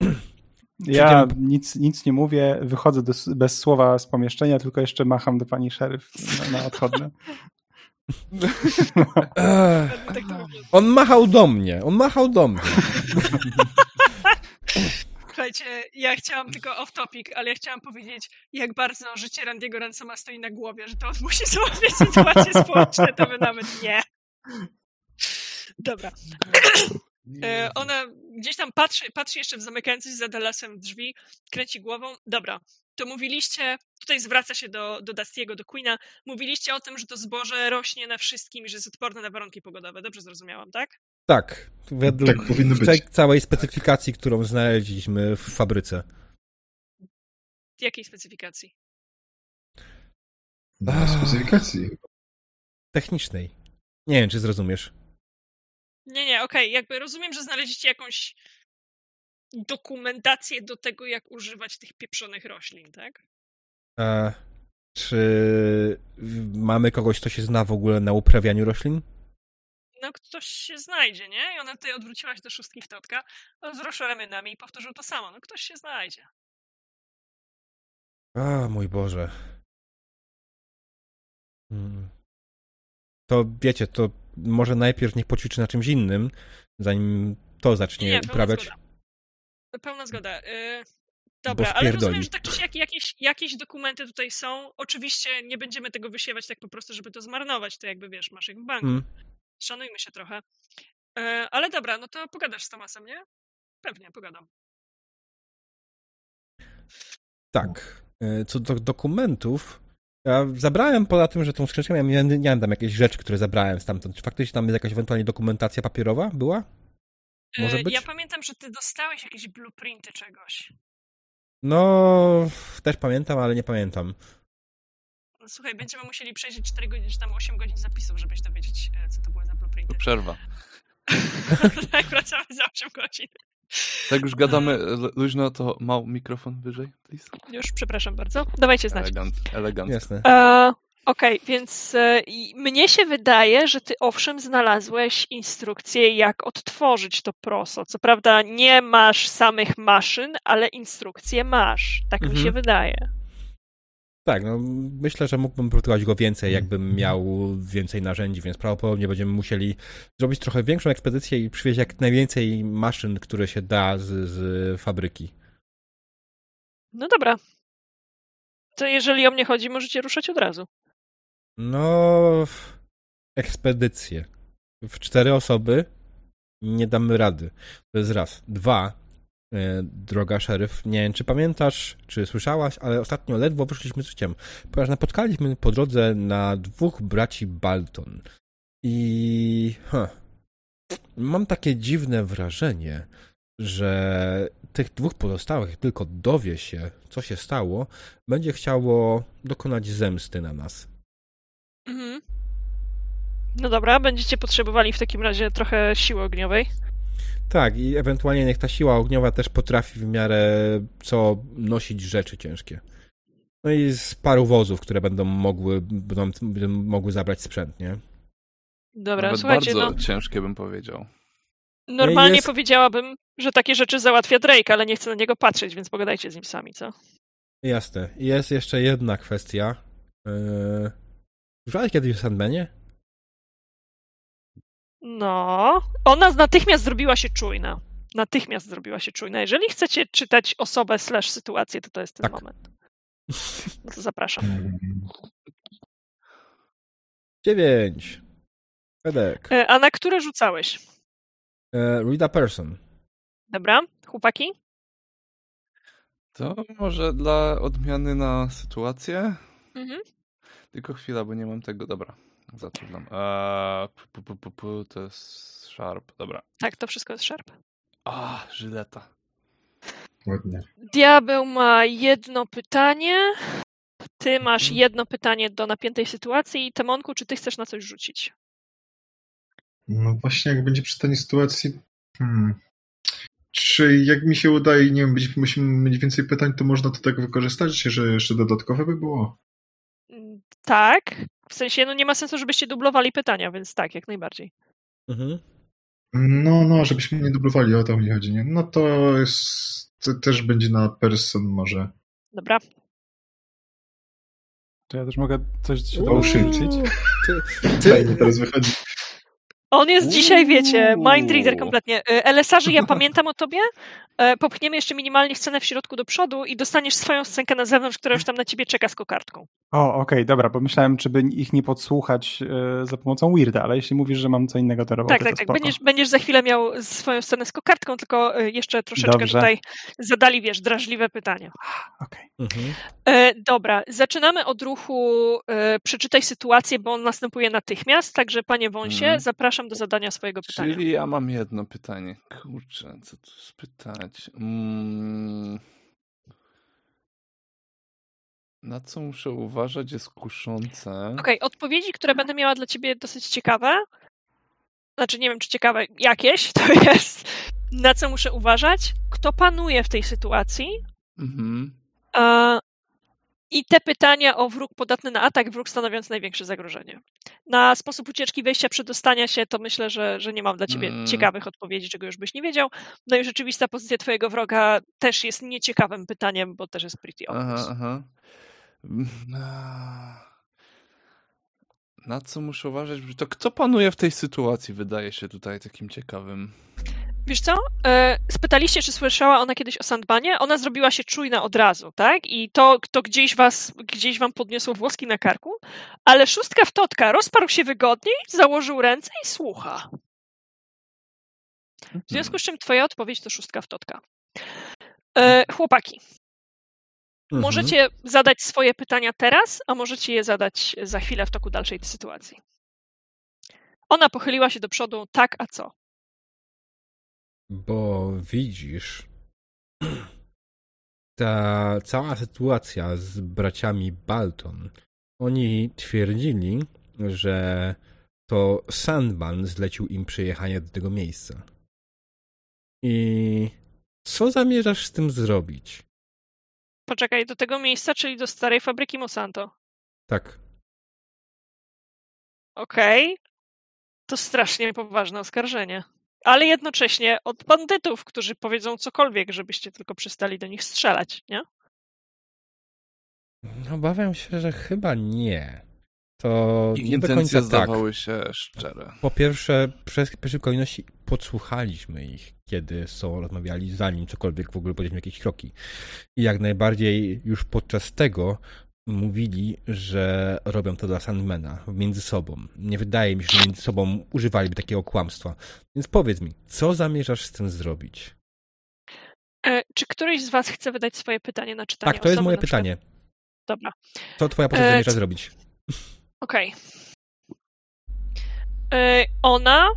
Ja nic, nic nie mówię, wychodzę do, bez słowa z pomieszczenia, tylko jeszcze macham do pani szeryf na, na odchodne. On machał do mnie, on machał do mnie. Słuchajcie, ja chciałam tylko off-topic, ale ja chciałam powiedzieć, jak bardzo życie Randiego Ransoma stoi na głowie, że to on musi załatwiać sytuacje społeczne, to my nawet nie. Dobra. E, ona gdzieś tam patrzy, patrzy jeszcze w zamykające się za Dallasem drzwi, kręci głową. Dobra, to mówiliście, tutaj zwraca się do, do Dustiego, do Queena, mówiliście o tym, że to zboże rośnie na wszystkim i że jest odporne na warunki pogodowe. Dobrze zrozumiałam, tak? Tak, według Tak powinno być. całej specyfikacji, którą znaleźliśmy w fabryce. Jakiej specyfikacji? Na Ah. specyfikacji. Technicznej. Nie wiem, czy zrozumiesz. Nie, nie, okej, jakby rozumiem, że znaleźliście jakąś dokumentację do tego, jak używać tych pieprzonych roślin, tak? E, czy mamy kogoś, kto się zna w ogóle na uprawianiu roślin? No ktoś się znajdzie, nie? I ona tutaj odwróciła się do szóstki w totka, wzruszył ramionami i powtórzył to samo. No ktoś się znajdzie. A, mój Boże. Hmm. To wiecie, to może najpierw niech poćwiczy na czymś innym, zanim to zacznie Nie, uprawiać. zgoda. Pełna zgoda. Y, dobra, ale rozumiem, że tak czy siak jakieś, jakieś dokumenty tutaj są. Oczywiście nie będziemy tego wysiewać tak po prostu, żeby to zmarnować. To jakby wiesz, masz ich w banku. Hmm. Szanujmy się trochę. Y, ale dobra, no to pogadasz z Tomasem, nie? Pewnie, pogadam. Tak. E, Co do dokumentów, ja zabrałem poza tym, że tą skrzynkę miałem, miałem, miałem tam jakieś rzeczy, które zabrałem stamtąd. Czy faktycznie tam jest jakaś ewentualnie dokumentacja papierowa? Była? Może Y, być? Ja pamiętam, że ty dostałeś jakieś blueprinty czegoś. No, też pamiętam, ale nie pamiętam. No, Słuchaj, będziemy musieli przejrzeć 4 godziny, czy tam 8 godzin zapisów, żebyś dowiedzieć, e, co to były za To blueprinty. przerwa. tak, wracamy za 8 godzin. Tak już gadamy luźno, to mał mikrofon wyżej, please. Już, przepraszam bardzo. Dawajcie znać. Elegant, elegant. Jasne. E, Okej, więc e, i mnie się wydaje, że ty owszem znalazłeś instrukcję, jak odtworzyć to proso. Co prawda nie masz samych maszyn, ale instrukcję masz. Tak mi Mhm. się wydaje. Tak, no myślę, że mógłbym produkować go więcej, jakbym miał więcej narzędzi, więc prawdopodobnie będziemy musieli zrobić trochę większą ekspedycję i przywieźć jak najwięcej maszyn, które się da z, z fabryki. No dobra. To jeżeli o mnie chodzi, możecie ruszać od razu. No, ekspedycje. W cztery osoby nie damy rady. To jest raz. Dwa, droga szeryf, nie wiem, czy pamiętasz, czy słyszałaś, ale ostatnio ledwo wyszliśmy z życiem, ponieważ napotkaliśmy po drodze na dwóch braci Balton. I huh, mam takie dziwne wrażenie, że tych dwóch pozostałych, jak tylko dowie się, co się stało, będzie chciało dokonać zemsty na nas. Mhm. No dobra, będziecie potrzebowali w takim razie trochę siły ogniowej. Tak, i ewentualnie niech ta siła ogniowa też potrafi w miarę co nosić rzeczy ciężkie. No i z paru wozów, które będą mogły, będą, będą mogły zabrać sprzęt, nie? Dobra, Nawet słuchajcie, bardzo no ciężkie bym powiedział. normalnie jest- powiedziałabym, że takie rzeczy załatwia Drake, ale nie chcę na niego patrzeć, więc pogadajcie z nim sami, co? Jasne. Jest jeszcze jedna kwestia. Yy... Słyszałeś kiedyś o Sandmanie? No, ona natychmiast zrobiła się czujna. Natychmiast zrobiła się czujna. Jeżeli chcecie czytać osobę slash sytuację, to to jest ten Tak. moment. No to zapraszam. Dziewięć. Fedek. E, A na które rzucałeś? E, read a person. Dobra, chłopaki? To może dla odmiany na sytuację? Mhm. Tylko chwila, bo nie mam tego. Dobra, zatrudniam. Eee, pu, pu, pu, pu, pu, to jest sharp. Dobra. Tak, to wszystko jest szarp. A, żyleta. Ładnie. Diabeł ma jedno pytanie. Ty masz Mhm. jedno pytanie do napiętej sytuacji. Temonku, czy ty chcesz na coś rzucić? No właśnie, jak będzie przy tej sytuacji. Hmm. Czy jak mi się udaje, nie wiem, być- musimy mieć więcej pytań, to można to tak wykorzystać, że jeszcze dodatkowe by było? Mm, Tak. W sensie, no nie ma sensu, żebyście dublowali pytania, więc tak, jak najbardziej. Mhm. No, no, żebyśmy nie dublowali, o to mi chodzi. Nie? No to jest. To też będzie na person może. Dobra. To ja też mogę coś się Uuu, dorzucić. Ty, Fajnie ty, teraz wychodzi. On jest dzisiaj, wiecie, mindreader kompletnie. E, Elesarzy, ja pamiętam o tobie. E, Popchniemy jeszcze minimalnie scenę w środku do przodu i dostaniesz swoją scenkę na zewnątrz, która już tam na ciebie czeka z kokardką. O, okej, dobra, bo myślałem, czy by ich nie podsłuchać e, za pomocą Weirda, ale jeśli mówisz, że mam co innego do roboty, Tak, tak, to tak. Będziesz, będziesz za chwilę miał swoją scenę z kokardką, tylko jeszcze troszeczkę Dobrze. tutaj zadali, wiesz, drażliwe pytania. Okej. mhm. E, dobra, zaczynamy od ruchu przeczytaj sytuację, bo on następuje natychmiast, także panie Wąsie, Mhm. zapraszam do zadania swojego pytania. Czyli ja mam jedno pytanie. Kurczę, co tu spytać? Mm. Na co muszę uważać jest kuszące. Okej, odpowiedzi, które będę miała dla ciebie dosyć ciekawe, znaczy nie wiem, czy ciekawe jakieś, to jest na co muszę uważać, kto panuje w tej sytuacji Mhm. a, i te pytania o wróg podatny na atak, wróg stanowiąc największe zagrożenie. Na sposób ucieczki, wejścia, przedostania się, to myślę, że, że nie mam dla ciebie Mm. ciekawych odpowiedzi, czego już byś nie wiedział. No i rzeczywista pozycja twojego wroga też jest nieciekawym pytaniem, bo też jest pretty obvious. Aha, aha. Mm. Na co muszę uważać? To kto panuje w tej sytuacji, wydaje się tutaj takim ciekawym. Wiesz co? E, Spytaliście, czy słyszała ona kiedyś o Sandbanie? Ona zrobiła się czujna od razu, tak? I to, to gdzieś was, gdzieś wam podniosło włoski na karku, ale szóstka w totka rozparł się wygodniej, założył ręce i słucha. W związku z czym twoja odpowiedź to szóstka w totka. E, chłopaki, Mhm. możecie zadać swoje pytania teraz, a możecie je zadać za chwilę w toku dalszej sytuacji. Ona pochyliła się do przodu, tak, a co? Bo widzisz, ta cała sytuacja z braciami Balton, oni twierdzili, że to Sandman zlecił im przyjechanie do tego miejsca. I co zamierzasz z tym zrobić? Poczekaj, do tego miejsca, czyli do starej fabryki Monsanto. Tak. Okej. To strasznie poważne oskarżenie. Ale jednocześnie od bandytów, którzy powiedzą cokolwiek, żebyście tylko przestali do nich strzelać, nie? Obawiam się, że chyba nie. To Ich nie do końca tak. zdawały się szczere. Po pierwsze, przez pierwszej kolejności podsłuchaliśmy ich, kiedy są rozmawiali, zanim cokolwiek w ogóle podjęliśmy jakieś kroki. I jak najbardziej już podczas tego mówili, że robią to dla Sandmana między sobą. Nie wydaje mi się, że między sobą używaliby takiego kłamstwa. Więc powiedz mi, co zamierzasz z tym zrobić? E, czy któryś z was chce wydać swoje pytanie na czytanie? Tak, to jest moje pytanie. Dobra, Co twoja postać E, zamierza zrobić? okej. E, Ona...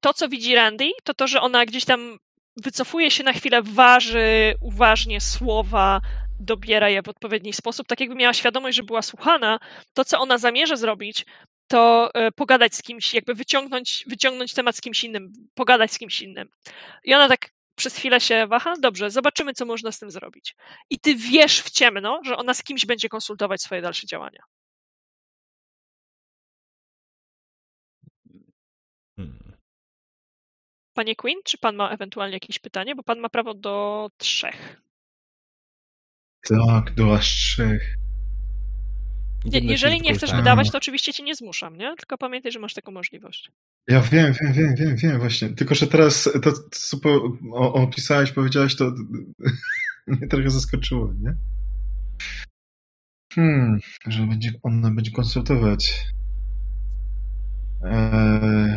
To, co widzi Randy, to to, że ona gdzieś tam wycofuje się na chwilę, waży uważnie słowa, dobiera je w odpowiedni sposób, tak jakby miała świadomość, że była słuchana. To, co ona zamierza zrobić, to e, pogadać z kimś, jakby wyciągnąć, wyciągnąć temat z kimś innym, pogadać z kimś innym. I ona tak przez chwilę się waha, dobrze, zobaczymy, co można z tym zrobić. I ty wiesz w ciemno, że ona z kimś będzie konsultować swoje dalsze działania. Panie Queen, czy pan ma ewentualnie jakieś pytanie? Bo pan ma prawo do trzech. Tak, do aż trzech. Się jeżeli nie chcesz wydawać, to oczywiście cię nie zmuszam, nie? Tylko pamiętaj, że masz taką możliwość. Ja wiem, wiem, wiem, wiem, wiem właśnie. Tylko, że teraz to, co po, o, opisałeś, powiedziałeś, to mnie trochę zaskoczyło, nie? Hmm, że będzie, ona będzie konsultować. Eee...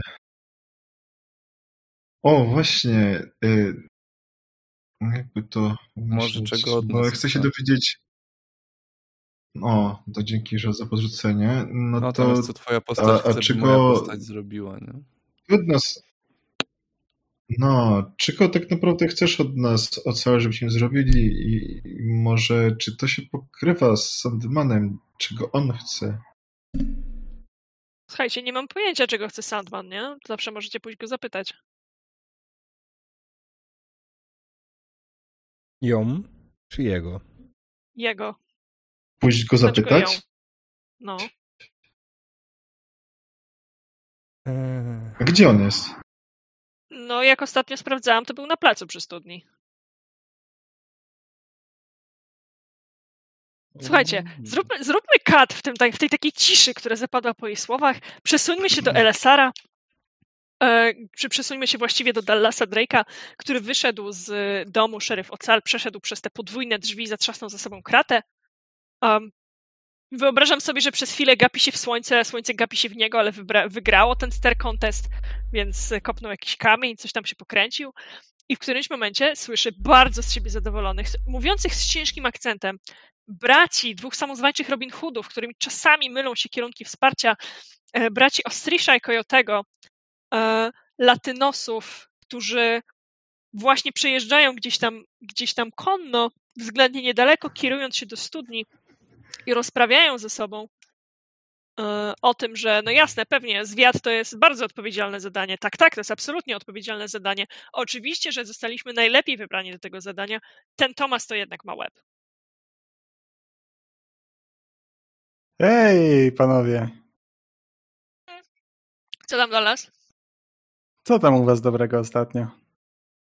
O, właśnie. e, Jakby to. Może myśleć, czego od Bo nas ja chcę się chce. dowiedzieć. O, to dzięki, że za podrzucenie. No, No to teraz co twoja postać a- a czego- moja postać zrobiła, nie? od nas. No, czego tak naprawdę chcesz od nas ocalać, żebyśmy zrobili i, i może czy to się pokrywa z Sandmanem, czego on chce? Słuchajcie, nie mam pojęcia, czego chce Sandman, nie? Zawsze możecie pójść go zapytać. Ją czy jego? Jego. Pójść go zapytać? No. Eee, A gdzie on jest? No, jak ostatnio sprawdzałam, to był na placu przy studni. Słuchajcie, zróbmy, zróbmy kat w, tym, tak- w tej takiej ciszy, która zapadła po jej słowach. Przesuńmy się do Elesara. E, przesuńmy się właściwie do Dallasa Drake'a, który wyszedł z domu szeryf Ocal, przeszedł przez te podwójne drzwi, zatrzasnął za sobą kratę. Um, wyobrażam sobie, że przez chwilę gapi się w słońce, słońce gapi się w niego, ale wybra- wygrało ten ster contest, więc kopnął jakiś kamień, coś tam się pokręcił. I w którymś momencie słyszy bardzo z siebie zadowolonych, mówiących z ciężkim akcentem, braci, dwóch samozwańczych Robin Hoodów, którymi czasami mylą się kierunki wsparcia, e, braci Ostrisha i Coyotego, e, latynosów, którzy właśnie przejeżdżają gdzieś tam, gdzieś tam konno względnie niedaleko, kierując się do studni i rozprawiają ze sobą e, o tym, że no jasne, pewnie zwiat to jest bardzo odpowiedzialne zadanie. Tak, tak, to jest absolutnie odpowiedzialne zadanie. Oczywiście, że zostaliśmy najlepiej wybrani do tego zadania. Ten Tomas to jednak ma łeb. Ej, panowie, Co tam Dallas? Co tam u was dobrego ostatnio?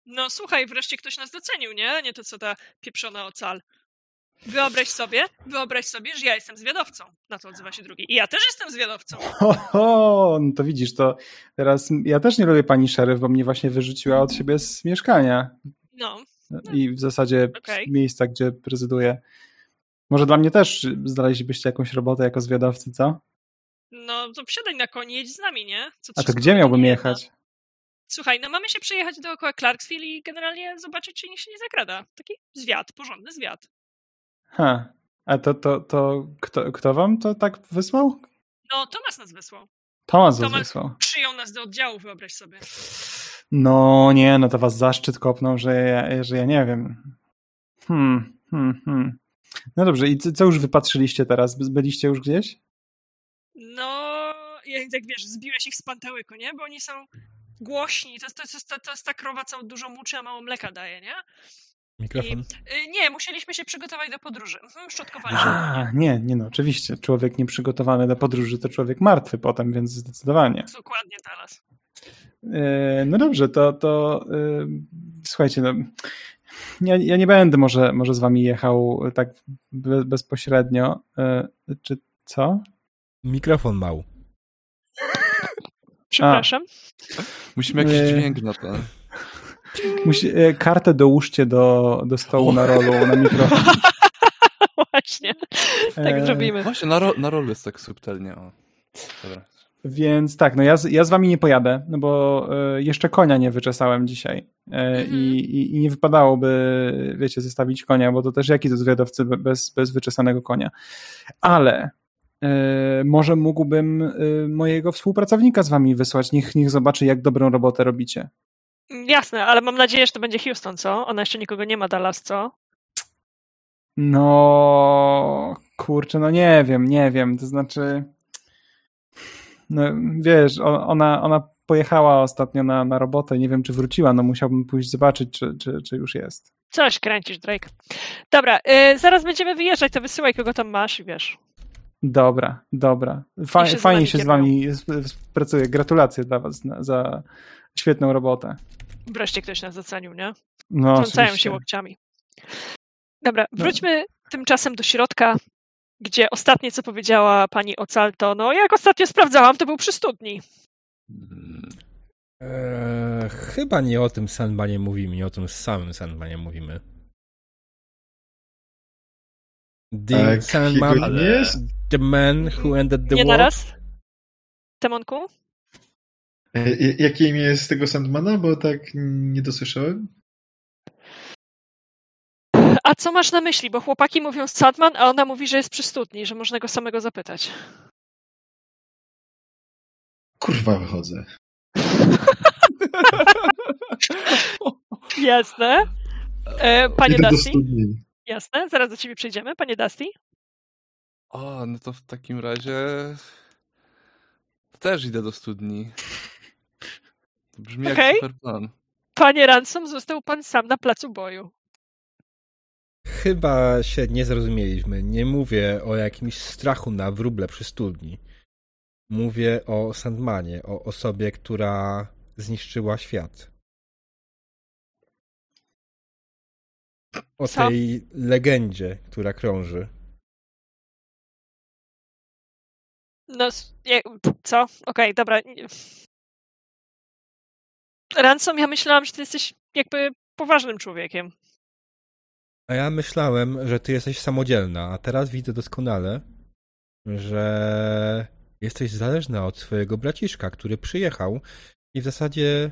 No słuchaj, wreszcie ktoś nas docenił, nie? Nie to co ta pieprzona ocal. Wyobraź sobie, wyobraź sobie, że ja jestem zwiadowcą. Na to odzywa się drugi. I ja też jestem zwiadowcą. Ho, ho, no to widzisz, to teraz ja też nie lubię pani szeryf, bo mnie właśnie wyrzuciła od siebie z mieszkania No, i w zasadzie z miejsca, gdzie prezyduję. Może dla mnie też znaleźlibyście jakąś robotę jako zwiadowcy, co? no to wsiadaj na koni, jedź z nami, nie? Co A to gdzie miałbym jechać? Słuchaj, no mamy się przejechać dookoła Clarksville i generalnie zobaczyć, czy nikt się nie zakrada. Taki zwiat, porządny zwiat. Ha. A to, to, to kto, kto wam to tak wysłał? No, Tomas nas wysłał. Tomas Tomas- wysłał. Przyjął nas do oddziału, wyobraź sobie. No nie, no to was zaszczyt kopnął, że ja, że ja nie wiem. Hmm, hmm, hmm. No dobrze, i co, już wypatrzyliście teraz? By- Byliście już gdzieś? No, ja tak wiesz, zbiłeś ich z pantałyku, nie? Bo oni są głośni. To, jest- to, to, to jest ta krowa, co dużo muczy, a mało mleka daje, nie? Mikrofon. Y, nie, musieliśmy się przygotować do podróży. Mhm, Szczotkowaliśmy. A, nie, nie no, oczywiście. Człowiek nieprzygotowany do podróży to człowiek martwy potem, więc zdecydowanie. Dokładnie teraz. E, No dobrze, to, to e, słuchajcie, no, ja, ja nie będę może, może z wami jechał tak be, bezpośrednio. Czy co? Mikrofon mał. Przepraszam. Musimy jakiś dźwięk na to. Musi, e, kartę dołóżcie do, do stołu na rolu, na mikrofon. Właśnie. Tak E, zrobimy. Właśnie, na, ro, na rolu jest tak subtelnie. O. Dobra. Więc tak, no ja, z- ja z wami nie pojadę, no bo e, jeszcze konia nie wyczesałem dzisiaj Mhm. i, i, nie wypadałoby, wiecie, zostawić konia, bo to też jaki to zwiadowcy be- bez, bez wyczesanego konia. Ale może mógłbym e, mojego współpracownika z wami wysłać, niech, niech zobaczy, jak dobrą robotę robicie. Jasne, ale mam nadzieję, że to będzie Houston, co? Ona jeszcze nikogo nie ma, Dallas, co? No, kurczę, no nie wiem, nie wiem, to znaczy, no wiesz, ona, ona pojechała ostatnio na, na robotę, nie wiem, czy wróciła, no musiałbym pójść zobaczyć, czy, czy, czy już jest. Coś kręcisz, Drake. Dobra, y, zaraz będziemy wyjeżdżać, to wysyłaj kogo tam masz i wiesz. Dobra, dobra. Fa- się fajnie się z wami współpracuję. Gratulacje dla was na, za świetną robotę. Wreszcie ktoś nas docenił, nie? No, Trącają oczywiście. się łokciami. Dobra, No. wróćmy tymczasem do środka, gdzie ostatnie, co powiedziała pani Ocalto, no jak ostatnio sprawdzałam, to był przy studni. Eee, chyba nie o tym Sandmanie mówimy, nie o tym samym Sandmanie mówimy. The Tak, Sandman, nie jest? the man who ended the Nie war. naraz? Temonku? E, j- Jakie imię jest tego Sandmana? Bo tak nie dosłyszałem. A co masz na myśli? Bo chłopaki mówią Sadman, a ona mówi, że jest przy studni, że można go samego zapytać. Kurwa, wychodzę. Jasne. E, panie studni. Jasne, zaraz do ciebie przejdziemy. Panie Dusty? O, no to w takim razie też idę do studni. To brzmi Okej. jak super plan. Panie Ransom, został pan sam na placu boju. Chyba się nie zrozumieliśmy. Nie mówię o jakimś strachu na wróble przy studni. Mówię o Sandmanie, o osobie, która zniszczyła świat. O Co? tej legendzie, która krąży. No, co? Okej, dobra. Ransom, ja myślałam, że ty jesteś jakby poważnym człowiekiem. A ja myślałem, że ty jesteś samodzielna, a teraz widzę doskonale, że jesteś zależna od swojego braciszka, który przyjechał i w zasadzie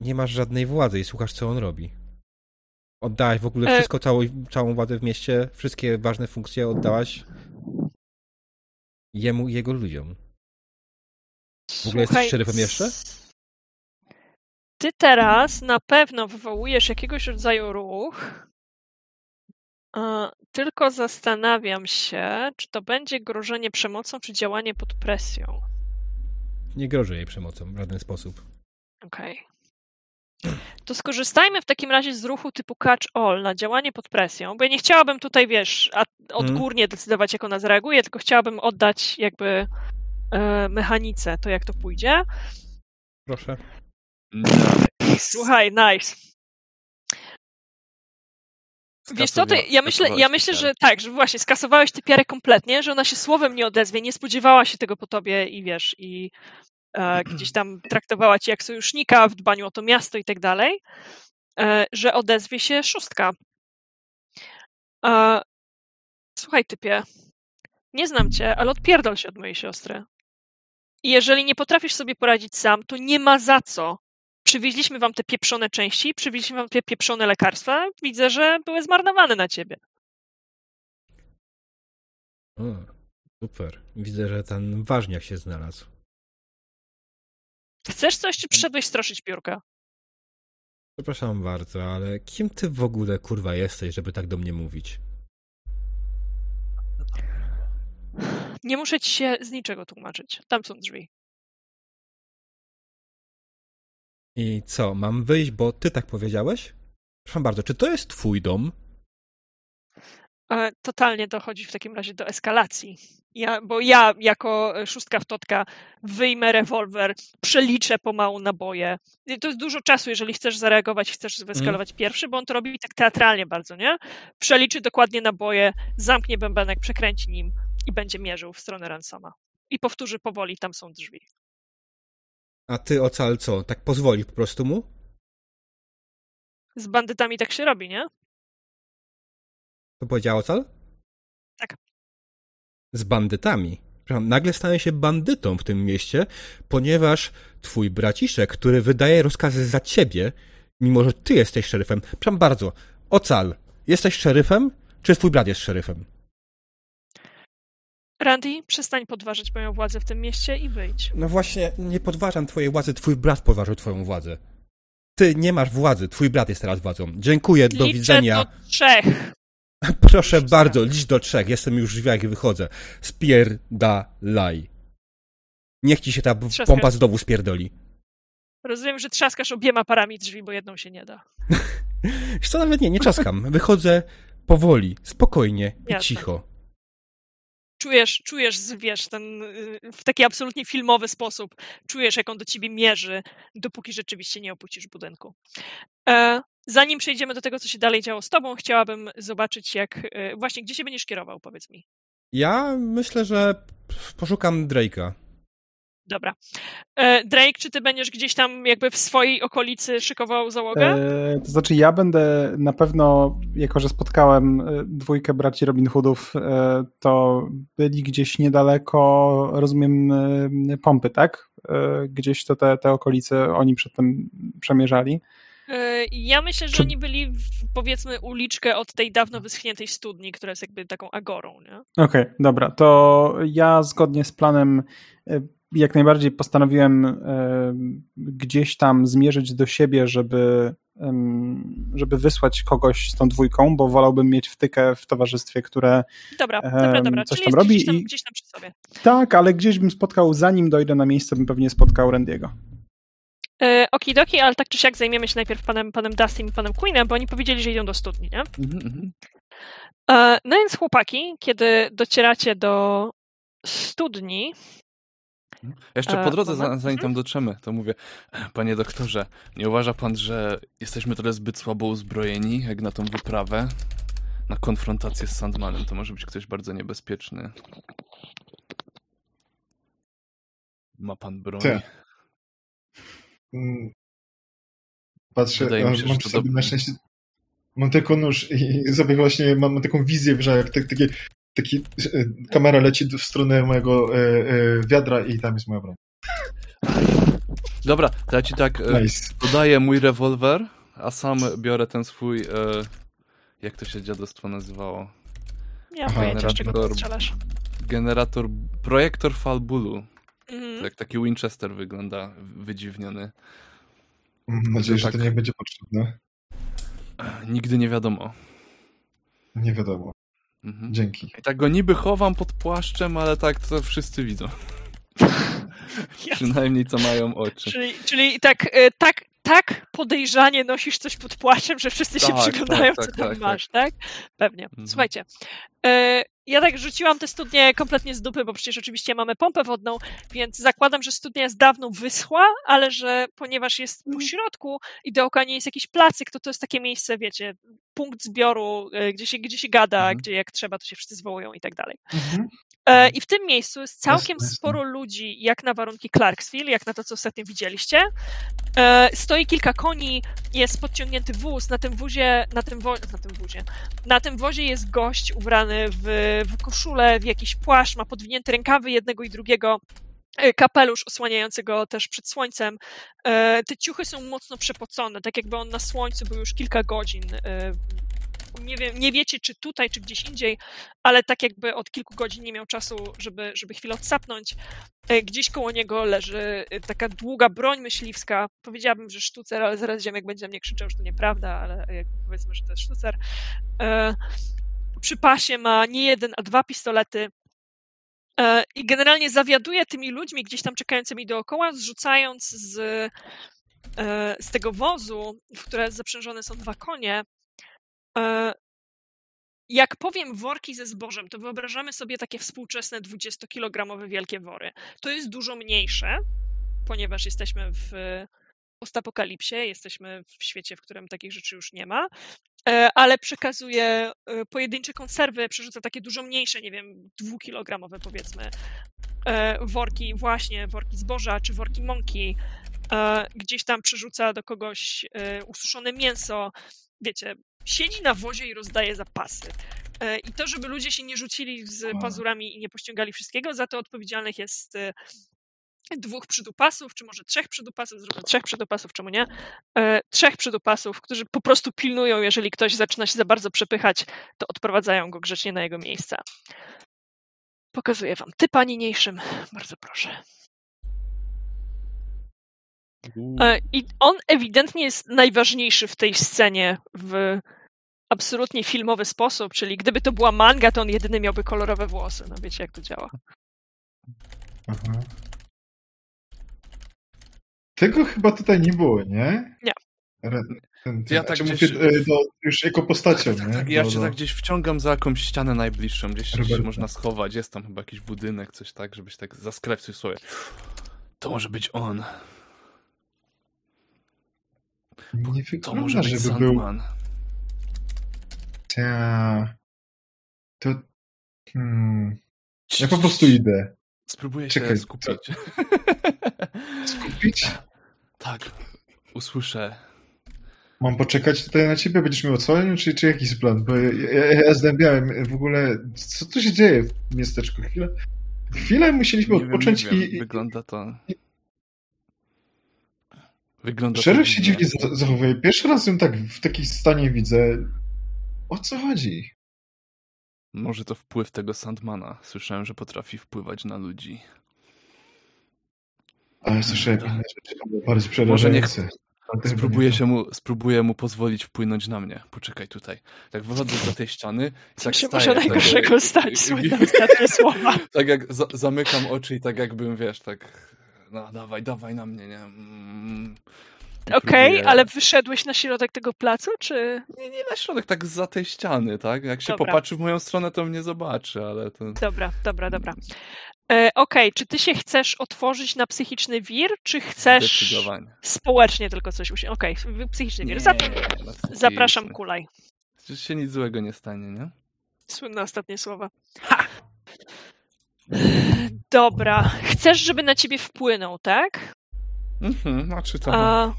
nie masz żadnej władzy i słuchasz, co on robi. Oddałaś w ogóle E- wszystko, całą, całą władzę w mieście, wszystkie ważne funkcje oddałaś jemu i jego ludziom. W ogóle jesteś szeryfem jeszcze? Ty teraz na pewno wywołujesz jakiegoś rodzaju ruch, E, Tylko zastanawiam się, czy to będzie grożenie przemocą, czy działanie pod presją. Nie grożę jej przemocą w żaden sposób. Okej. To skorzystajmy w takim razie z ruchu typu catch all na działanie pod presją, bo ja nie chciałabym tutaj, wiesz, a- odgórnie decydować, jak ona zareaguje, tylko chciałabym oddać jakby e, mechanice, to jak to pójdzie. Proszę. Słuchaj, nice. Wiesz co, to ja myślę, ja myślę, że tak, że właśnie skasowałeś tę piarę kompletnie, że ona się słowem nie odezwie, nie spodziewała się tego po tobie i wiesz, i gdzieś tam traktowała cię jak sojusznika w dbaniu o to miasto i tak dalej, e, że odezwie się szóstka. E, słuchaj, typie, nie znam cię, ale odpierdol się od mojej siostry. I jeżeli nie potrafisz sobie poradzić sam, to nie ma za co. Przywieźliśmy wam te pieprzone części, przywieźliśmy wam te pieprzone lekarstwa. Widzę, że były zmarnowane na ciebie. O, super. Widzę, że ten ważniak się znalazł. Chcesz coś, czy przyszedłeś stroszyć piórka? Przepraszam bardzo, ale kim ty w ogóle kurwa jesteś, żeby tak do mnie mówić? Nie muszę ci się z niczego tłumaczyć. Tam są drzwi. I co, mam wyjść, bo ty tak powiedziałeś? Przepraszam bardzo, czy to jest twój dom? E, Totalnie dochodzi w takim razie do eskalacji. Ja, bo ja, jako e, szóstka w totka, wyjmę rewolwer, przeliczę pomału naboje. To jest dużo czasu, jeżeli chcesz zareagować, chcesz wyeskalować pierwszy, bo on to robi tak teatralnie bardzo, nie? Przeliczy dokładnie naboje, zamknie bębenek, przekręci nim i będzie mierzył w stronę Ransoma. I powtórzy powoli, tam są drzwi. A ty ocal co, tak pozwoli po prostu mu? Z bandytami tak się robi, nie? To powiedział ocal? Tak. Z bandytami. Nagle stanę się bandytą w tym mieście, ponieważ twój braciszek, który wydaje rozkazy za ciebie, mimo że ty jesteś szeryfem. Przepraszam bardzo, ocal, jesteś szeryfem, czy twój brat jest szeryfem? Randy, przestań podważać moją władzę w tym mieście i wyjdź. No właśnie, nie podważam twojej władzy, twój brat podważył twoją władzę. Ty nie masz władzy, twój brat jest teraz władzą. Dziękuję, do Liczę widzenia. do trzech. Proszę bardzo, licz do trzech, jestem już w drzwiach i wychodzę. Spierdalaj. Niech ci się ta Trzaskaj. pompa znowu spierdoli. Rozumiem, że trzaskasz obiema parami drzwi, bo jedną się nie da. Wiesz co, nawet nie, nie czaskam. Wychodzę powoli, spokojnie i Jasne. cicho. Czujesz, czujesz, wiesz, ten y, w taki absolutnie filmowy sposób, czujesz, jak on do ciebie mierzy, dopóki rzeczywiście nie opuścisz budynku. E, zanim przejdziemy do tego, co się dalej działo z tobą, chciałabym zobaczyć, jak e, właśnie, gdzie się będziesz kierował, powiedz mi. Ja myślę, że poszukam Drake'a. Dobra. E, Drake, czy ty będziesz gdzieś tam jakby w swojej okolicy szykował załogę? E, to znaczy, ja będę na pewno, jako że spotkałem e, dwójkę braci Robin Hoodów, to byli gdzieś niedaleko, rozumiem, pompy, tak? Gdzieś to te, te okolice oni przedtem przemierzali. E, Ja myślę, że Czy- oni byli powiedzmy uliczkę od tej dawno wyschniętej studni, która jest jakby taką agorą, nie? Okej, dobra, to ja zgodnie z planem e, jak najbardziej postanowiłem e, gdzieś tam zmierzyć do siebie, żeby, żeby wysłać kogoś z tą dwójką, bo wolałbym mieć wtykę w towarzystwie, które Dobra, dobra, dobra. coś Czyli tam robi gdzieś tam, i- gdzieś tam przy sobie. tak, ale gdzieś bym spotkał, zanim dojdę na miejsce, bym pewnie spotkał Randiego. E, Okidoki, ale tak czy siak zajmiemy się najpierw panem, panem Dustym i panem Queenem, bo oni powiedzieli, że idą do studni, nie? Mhm, mhm. E, No więc chłopaki, kiedy docieracie do studni, Jeszcze E, po drodze, zanim tam dotrzemy, to mówię, panie doktorze, nie uważa pan, że jesteśmy trochę zbyt słabo uzbrojeni, jak na tą wyprawę? Na konfrontację z Sandmanem to może być ktoś bardzo niebezpieczny. Ma pan broń? Tak. Mm. Patrzę, Wydaje mi a się, mam to sobie na szczęście mam tylko nóż i sobie właśnie mam, mam taką wizję, że jak tak, takie, taki, e, kamera leci w stronę mojego e, e, wiadra i tam jest moja broń. Dobra, to ja ci tak e, Nice. podaję mój rewolwer, a sam biorę ten swój, e, jak to się dziadostwo nazywało? nie mam pojęcia, z czego strzelasz. Generator, projektor fal bólu. Mhm. Jak taki Winchester wygląda, wydziwniony. Mam nadzieję, że tak- to nie będzie potrzebne. Nigdy nie wiadomo. Nie wiadomo. Mhm. Dzięki. I tak go niby chowam pod płaszczem, ale tak to wszyscy widzą. Ja- Przynajmniej co mają oczy. Czyli, czyli tak, e, tak, tak podejrzanie nosisz coś pod płaszczem, że wszyscy się Tak, przyglądają, tak, co tak, tam tak, masz, tak? Pewnie. Mhm. Słuchajcie, e, ja tak rzuciłam te studnie kompletnie z dupy, bo przecież oczywiście mamy pompę wodną, więc zakładam, że studnia jest dawno wyschła, ale że ponieważ jest po środku i dookoła nie jest jakiś placyk, to to jest takie miejsce, wiecie, punkt zbioru, e, gdzie się, gdzie się gada, Mhm. gdzie jak trzeba, to się wszyscy zwołują i tak dalej. Mhm. E, I w tym miejscu jest całkiem jasne. sporo ludzi, jak na warunki Clarksville, jak na to, co ostatnio widzieliście. E, Stoi kilka koni, jest podciągnięty wóz. Na tym wozie, na tym, wo- na tym wozie, na tym wozie jest gość ubrany w, w koszulę, w jakiś płaszcz, ma podwinięte rękawy jednego i drugiego. e, Kapelusz osłaniający go też przed słońcem. Te ciuchy są mocno przepocone, tak jakby on na słońcu był już kilka godzin. Nie, wiem, nie wiecie, czy tutaj, czy gdzieś indziej, ale tak jakby od kilku godzin nie miał czasu, żeby, żeby chwilę odsapnąć. E, Gdzieś koło niego leży e, taka długa broń myśliwska. Powiedziałabym, że sztucer, ale zaraz ziomek będzie na mnie krzyczał, że to nieprawda, ale powiedzmy, że to jest sztucer. E, Przy pasie ma nie jeden, a dwa pistolety. I generalnie zawiaduje tymi ludźmi gdzieś tam czekającymi dookoła, zrzucając z, z tego wozu, w które zaprzężone są dwa konie, jak powiem worki ze zbożem, to wyobrażamy sobie takie współczesne 20-kilogramowe wielkie wory. To jest dużo mniejsze, ponieważ jesteśmy w postapokalipsie, jesteśmy w świecie, w którym takich rzeczy już nie ma, e, ale przekazuje e, pojedyncze konserwy, przerzuca takie dużo mniejsze, nie wiem, dwukilogramowe powiedzmy, e, worki, właśnie worki zboża czy worki mąki. E, Gdzieś tam przerzuca do kogoś e, ususzone mięso. Wiecie, siedzi na wozie i rozdaje zapasy. E, I to, żeby ludzie się nie rzucili z pazurami i nie pościągali wszystkiego, za to odpowiedzialnych jest e, dwóch przydupasów, czy może trzech przydupasów, zróbmy trzech przydupasów, czemu nie? E, trzech przydupasów, którzy po prostu pilnują, jeżeli ktoś zaczyna się za bardzo przepychać, to odprowadzają go grzecznie na jego miejsca. Pokazuję wam typa niniejszym. Bardzo proszę. E, I on ewidentnie jest najważniejszy w tej scenie w absolutnie filmowy sposób, czyli gdyby to była manga, to on jedyny miałby kolorowe włosy. No wiecie, jak to działa. Aha. Tego chyba tutaj nie było, nie? Nie. Ten, ten, Ja tak gdzieś- mówię, e, do, już jako postacią, Tak, nie? tak, ja Do- cię do- tak gdzieś wciągam za jakąś ścianę najbliższą, gdzieś się Roberta. można schować, jest tam chyba jakiś budynek, coś tak, żebyś tak zaskrewcił sobie. To może być on, Nie to wygląda, może być żeby był... Sandman. Ta... To... Hmm... Ja po prostu idę. Spróbuję się Czekaj, skupić. Skupić? tak, usłyszę. Mam poczekać tutaj na ciebie? Będziesz miał odsłonił, czy, czy jakiś plan? Bo ja, ja, ja zdębiałem w ogóle... Co tu się dzieje w miasteczku? Chwilę, chwilę musieliśmy Nie wiem, odpocząć nie wiem, i... i Wygląda to... Wygląda Szeryf się dziwnie. dziwnie za- zachowuje. Pierwszy raz ją tak w takim stanie widzę. O co chodzi? Może to wpływ tego Sandmana. Słyszałem, że potrafi wpływać na ludzi. Ale słyszałem inne rzeczy, bardziej Może niech- przerażające. Ale to chyba Spróbuję, się mu, spróbuję mu pozwolić wpłynąć na mnie. Poczekaj tutaj. Tak wychodzę za tej ściany i tak się staję. może tak, najgorszego jak- stać, słynne ostatnie słowa. Tak jak za, zamykam oczy i tak jakbym, wiesz, tak no dawaj, dawaj na mnie, nie? Mm. Okej, próbuję- ale wyszedłeś na środek tego placu, czy... Nie, nie na środek, tak za tej ściany, tak? Jak się Dobra. popatrzy w moją stronę, to mnie zobaczy, ale to... Dobra, dobra, dobra. E, Okej, czy ty się chcesz otworzyć na psychiczny wir, czy chcesz Zdecydowanie. społecznie tylko coś usiąść? Okej, psychiczny wir. Nie, Zap- zapraszam, kulaj. Przecież się nic złego nie stanie, nie? Słynne ostatnie słowa. Dobra, chcesz, żeby na ciebie wpłynął, tak? Mhm, znaczy to... A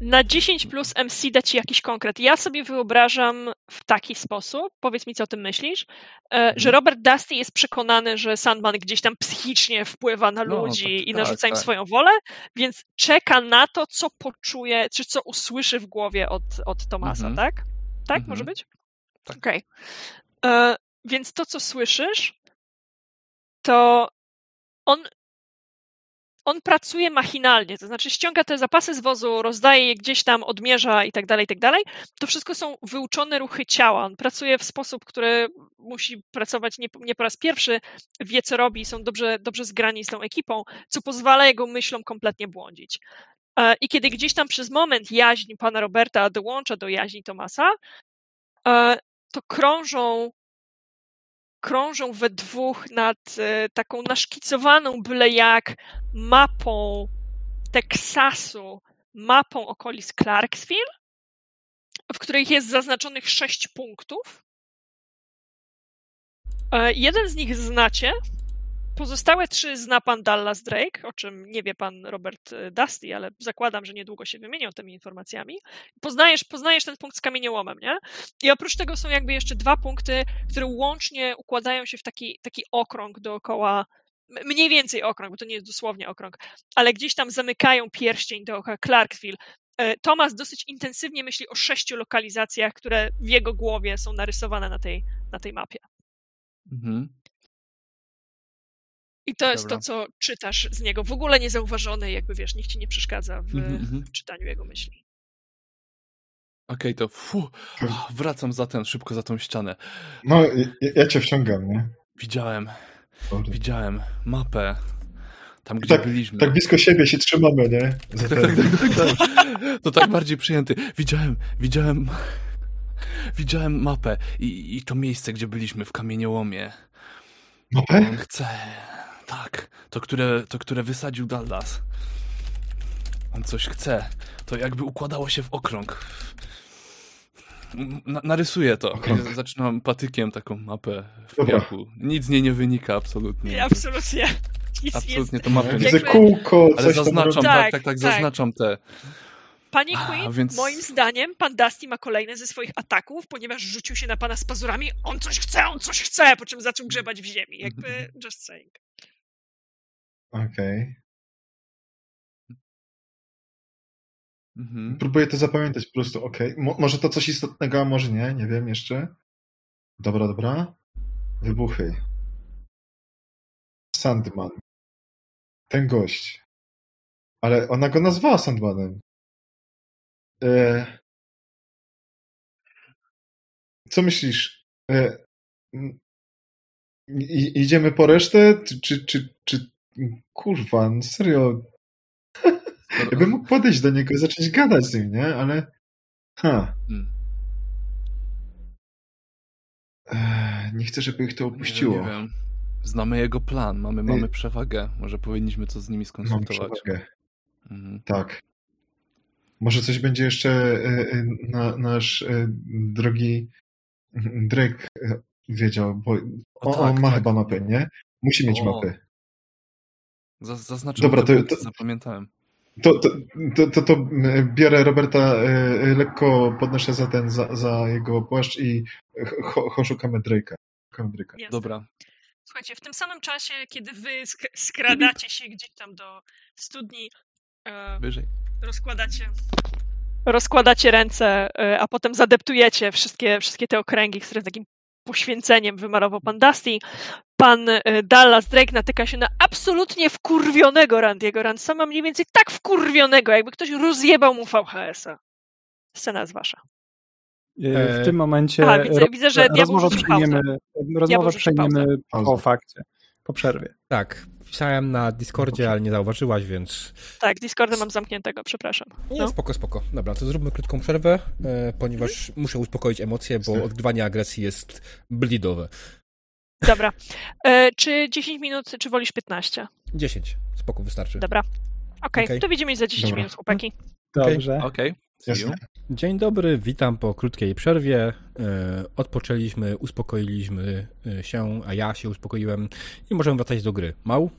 na 10 plus MC da ci jakiś konkret. Ja sobie wyobrażam w taki sposób, powiedz mi, co o tym myślisz, e, że Robert Dusty jest przekonany, że Sandman gdzieś tam psychicznie wpływa na No, ludzi tak, i tak, narzuca im tak. swoją wolę, więc czeka na to, co poczuje, czy co usłyszy w głowie od, od Tomasa, Mhm. tak? Tak, Mhm. może być? Tak. Okej. E, Więc to, co słyszysz, to on on pracuje machinalnie, to znaczy ściąga te zapasy z wozu, rozdaje je gdzieś tam, odmierza i tak dalej, i tak dalej. To wszystko są wyuczone ruchy ciała. On pracuje w sposób, który musi pracować nie, nie po raz pierwszy, wie co robi, są dobrze, dobrze zgrani z tą ekipą, co pozwala jego myślom kompletnie błądzić. E, I kiedy gdzieś tam przez moment jaźń pana Roberta dołącza do jaźni Tomasa, e, to krążą krążą we dwóch nad e, taką naszkicowaną byle jak mapą Teksasu, mapą okolic Clarksville, w których jest zaznaczonych sześć punktów. Jeden z nich znacie, Pozostałe trzy zna pan Dallas Drake, o czym nie wie pan Robert e, Dusty, ale zakładam, że niedługo się wymienią tymi informacjami. Poznajesz, poznajesz ten punkt z kamieniołomem, nie? I oprócz tego są jakby jeszcze dwa punkty, które łącznie układają się w taki, taki okrąg dookoła, mniej więcej okrąg, bo to nie jest dosłownie okrąg, ale gdzieś tam zamykają pierścień dookoła Clarksville. E, Thomas dosyć intensywnie myśli o sześciu lokalizacjach, które w jego głowie są narysowane na tej, na tej mapie. Mhm. I to jest Dobra. to, co czytasz z niego. W ogóle niezauważone, jakby wiesz, nikt ci nie przeszkadza w, mm -hmm. w czytaniu jego myśli. Okej, okay, to fu, wracam za ten, szybko za tą ścianę. No, ja, ja cię wciągam, nie? Widziałem, Dobry. widziałem mapę, tam gdzie tak, byliśmy. Tak blisko siebie się trzymamy, nie? Tak, tak, tak, tak, tak, To tak bardziej przyjęty. Widziałem, widziałem, widziałem mapę i, i to miejsce, gdzie byliśmy w kamieniołomie. Mapę? On chce, tak, to które, to które wysadził Dallas. On coś chce. To jakby układało się w okrąg. Na, narysuję to. Okrąg. Zaczynam patykiem taką mapę w piachu. Nic z niej nie wynika absolutnie. Nie, absolutnie. Nic absolutnie to mapy nie. Widzę kółko, Ale zaznaczam, tak, tak, tak, tak, zaznaczam te. Panie Queen, A, więc... moim zdaniem pan Dusty ma kolejne ze swoich ataków, ponieważ rzucił się na pana z pazurami. On coś chce, on coś chce, po czym zaczął grzebać w ziemi. Jakby just saying. Okej. Mhm. Próbuję to zapamiętać po prostu, okej. Mo- może to coś istotnego, a może nie, nie wiem jeszcze. Dobra, dobra. Wybuchy. Sandman. Ten gość. Ale ona go nazwała Sandmanem. E... Co myślisz? E... I, idziemy po resztę? Czy, czy, czy, czy kurwa, no serio. Ja bym mógł podejść do niego i zacząć gadać z nim, nie? Ale. Ha. Hmm. nie chcę, żeby ich to opuściło. Nie, wiem. Znamy jego plan, mamy, mamy przewagę. Może powinniśmy to z nimi skonsultować. Mam przewagę. Mhm. Tak. Może coś będzie jeszcze e, e, na, nasz e, drogi Drake wiedział, bo o, tak, on ma tak. chyba mapę, nie? Musi mieć o. mapę. Zaznaczyłem Dobra, to, to, zapamiętałem. To, to, to, to, to biorę Roberta e, lekko, podnoszę za ten, za, za jego płaszcz i ho, ho szukamy Drake'a. Drake'a. Dobra. Słuchajcie, w tym samym czasie, kiedy wy sk skradacie się gdzieś tam do studni, e, Wyżej. rozkładacie rozkładacie ręce, e, a potem zadeptujecie wszystkie, wszystkie te okręgi, które takim poświęceniem wymarował pan Dusty. Pan e, Dallas Drake natyka się na absolutnie wkurwionego Randiego Ransoma, mniej więcej tak wkurwionego, jakby ktoś rozjebał mu VHS-a. Scena jest wasza. E, w tym momencie A, widzę, widzę, że rozmowę przejmiemy, rozmowę przejmiemy po fakcie, po przerwie. Tak, pisałem na Discordzie, ale nie zauważyłaś, więc... Tak, Discorda mam zamkniętego, przepraszam. Nie, no. spoko, spoko. Dobra, to zróbmy krótką przerwę, e, ponieważ muszę uspokoić emocje, bo odgrywanie agresji jest blidowe. Dobra. E, czy 10 minut, czy wolisz 15? 10. Spoko, wystarczy. Dobra. Okej, okay, okay. to widzimy się za 10 Dobra. minut, chłopaki. Dobrze. Okej. Okay. Dzień dobry, witam po krótkiej przerwie. E, odpoczęliśmy, uspokoiliśmy e, się, a ja się uspokoiłem i możemy wracać do gry. Mał?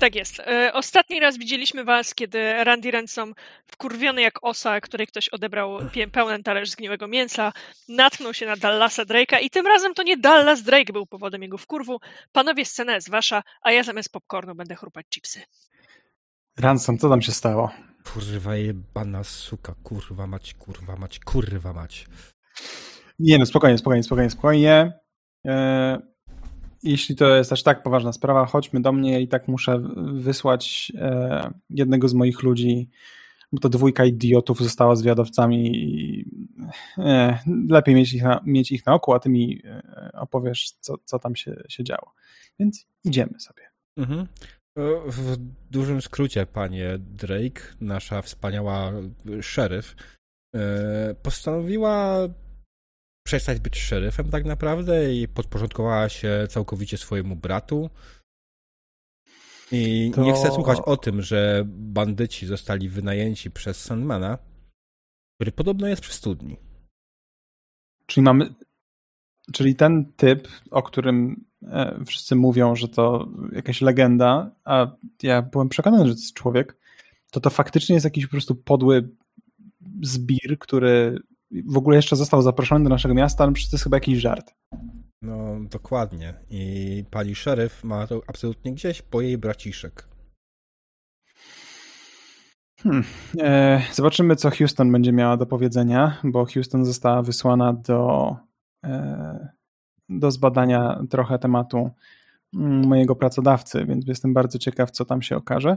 Tak jest. E, ostatni raz widzieliśmy was, kiedy Randy Ransom, wkurwiony jak osa, której ktoś odebrał pełen talerz zgniłego mięsa, natknął się na Dallasa Drake'a i tym razem to nie Dallas Drake był powodem jego wkurwu. Panowie, scena jest wasza, a ja zamiast popcornu będę chrupać chipsy. Ransom, co tam się stało? Kurwa jebana suka, kurwa mać, kurwa mać, kurwa mać. Nie no, spokojnie, spokojnie, spokojnie, spokojnie. Eee, jeśli to jest aż tak poważna sprawa, chodźmy do mnie i tak muszę wysłać e, jednego z moich ludzi, bo to dwójka idiotów została zwiadowcami i e, lepiej mieć ich, na, mieć ich na oku, a ty mi e, opowiesz, co, co tam się, się działo. Więc idziemy sobie. Mhm. W dużym skrócie, panie Drake, nasza wspaniała szeryf, e, postanowiła przestać być szeryfem tak naprawdę i podporządkowała się całkowicie swojemu bratu. I to... nie chcę słuchać o tym, że bandyci zostali wynajęci przez Sandmana, który podobno jest przy studni. Czyli mamy. Czyli ten typ, o którym e, wszyscy mówią, że to jakaś legenda, a ja byłem przekonany, że to jest człowiek, to to faktycznie jest jakiś po prostu podły zbir, który w ogóle jeszcze został zaproszony do naszego miasta, ale przecież to jest chyba jakiś żart. No, dokładnie. I pani szeryf ma to absolutnie gdzieś po jej braciszek. Hmm. E, zobaczymy, co Houston będzie miała do powiedzenia, bo Houston została wysłana do, e, do zbadania trochę tematu mm, mojego pracodawcy, więc jestem bardzo ciekaw, co tam się okaże.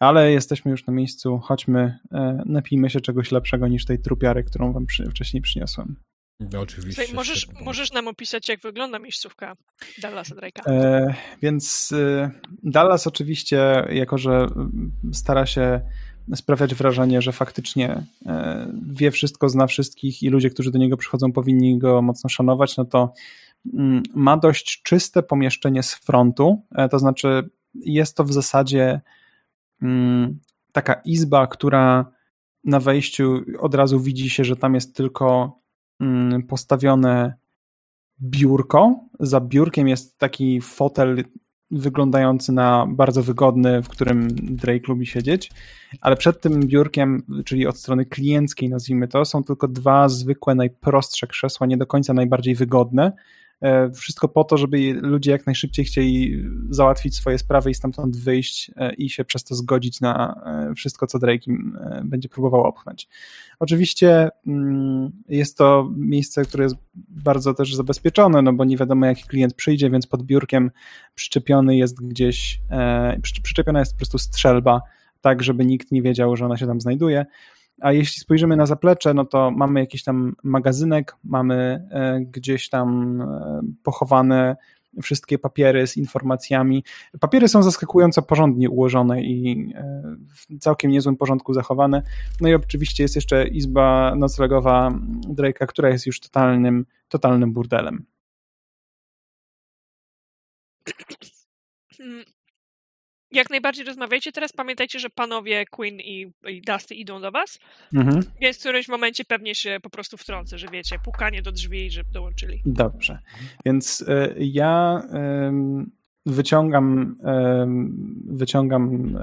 Ale jesteśmy już na miejscu, chodźmy, e, napijmy się czegoś lepszego niż tej trupiary, którą wam przy, wcześniej przyniosłem. No, oczywiście. Słuchaj, możesz, możesz nam opisać, jak wygląda miejscówka Dallasa Drake'a. E, więc e, Dallas oczywiście, jako że stara się sprawiać wrażenie, że faktycznie e, wie wszystko, zna wszystkich i ludzie, którzy do niego przychodzą, powinni go mocno szanować, no to mm, ma dość czyste pomieszczenie z frontu, e, to znaczy jest to w zasadzie taka izba, która na wejściu od razu widzi się, że tam jest tylko mm, postawione biurko. Za biurkiem jest taki fotel wyglądający na bardzo wygodny, w którym Drake lubi siedzieć, ale przed tym biurkiem, czyli od strony klienckiej nazwijmy to, są tylko dwa zwykłe, najprostsze krzesła, nie do końca najbardziej wygodne, wszystko po to, żeby ludzie jak najszybciej chcieli załatwić swoje sprawy i stamtąd wyjść e, i się przez to zgodzić na e, wszystko, co Drake im będzie próbował opchnąć. Oczywiście mm, jest to miejsce, które jest bardzo też zabezpieczone, no bo nie wiadomo jaki klient przyjdzie, więc pod biurkiem przyczepiony jest gdzieś, przyczepiona jest po prostu strzelba, tak żeby nikt nie wiedział, że ona się tam znajduje a jeśli spojrzymy na zaplecze, no to mamy jakiś tam magazynek, mamy e, gdzieś tam e, pochowane wszystkie papiery z informacjami. Papiery są zaskakująco porządnie ułożone i e, w całkiem niezłym porządku zachowane. No i oczywiście jest jeszcze izba noclegowa Drake'a, która jest już totalnym, totalnym burdelem. Jak najbardziej rozmawiajcie teraz. Pamiętajcie, że panowie Queen i, i Dusty idą do was, mhm. więc w którymś momencie pewnie się po prostu wtrącę, że wiecie, pukanie do drzwi, żeby dołączyli. Dobrze. Więc y, ja y, wyciągam, y, wyciągam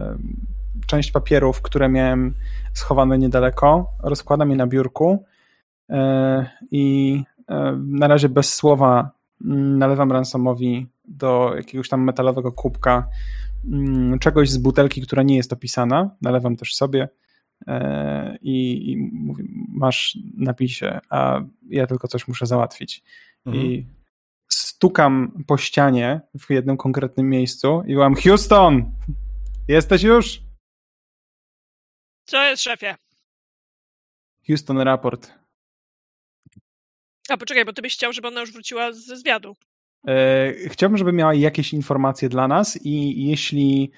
część papierów, które miałem schowane niedaleko, rozkładam je na biurku e, i e, na razie bez słowa mm, nalewam ransomowi do jakiegoś tam metalowego kubka czegoś z butelki, która nie jest opisana, nalewam też sobie e, i, i mówię, masz napisie, a ja tylko coś muszę załatwić. Mhm. I stukam po ścianie w jednym konkretnym miejscu i mam Houston! Jesteś już? Co jest, szefie? Houston, raport. A poczekaj, bo ty byś chciał, żeby ona już wróciła ze zwiadu. E, chciałbym, żeby miała jakieś informacje dla nas i jeśli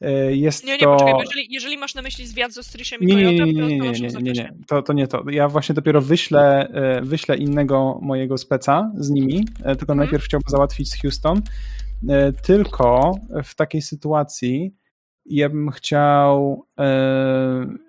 e, jest nie, nie, to... Poczekaj, jeżeli, jeżeli masz na myśli zwiat z Ostrysiem i nie, Kojotem, nie, nie, nie, nie, nie, nie, to, to nie to. Ja właśnie dopiero wyślę, e, wyślę innego mojego speca z nimi, tylko hmm. najpierw chciałbym załatwić z Houston. Tylko w takiej sytuacji ja bym chciał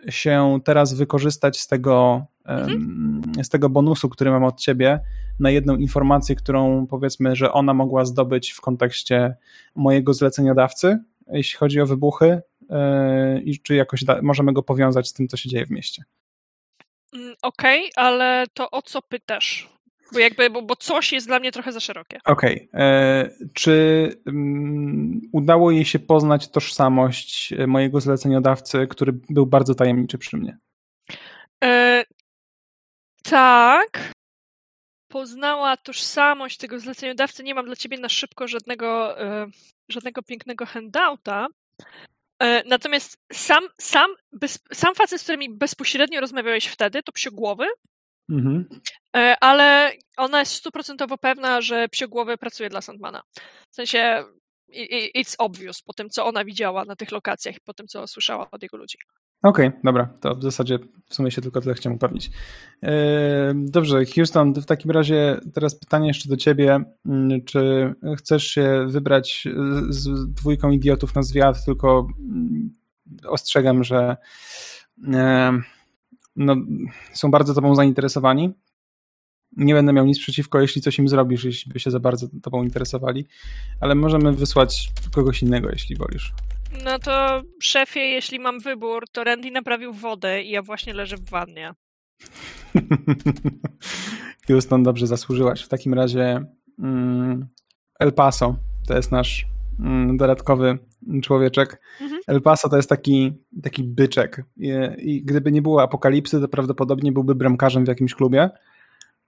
się teraz wykorzystać z tego, hmm. z tego bonusu, który mam od ciebie, na jedną informację, którą powiedzmy, że ona mogła zdobyć w kontekście mojego zleceniodawcy, jeśli chodzi o wybuchy, yy, i czy jakoś da, możemy go powiązać z tym, co się dzieje w mieście. Mm, okej, okay, ale to o co pytasz? Bo jakby, bo, bo coś jest dla mnie trochę za szerokie. Okej. Okay. E, czy um, udało jej się poznać tożsamość mojego zleceniodawcy, który był bardzo tajemniczy przy mnie? E, tak. Poznała tożsamość tego zleceniodawcy. Nie mam dla ciebie na szybko żadnego, e, żadnego pięknego handouta. E, natomiast sam, sam, bez, sam facet, z którymi bezpośrednio rozmawiałeś wtedy, to psiogłowy, Mhm. e, ale ona jest stuprocentowo pewna, że psiogłowy pracuje dla Sandmana. W sensie it's obvious po tym, co ona widziała na tych lokacjach i po tym, co słyszała od jego ludzi. Okej, dobra, to w zasadzie w sumie się tylko tyle chciałem upewnić. E, Dobrze, Houston, w takim razie teraz pytanie jeszcze do ciebie. Mm, Czy chcesz się wybrać z dwójką idiotów na zwiat, tylko mm, ostrzegam, że e, no, są bardzo tobą zainteresowani. Nie będę miał nic przeciwko, jeśli coś im zrobisz, jeśli by się za bardzo tobą interesowali, ale możemy wysłać kogoś innego, jeśli wolisz. No to szefie, jeśli mam wybór, to Randy naprawił wodę i ja właśnie leżę w wannie. Houston, dobrze zasłużyłaś. W takim razie mm, El Paso to jest nasz mm, dodatkowy człowieczek. Mhm. El Paso to jest taki, taki byczek. I, I gdyby nie było apokalipsy, to prawdopodobnie byłby bramkarzem w jakimś klubie.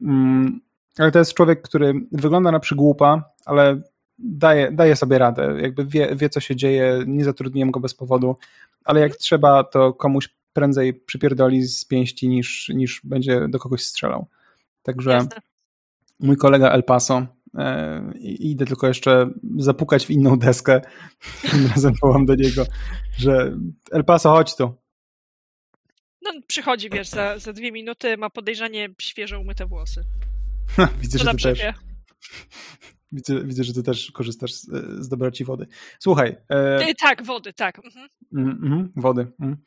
Mm, ale to jest człowiek, który wygląda na przygłupa, ale daje, daje sobie radę. Jakby wie, wie, co się dzieje, nie zatrudniłem go bez powodu, ale jak trzeba, to komuś prędzej przypierdoli z pięści niż, niż będzie do kogoś strzelał. Także Jasne. mój kolega El Paso. E, i- idę tylko jeszcze zapukać w inną deskę. Tym razem wołam do niego, że El Paso, chodź tu. No, przychodzi, wiesz, za, za dwie minuty, ma podejrzanie świeżo umyte włosy. widzę, Co że ty też? Widzę, widzę, że ty też korzystasz z, z dobroci wody. Słuchaj, e, Y, Tak, wody, tak. Mhm. Mm, wody. mm.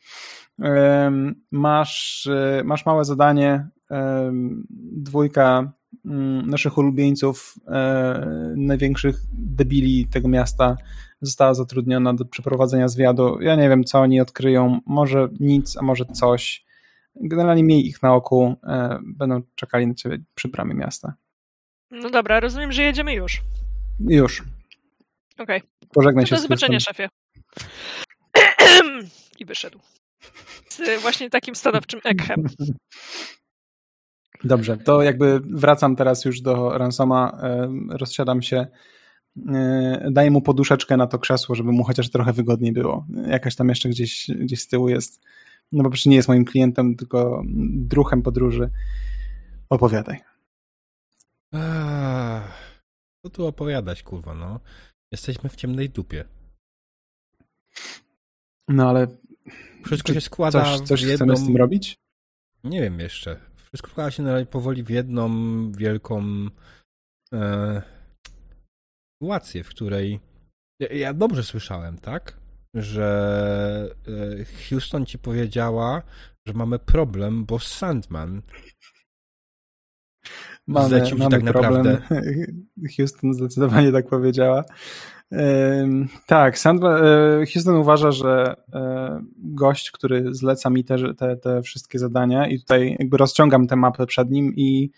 Em, Masz, e, masz małe zadanie. Dwójka naszych ulubieńców, e, największych debili tego miasta, została zatrudniona do przeprowadzenia zwiadu. Ja nie wiem, co oni odkryją. Może nic, a może coś. Generalnie miej ich na oku. e, Będą czekali na ciebie przy bramie miasta. No dobra, rozumiem, że jedziemy już. Już. Okej. Pożegnaj To się do z zobaczenia, szefie. I wyszedł. Z właśnie takim stanowczym ekhem. Dobrze, to jakby wracam teraz już do Ransoma, rozsiadam się, e, daję mu poduszeczkę na to krzesło, żeby mu chociaż trochę wygodniej było. Jakaś tam jeszcze gdzieś, gdzieś z tyłu jest, no bo przecież nie jest moim klientem, tylko druhem podróży. Opowiadaj. Ach, co tu opowiadać, kurwa, no. Jesteśmy w ciemnej dupie. No ale Wszystko Czy się składa coś, coś jedną... chcemy z tym robić? Nie wiem jeszcze. Wszystko składa się na powoli w jedną wielką e, sytuację, w której ja, ja dobrze słyszałem, tak? Że e, Houston ci powiedziała, że mamy problem, bo Sandman Mamy, Zlecił ci mamy tak problem. naprawdę. Houston zdecydowanie tak powiedziała. Tak, Sandman, e, Houston uważa, że e, gość, który zleca mi te, te, te wszystkie zadania i tutaj jakby rozciągam tę mapę przed nim i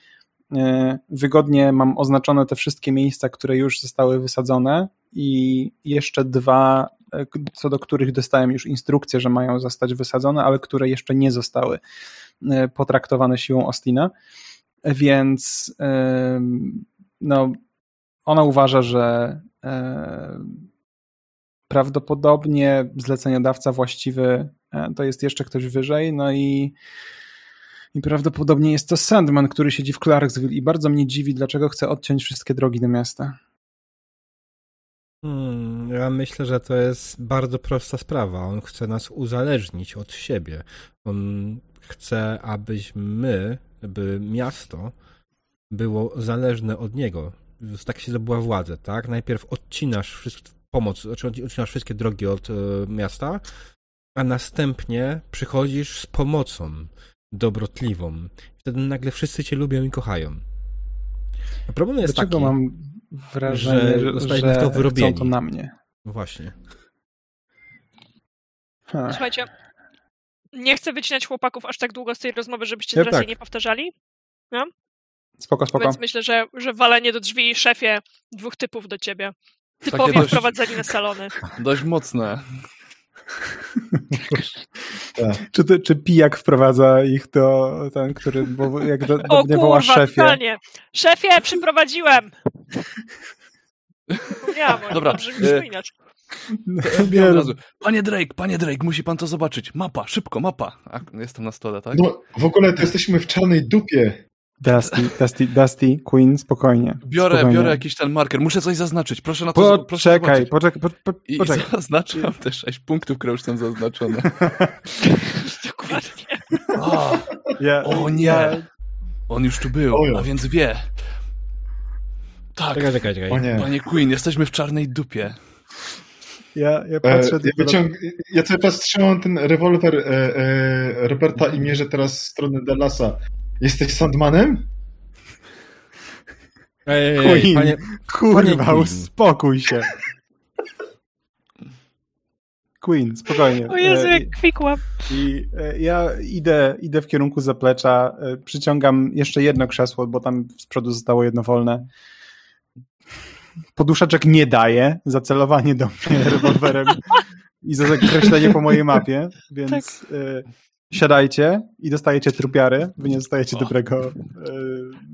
e, wygodnie mam oznaczone te wszystkie miejsca, które już zostały wysadzone i jeszcze dwa, co do których dostałem już instrukcję, że mają zostać wysadzone, ale które jeszcze nie zostały potraktowane siłą Ostina. Więc no, ona uważa, że prawdopodobnie zleceniodawca właściwy e, to jest jeszcze ktoś wyżej, no i, i prawdopodobnie jest to Sandman, który siedzi w Clarksville i bardzo mnie dziwi, dlaczego chce odciąć wszystkie drogi do miasta. Hmm, ja myślę, że to jest bardzo prosta sprawa. On chce nas uzależnić od siebie. On chce, abyśmy my, by miasto było zależne od niego. Tak się zdobyła władzę, tak? Najpierw odcinasz wszystko, pomoc, znaczy odcinasz wszystkie drogi od e, miasta, a następnie przychodzisz z pomocą dobrotliwą. Wtedy nagle wszyscy cię lubią i kochają. A problem jest Dlaczego taki, mam wrażenie, że że, że w to chcą wyrobieni. to na mnie? no właśnie. Ha. Słuchajcie, nie chcę wycinać chłopaków aż tak długo z tej rozmowy, żebyście Ja teraz jej tak. nie powtarzali. Spoko, spoko. Więc myślę, że, że walenie do drzwi szefie dwóch typów do ciebie. Typowi dość- wprowadzeni na salony. Dość mocne. Tak. Czy, to, czy pijak wprowadza ich do ten, który bo jak do, do O mnie woła kurwa, szefie? totalnie. Szefie, przyprowadziłem! Nim, Dobra, dobrze mi e, Od razu. Panie Drake, panie Drake, musi pan to zobaczyć. Mapa, szybko, mapa. A, jestem na stole, tak? No, w ogóle to jesteśmy w czarnej dupie. Dusty, Dusty, Dusty, Queen, spokojnie. Biorę, spokojnie. biorę jakiś ten marker. Muszę coś zaznaczyć. Proszę na to proszę Poczekaj, poczekaj, po, po, I poczekaj. zaznaczam te sześć punktów, które już są zaznaczone. Dokładnie. O, Ja, o nie! On już tu był, Ojo. a więc wie. Tak, Czekaj, czekaj, czekaj. Panie Queen, jesteśmy w czarnej dupie. Ja, ja E, patrzę... ja, tylko na- wyciąg... ja cały czas trzymam ten rewolwer e, e, Roberta i mierzę teraz w stronę Dallasa. Jesteś Sandmanem? Ej, ej, ej, Queen. panie, Kurwa, Queen. uspokój się. Queen, spokojnie. O Jezu, E, jak kwikłam. I e, ja idę, idę w kierunku zaplecza, e, przyciągam jeszcze jedno krzesło, bo tam z przodu zostało jedno wolne. Poduszeczek nie daje za celowanie do mnie rewolwerem i za zakreślenie po mojej mapie, więc Tak. e, siadajcie i dostajecie trupiary, wy nie dostajecie O. dobrego, e,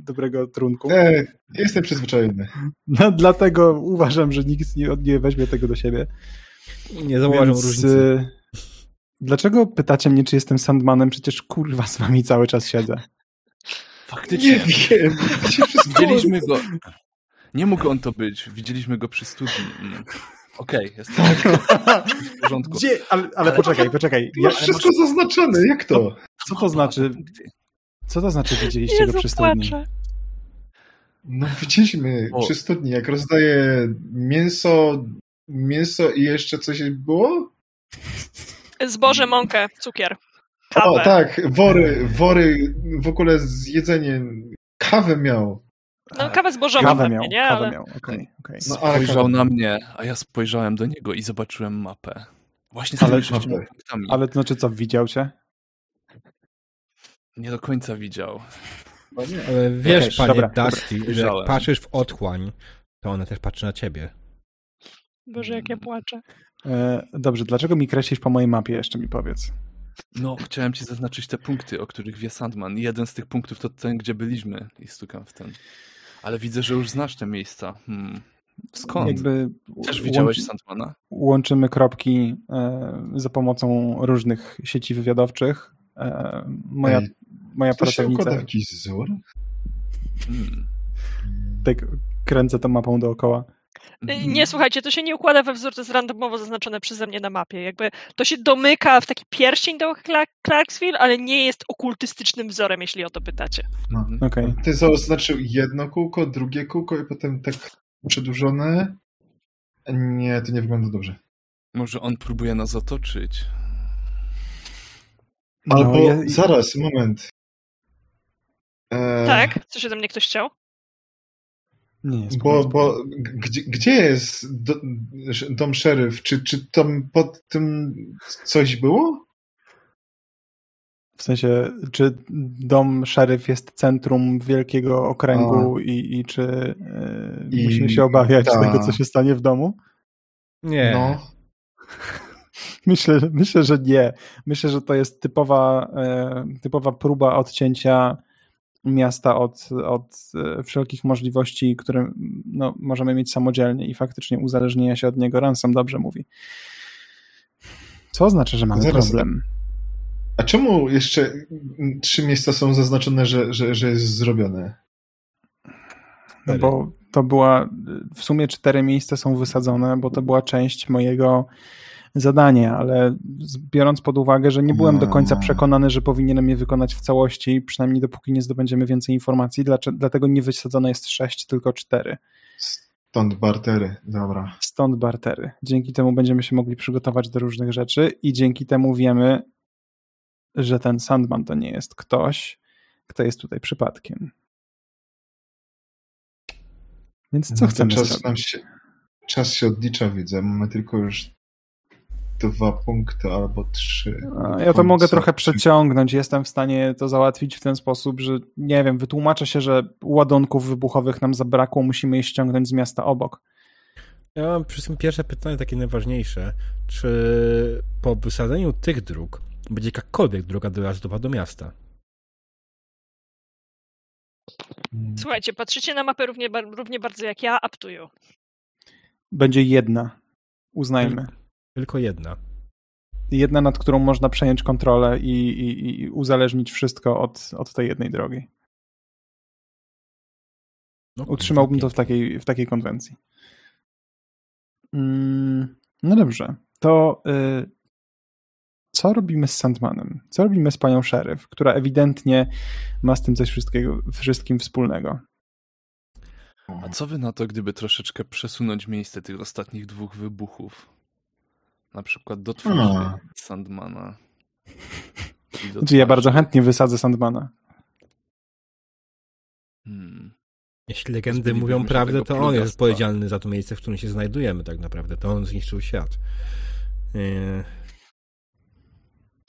dobrego trunku. E, jestem przyzwyczajony. No, dlatego uważam, że nikt nie, nie weźmie tego do siebie. nie zauważą Więc, różnicy. y, Dlaczego pytacie mnie, czy jestem Sandmanem? Przecież kurwa z wami cały czas siedzę. Faktycznie. Nie wiem. Widzieliśmy go. Nie mógł on to być. Widzieliśmy go przy studni. Mm. Okej, jest w porządku. Gdzie? Ale, ale poczekaj, poczekaj. Ja, Masz wszystko zaznaczone, jak to? co to znaczy? Co to znaczy widzieliście Jezu, go przy studni? płaczę. No widzieliśmy O. przy studni, jak rozdaje mięso, mięso i jeszcze coś było? Zboże, mąkę, cukier. O, Kawę. tak, wory, wory w ogóle z jedzeniem. Kawę miał. No kawę zbożową Kawę pewnie, miał, nie? kawę Ale... miał, okej, okej. No, ale Spojrzał kawę. na mnie, a ja spojrzałem do niego i zobaczyłem mapę. Właśnie z Ale- tymi punktami. Ale to znaczy co, widział cię? Nie do końca widział. Ale wiesz, Okej, panie dobra, Dusty, że jak patrzysz w otchłań, to ona też patrzy na ciebie. Boże, jak ja płaczę. E, dobrze, dlaczego mi kreślisz po mojej mapie, jeszcze mi powiedz. No, chciałem ci zaznaczyć te punkty, o których wie Sandman. I jeden z tych punktów to ten, gdzie byliśmy. I stukam w ten. Ale widzę, że już znasz te miejsca. Hmm. Skąd? Jakby Też widziałeś Sandmana? łączymy kropki e, za pomocą różnych sieci wywiadowczych. E, moja, Ej, moja To pracownica, jakiś wzór? Hmm. tak kręcę tą mapą dookoła. Mhm. Nie, słuchajcie, to się nie układa we wzór, to jest randomowo zaznaczone przeze mnie na mapie. Jakby to się domyka w taki pierścień do Cla- Clarksville, ale nie jest okultystycznym wzorem, jeśli o to pytacie. Mhm. Okej. Ty zaznaczył jedno kółko, drugie kółko i potem tak przedłużone. Nie, to nie wygląda dobrze. Może on próbuje nas otoczyć. Albo No, ja- zaraz, moment. E, Tak? Co się do mnie ktoś chciał? Nie, Bo, spokojnie. bo gdzie, gdzie jest do, dom szeryf? Czy, czy tam pod tym coś było? W sensie, czy dom szeryf jest centrum wielkiego okręgu i, i czy e, I- musimy się obawiać ta. tego, co się stanie w domu? Nie. No. Myślę, myślę, że nie. Myślę, że to jest typowa, e, typowa próba odcięcia miasta od, od e, wszelkich możliwości, które no, możemy mieć samodzielnie i faktycznie uzależnienia się od niego. Ransom dobrze mówi. Co oznacza, że mamy Zaraz. problem? A czemu jeszcze trzy miejsca są zaznaczone, że, że, że jest zrobione? No bo to była, w sumie cztery miejsca są wysadzone, bo to była część mojego zadania, ale biorąc pod uwagę, że nie byłem do końca Mm. przekonany, że powinienem je wykonać w całości, przynajmniej dopóki nie zdobędziemy więcej informacji, dlatego nie wysadzone jest sześć, tylko cztery. Stąd bartery, dobra. Stąd bartery. Dzięki temu będziemy się mogli przygotować do różnych rzeczy i dzięki temu wiemy, że ten Sandman to nie jest ktoś, kto jest tutaj przypadkiem. Więc co No chcemy czas zrobić? się, czas się odlicza, widzę. Mamy tylko już dwa punkty albo trzy. A, Ja to mogę trochę przeciągnąć. Jestem w stanie to załatwić w ten sposób, że nie wiem, wytłumaczę się, że ładunków wybuchowych nam zabrakło, musimy je ściągnąć z miasta obok. Ja mam przy tym pierwsze pytanie takie najważniejsze. Czy po wysadzeniu tych dróg będzie jakakolwiek droga dojazdowa do miasta? Słuchajcie, patrzycie na mapę równie, równie bardzo jak ja, you. Będzie jedna. Uznajmy. Tylko jedna. Jedna, nad którą można przejąć kontrolę i, i, i uzależnić wszystko od, od tej jednej drogi. No, Utrzymałbym to w takiej, w takiej konwencji. Mm, no dobrze. To y, co robimy z Sandmanem? Co robimy z panią szeryf, która ewidentnie ma z tym coś wszystkiego, wszystkim wspólnego? A co wy na to, gdyby troszeczkę przesunąć miejsce tych ostatnich dwóch wybuchów? Na przykład do twarzy A. Sandmana. Do Znaczy, ja bardzo chętnie wysadzę Sandmana. Hmm. Jeśli legendy mówią prawdę, to on jest odpowiedzialny za to miejsce, w którym się znajdujemy tak naprawdę. To on zniszczył świat. Yy,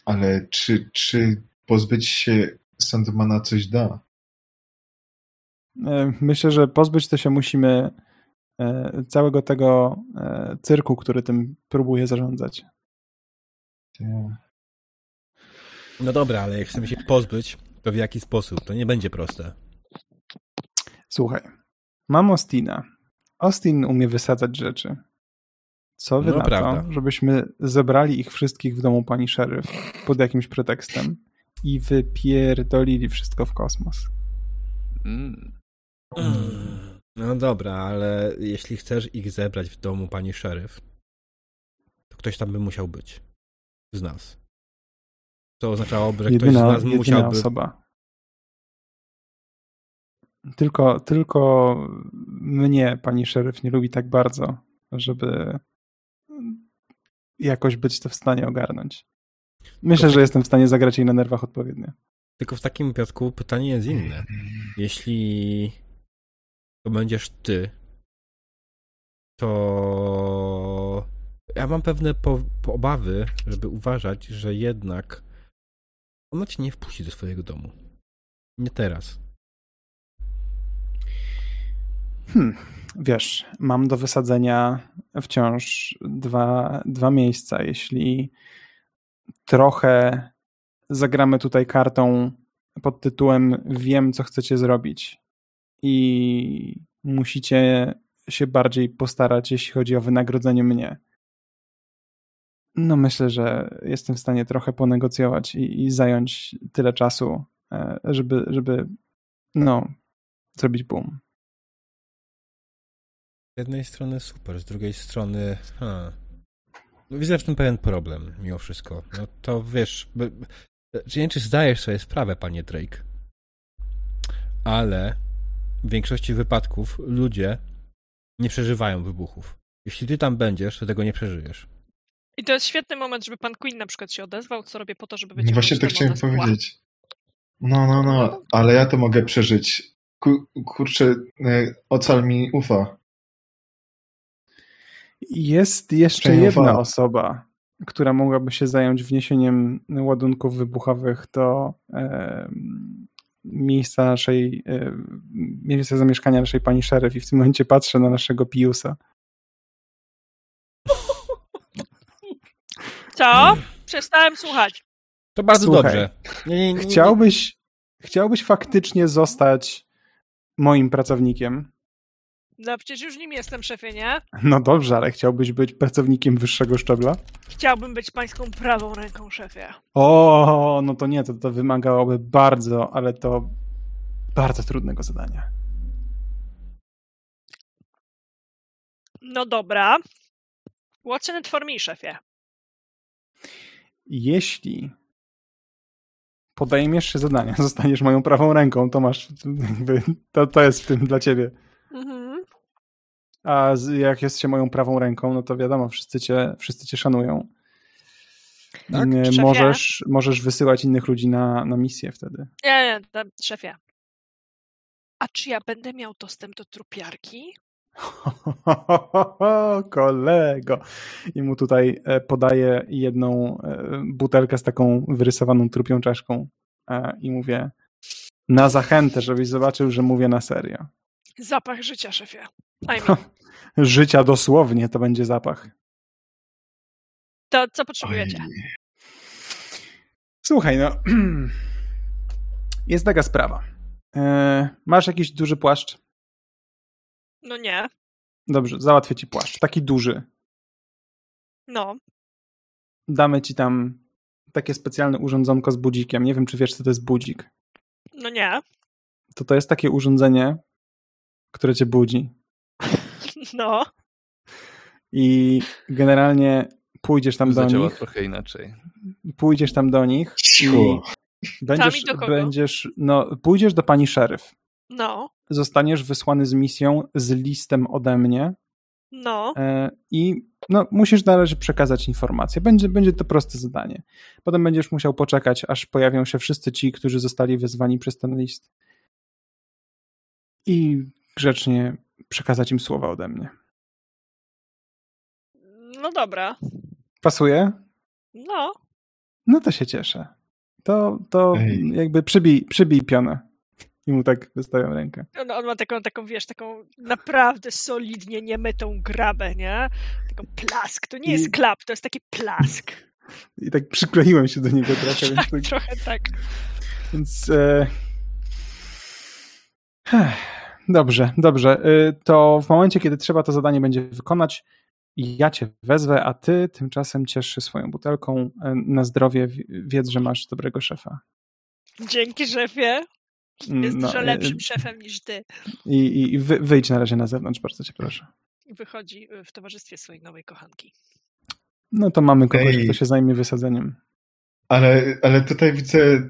Ale czy, czy pozbyć się Sandmana coś da? E, Myślę, że pozbyć to się musimy całego tego e, cyrku, który tym próbuje zarządzać. Nie. No dobra, ale jak chcemy się pozbyć, to w jaki sposób? To nie będzie proste. Słuchaj, mam Ostina. Austin umie wysadzać rzeczy. Co wy No, na prawda. to, żebyśmy zebrali ich wszystkich w domu pani szeryf pod jakimś pretekstem i wypierdolili wszystko w kosmos? Mm. No dobra, ale jeśli chcesz ich zebrać w domu pani szeryf, to ktoś tam by musiał być. Z nas. To oznaczałoby, że ktoś z Jedyna, nas jedyna musiałby... osoba. Tylko, tylko mnie pani szeryf nie lubi tak bardzo, żeby jakoś być to w stanie ogarnąć. Myślę, że jestem w stanie zagrać jej na nerwach odpowiednio. Tylko w takim wypadku pytanie jest inne. Jeśli to będziesz ty, to ja mam pewne po, po obawy, żeby uważać, że jednak ona cię nie wpuści do swojego domu. Nie teraz. Hmm, wiesz, mam do wysadzenia wciąż dwa, dwa miejsca. Jeśli trochę zagramy tutaj kartą pod tytułem Wiem, co chcecie zrobić i musicie się bardziej postarać, jeśli chodzi o wynagrodzenie mnie. No myślę, że jestem w stanie trochę ponegocjować i, i zająć tyle czasu, e, żeby, żeby no, zrobić boom. Z jednej strony super, z drugiej strony. Ha. No Widzę w tym pewien problem, mimo wszystko. No to wiesz. Czy nie czy zdajesz sobie sprawę, panie Drake, ale w większości wypadków ludzie nie przeżywają wybuchów. Jeśli ty tam będziesz, to tego nie przeżyjesz. I to jest świetny moment, żeby pan Queen na przykład się odezwał, co robię po to, żeby być Właśnie to chciałem powiedzieć. No, no, no, ale ja to mogę przeżyć. Ku, kurczę, e, ocal mi ufa. Jest jeszcze jedna osoba, która mogłaby się zająć wniesieniem ładunków wybuchowych do miejsca naszej, e, miejsca zamieszkania naszej pani szeryf i w tym momencie patrzę na naszego Piusa. Co? Przestałem słuchać. To bardzo Słuchaj, dobrze. Nie, nie, nie, nie, Chciałbyś, chciałbyś faktycznie zostać moim pracownikiem? No przecież już nim jestem, szefie, nie? No dobrze, ale chciałbyś być pracownikiem wyższego szczebla? Chciałbym być pańską prawą ręką, szefie. O, no to nie, to, to wymagałoby bardzo, ale to bardzo trudnego zadania. No dobra. What's in it for me, szefie? Jeśli podejmiesz się zadania, zostaniesz moją prawą ręką, to masz, to, to jest w tym dla ciebie. Mhm. A jak jest się moją prawą ręką, no to wiadomo, wszyscy cię, wszyscy cię szanują. Tak? Szefie? możesz, możesz wysyłać innych ludzi na, na misję wtedy. Nie, nie, szefie. A czy ja będę miał dostęp do trupiarki? Kolego. I mu tutaj e, podaję jedną e, butelkę z taką wyrysowaną trupią czaszką e, i mówię na zachętę, żebyś zobaczył, że mówię na serio. Zapach życia, szefie. I mean, Życia dosłownie to będzie zapach. to co potrzebujecie? Oj. Słuchaj, no. Jest taka sprawa. E, masz jakiś duży płaszcz? No nie. Dobrze, załatwię ci płaszcz. Taki duży. No. Damy ci tam takie specjalne urządzonko z budzikiem. Nie wiem, czy wiesz, co to jest budzik. No nie. To to jest takie urządzenie, które cię budzi. No. I generalnie pójdziesz tam do Zadziała nich, trochę inaczej. pójdziesz tam do nich i Cicho. będziesz, do kogo? będziesz, no, pójdziesz do pani szeryf. No. Zostaniesz wysłany z misją, z listem ode mnie No. e, i no, musisz na razie przekazać informacje. Będzie, będzie to proste zadanie. Potem będziesz musiał poczekać, aż pojawią się wszyscy ci, którzy zostali wezwani przez ten list i grzecznie przekazać im słowa ode mnie. No dobra. Pasuje? No. No to się cieszę. To, to Ej. jakby przybij, przybij pionę. I mu tak wystawiam rękę. On, on ma taką, taką, wiesz, taką naprawdę solidnie niemytą grabę, nie? Taką plask. To nie I- jest klap, to jest taki plask. I tak przykleiłem się do niego trochę, więc, Tak, tak, trochę tak. więc e... Dobrze, dobrze. E, To w momencie, kiedy trzeba to zadanie będzie wykonać, ja cię wezwę, a ty tymczasem ciesz się swoją butelką e, na zdrowie. Wiedz, że masz dobrego szefa. Dzięki, szefie. Jest No, dużo e, lepszym szefem niż ty. I, i, i wy, wyjdź na razie na zewnątrz, bardzo cię proszę. Wychodzi y, w towarzystwie swojej nowej kochanki. No to mamy kogoś, Ej. kto się zajmie wysadzeniem. Ale, ale tutaj widzę... y,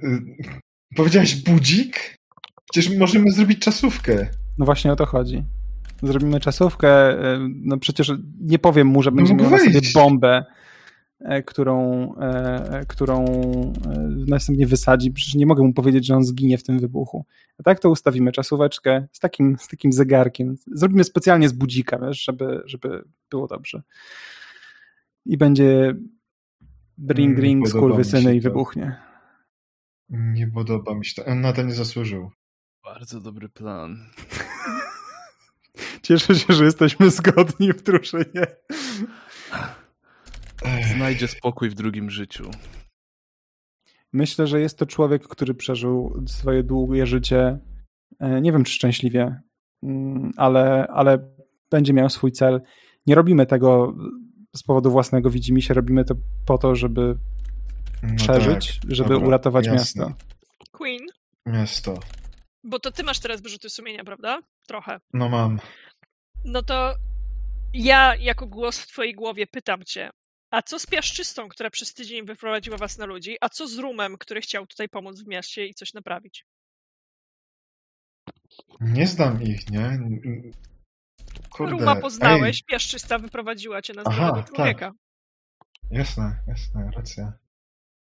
Powiedziałeś budzik? Przecież możemy zrobić czasówkę. No właśnie o to chodzi. Zrobimy czasówkę. e, No przecież nie powiem mu, że będzie mógł miał na sobie bombę, e, którą, e, którą e, następnie wysadzi. Przecież nie mogę mu powiedzieć, że on zginie w tym wybuchu. A tak to ustawimy czasóweczkę z takim, z takim zegarkiem. Zrobimy specjalnie z budzika, wiesz, żeby, żeby było dobrze. I będzie bring ring, podoba mi skurwysyny się i wybuchnie. Nie podoba mi się to. On na to nie zasłużył. Bardzo dobry plan. Cieszę się, że jesteśmy zgodni w drużynie. Znajdzie spokój w drugim życiu. Myślę, że jest to człowiek, który przeżył swoje długie życie, e, nie wiem czy szczęśliwie, mm, ale, ale będzie miał swój cel. Nie robimy tego z powodu własnego widzimisię, robimy to po to, żeby no przeżyć, tak, żeby dobra, uratować jasne. miasto. Queen, Miasto. Bo to ty masz teraz wyrzuty sumienia, prawda? Trochę. No mam. No to ja jako głos w twojej głowie pytam cię, a co z piaszczystą, która przez tydzień wyprowadziła was na ludzi? A co z Rumem, który chciał tutaj pomóc w mieście i coś naprawić? Nie znam ich, nie? Kurde. Ruma poznałeś, Ej, piaszczysta wyprowadziła cię na Aha, zdrowego tak. człowieka. jasne, jasne, racja.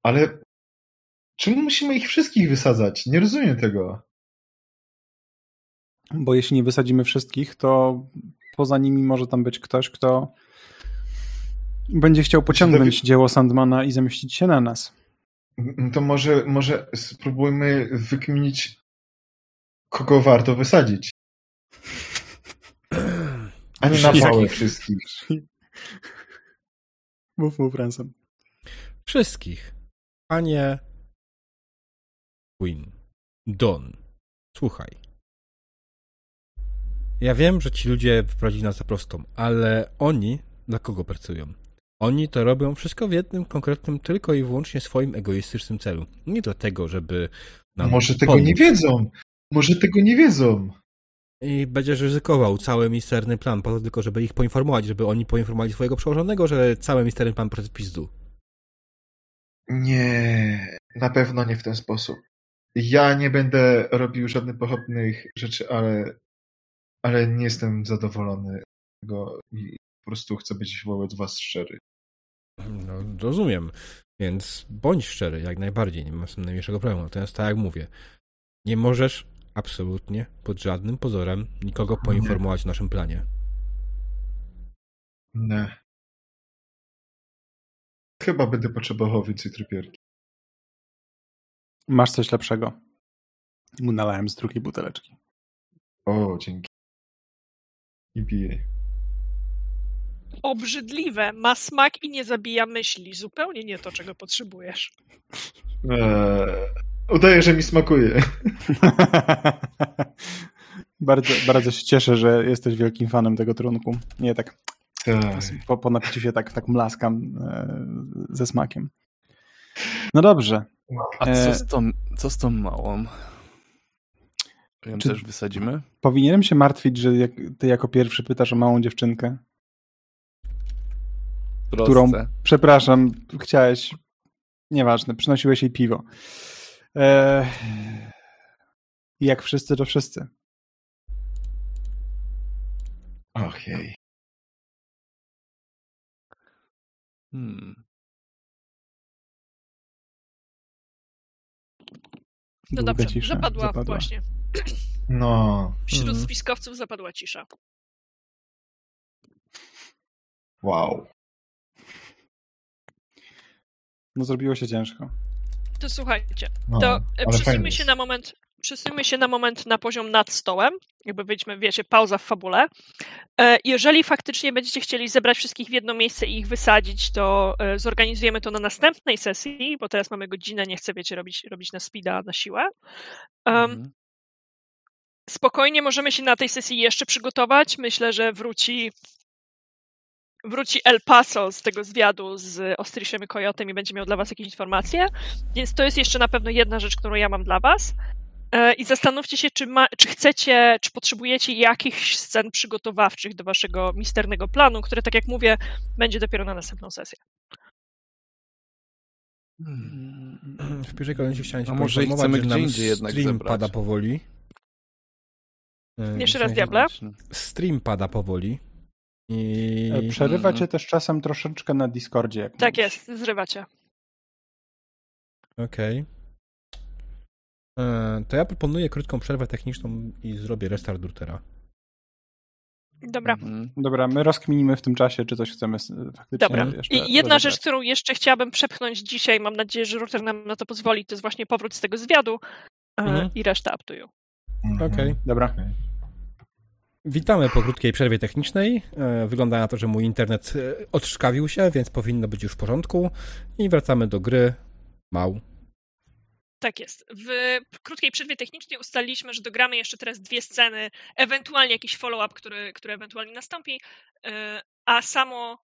Ale czemu musimy ich wszystkich wysadzać? Nie rozumiem tego. Bo jeśli nie wysadzimy wszystkich, to poza nimi może tam być ktoś, kto będzie chciał pociągnąć dzieło Sandmana i zemścić się na nas. No To może, może spróbujmy wykminić, kogo warto wysadzić. A nie na Wszystkich. Mów mu, Ransom. Wszystkich. Panie Queen. Don. Słuchaj. Ja wiem, że ci ludzie wyprowadzili nas za prostą, ale oni dla kogo pracują? Oni to robią wszystko w jednym konkretnym, tylko i wyłącznie swoim egoistycznym celu. Nie dlatego, żeby nam Może tego pomóc. nie wiedzą. Może tego nie wiedzą. I będziesz ryzykował cały misterny plan, po to tylko, żeby ich poinformować, żeby oni poinformowali swojego przełożonego, że cały misterny plan w pizdu. Nie, na pewno nie w ten sposób. Ja nie będę robił żadnych pochopnych rzeczy, ale, ale nie jestem zadowolony z tego i po prostu chcę być wobec was szczery. No, rozumiem. Więc bądź szczery, jak najbardziej, nie mam z tym najmniejszego problemu. Natomiast tak jak mówię, nie możesz absolutnie pod żadnym pozorem nikogo poinformować o naszym planie. Nie. Chyba będę potrzebował więcej trypierki. Masz coś lepszego. Mu nalałem z drugiej buteleczki. O, dzięki. I bije. Obrzydliwe, ma smak i nie zabija myśli. Zupełnie nie to, czego potrzebujesz. Eee, udaje, że mi smakuje. bardzo, bardzo się cieszę, że jesteś wielkim fanem tego trunku. Nie tak Tak. po, po napiciu się tak, tak mlaskam e, ze smakiem. No dobrze. A co z tą, co z tą małą? Ją Czy- też wysadzimy? Powinienem się martwić, że jak, ty jako pierwszy pytasz o małą dziewczynkę, W którą, trosce. przepraszam, chciałeś, nieważne, przynosiłeś jej piwo. E, jak wszyscy, to wszyscy. Och jej. Hmm. No dobrze, cisza zapadła, właśnie. No, Wśród Mhm. spiskowców zapadła cisza. wow. No zrobiło się ciężko. To słuchajcie, No, to e, przesuńmy się na moment, przesuńmy się na moment na poziom nad stołem. Jakby wyjdźmy, wiecie, pauza w fabule. E, Jeżeli faktycznie będziecie chcieli zebrać wszystkich w jedno miejsce i ich wysadzić, to e, zorganizujemy to na następnej sesji, bo teraz mamy godzinę, nie chcę, wiecie, robić, robić na speeda, na siłę. Um, Mhm. Spokojnie możemy się na tej sesji jeszcze przygotować. Myślę, że wróci wróci El Paso z tego zwiadu z Ostrishem i Coyotem i będzie miał dla was jakieś informacje. Więc to jest jeszcze na pewno jedna rzecz, którą ja mam dla was. E, I zastanówcie się, czy, ma, czy chcecie, czy potrzebujecie jakichś scen przygotowawczych do waszego misternego planu, który, tak jak mówię, będzie dopiero na następną sesję. Hmm. W pierwszej kolejności chciałem się A może chcemy gdzie indziej jednak stream zebrać. pada powoli. E, Jeszcze raz, diable? Stream pada powoli. I... E, Przerywa Mhm. cię też czasem troszeczkę na Discordzie. Jak Tak mówisz. jest, zrywacie. Okej. E, To ja proponuję krótką przerwę techniczną i zrobię restart routera. Dobra. Mhm. Dobra, my rozkminimy w tym czasie, czy coś chcemy faktycznie Dobra. jeszcze I jedna rozegrać. rzecz, którą jeszcze chciałabym przepchnąć dzisiaj, mam nadzieję, że router nam na to pozwoli, to jest właśnie powrót z tego zwiadu Mhm. i reszta up to you. Mhm. Okej. Dobra. Okej. Witamy po krótkiej przerwie technicznej. E, Wygląda na to, że mój internet e, odszkawił się, więc powinno być już w porządku. I wracamy do gry. Mał. Tak jest. W krótkiej przerwie technicznej ustaliliśmy, że dogramy jeszcze teraz dwie sceny, ewentualnie jakiś follow-up, który, który ewentualnie nastąpi, e, a samo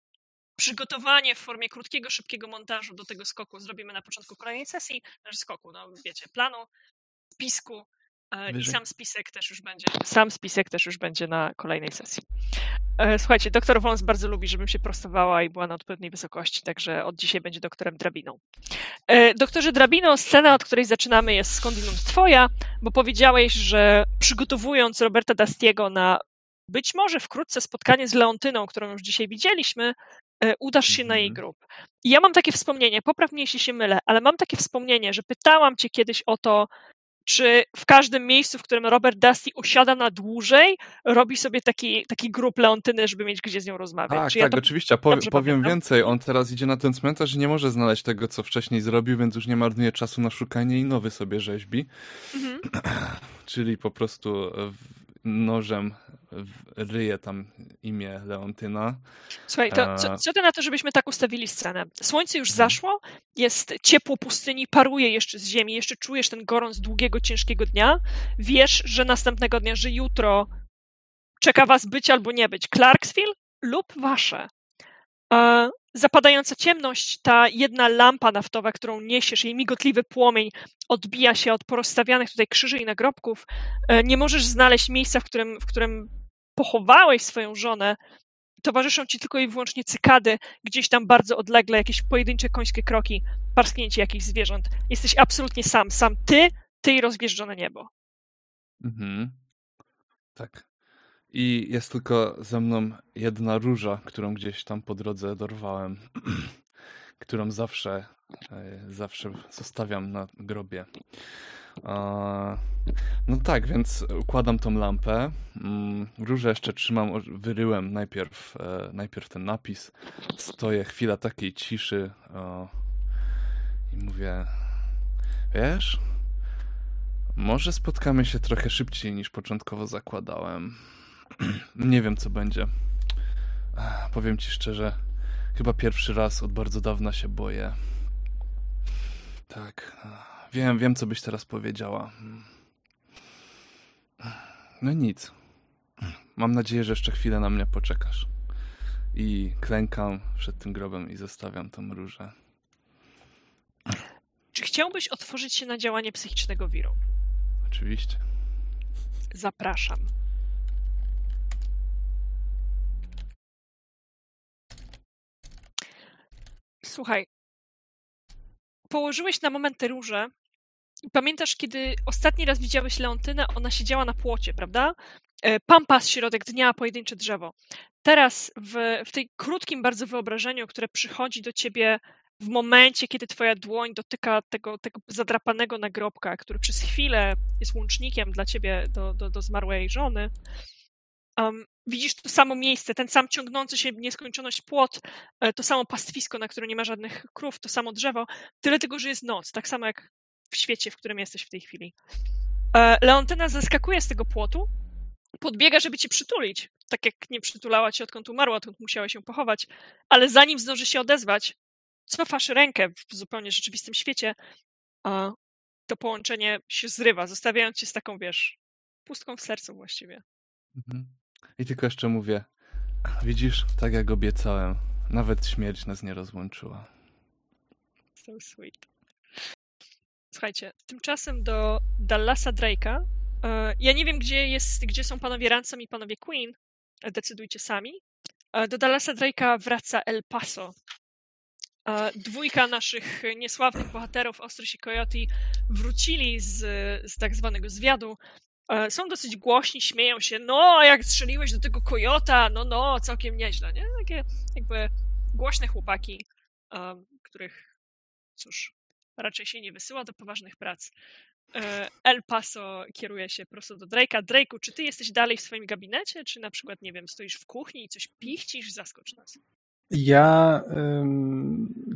przygotowanie w formie krótkiego, szybkiego montażu do tego skoku zrobimy na początku kolejnej sesji, znaczy skoku, no wiecie, planu, spisku i sam spisek też już będzie, sam spisek też już będzie na kolejnej sesji. E, Słuchajcie, doktor Wons bardzo lubi, żebym się prostowała i była na odpowiedniej wysokości, także od dzisiaj będzie doktorem Drabiną. E, Doktorze Drabino, scena, od której zaczynamy jest skądinąd twoja, bo powiedziałeś, że przygotowując Roberta Dastiego na być może wkrótce spotkanie z Leontyną, którą już dzisiaj widzieliśmy, e, udasz się na jej Mhm. grób. I ja mam takie wspomnienie, popraw mnie jeśli się mylę, ale mam takie wspomnienie, że pytałam cię kiedyś o to, czy w każdym miejscu, w którym Robert Dusty usiada na dłużej, robi sobie taki, taki grup Leontyny, żeby mieć gdzie z nią rozmawiać. Tak, czy ja tak, to oczywiście. Powiem pamiętam? więcej. On teraz idzie na ten cmentarz i nie może znaleźć tego, co wcześniej zrobił, więc już nie marnuje czasu na szukanie i nowy sobie rzeźbi. Mhm. Czyli po prostu w- nożem ryje tam imię Leontyna. Słuchaj, to co, A- co ty na to, żebyśmy tak ustawili scenę? Słońce już zaszło, jest ciepło pustyni, paruje jeszcze z ziemi, jeszcze czujesz ten gorąc długiego, ciężkiego dnia. Wiesz, że następnego dnia, że jutro czeka was być albo nie być Clarksville lub wasze. Zapadająca ciemność, ta jedna lampa naftowa, którą niesiesz, jej migotliwy płomień odbija się od porozstawianych tutaj krzyży i nagrobków. E, Nie możesz znaleźć miejsca, w którym, w którym pochowałeś swoją żonę, towarzyszą ci tylko i wyłącznie cykady, gdzieś tam bardzo odlegle, jakieś pojedyncze końskie kroki, parsknięcie jakichś zwierząt. Jesteś absolutnie sam, sam ty, ty i rozwieżdżone niebo. Mhm. Tak. I jest tylko ze mną jedna róża, którą gdzieś tam po drodze dorwałem, którą zawsze, e, zawsze zostawiam na grobie. No tak, więc układam tą lampę. Mm, Różę jeszcze trzymam, wyryłem najpierw, e, najpierw ten napis. Stoję chwila takiej ciszy i mówię, wiesz, może spotkamy się trochę szybciej niż początkowo zakładałem. Nie wiem, co będzie. Powiem ci szczerze, chyba pierwszy raz od bardzo dawna się boję. Tak. ech, Wiem, wiem, co byś teraz powiedziała. No nic. Mam nadzieję, że jeszcze chwilę na mnie poczekasz. I klękam przed tym grobem i zostawiam tą różę. Czy chciałbyś otworzyć się na działanie psychicznego wiru? Oczywiście. Zapraszam. Słuchaj. Położyłeś na moment tę różę i pamiętasz, kiedy ostatni raz widziałeś Leontynę, ona siedziała na płocie, prawda? E, Pampas, środek dnia, pojedyncze drzewo. Teraz w, w tej krótkim bardzo wyobrażeniu, które przychodzi do ciebie w momencie, kiedy twoja dłoń dotyka tego, tego zadrapanego nagrobka, który przez chwilę jest łącznikiem dla ciebie do, do, do zmarłej żony, um, widzisz to samo miejsce, ten sam ciągnący się nieskończoność płot, e, to samo pastwisko, na które nie ma żadnych krów, to samo drzewo, tyle tego, że jest noc, tak samo jak w świecie, w którym jesteś w tej chwili. E, Leontyna zaskakuje z tego płotu, podbiega, żeby cię przytulić, tak jak nie przytulała cię odkąd umarła, odkąd musiała się pochować, ale zanim zdąży się odezwać, cofasz rękę w zupełnie rzeczywistym świecie, a to połączenie się zrywa, zostawiając cię z taką, wiesz, pustką w sercu właściwie. Mhm. I tylko jeszcze mówię, widzisz, tak jak obiecałem, nawet śmierć nas nie rozłączyła. So sweet. Słuchajcie, tymczasem do Dallasa Drake'a. e, Ja nie wiem, gdzie, jest, gdzie są panowie Ransom i panowie Queen. e, Decydujcie sami. E, Do Dallasa Drake'a wraca El Paso. Dwójka naszych niesławnych bohaterów, Ostrys i Coyote, wrócili z, z tak zwanego zwiadu. E, Są dosyć głośni, śmieją się. No, a jak strzeliłeś do tego kojota, no, no, całkiem nieźle, nie? Takie jakby głośne chłopaki, em, których, cóż, raczej się nie wysyła do poważnych prac. E, El Paso kieruje się prosto do Drake'a. Drake'u, czy ty jesteś dalej w swoim gabinecie, czy na przykład, nie wiem, stoisz w kuchni i coś pichcisz? Zaskocz nas. Ja,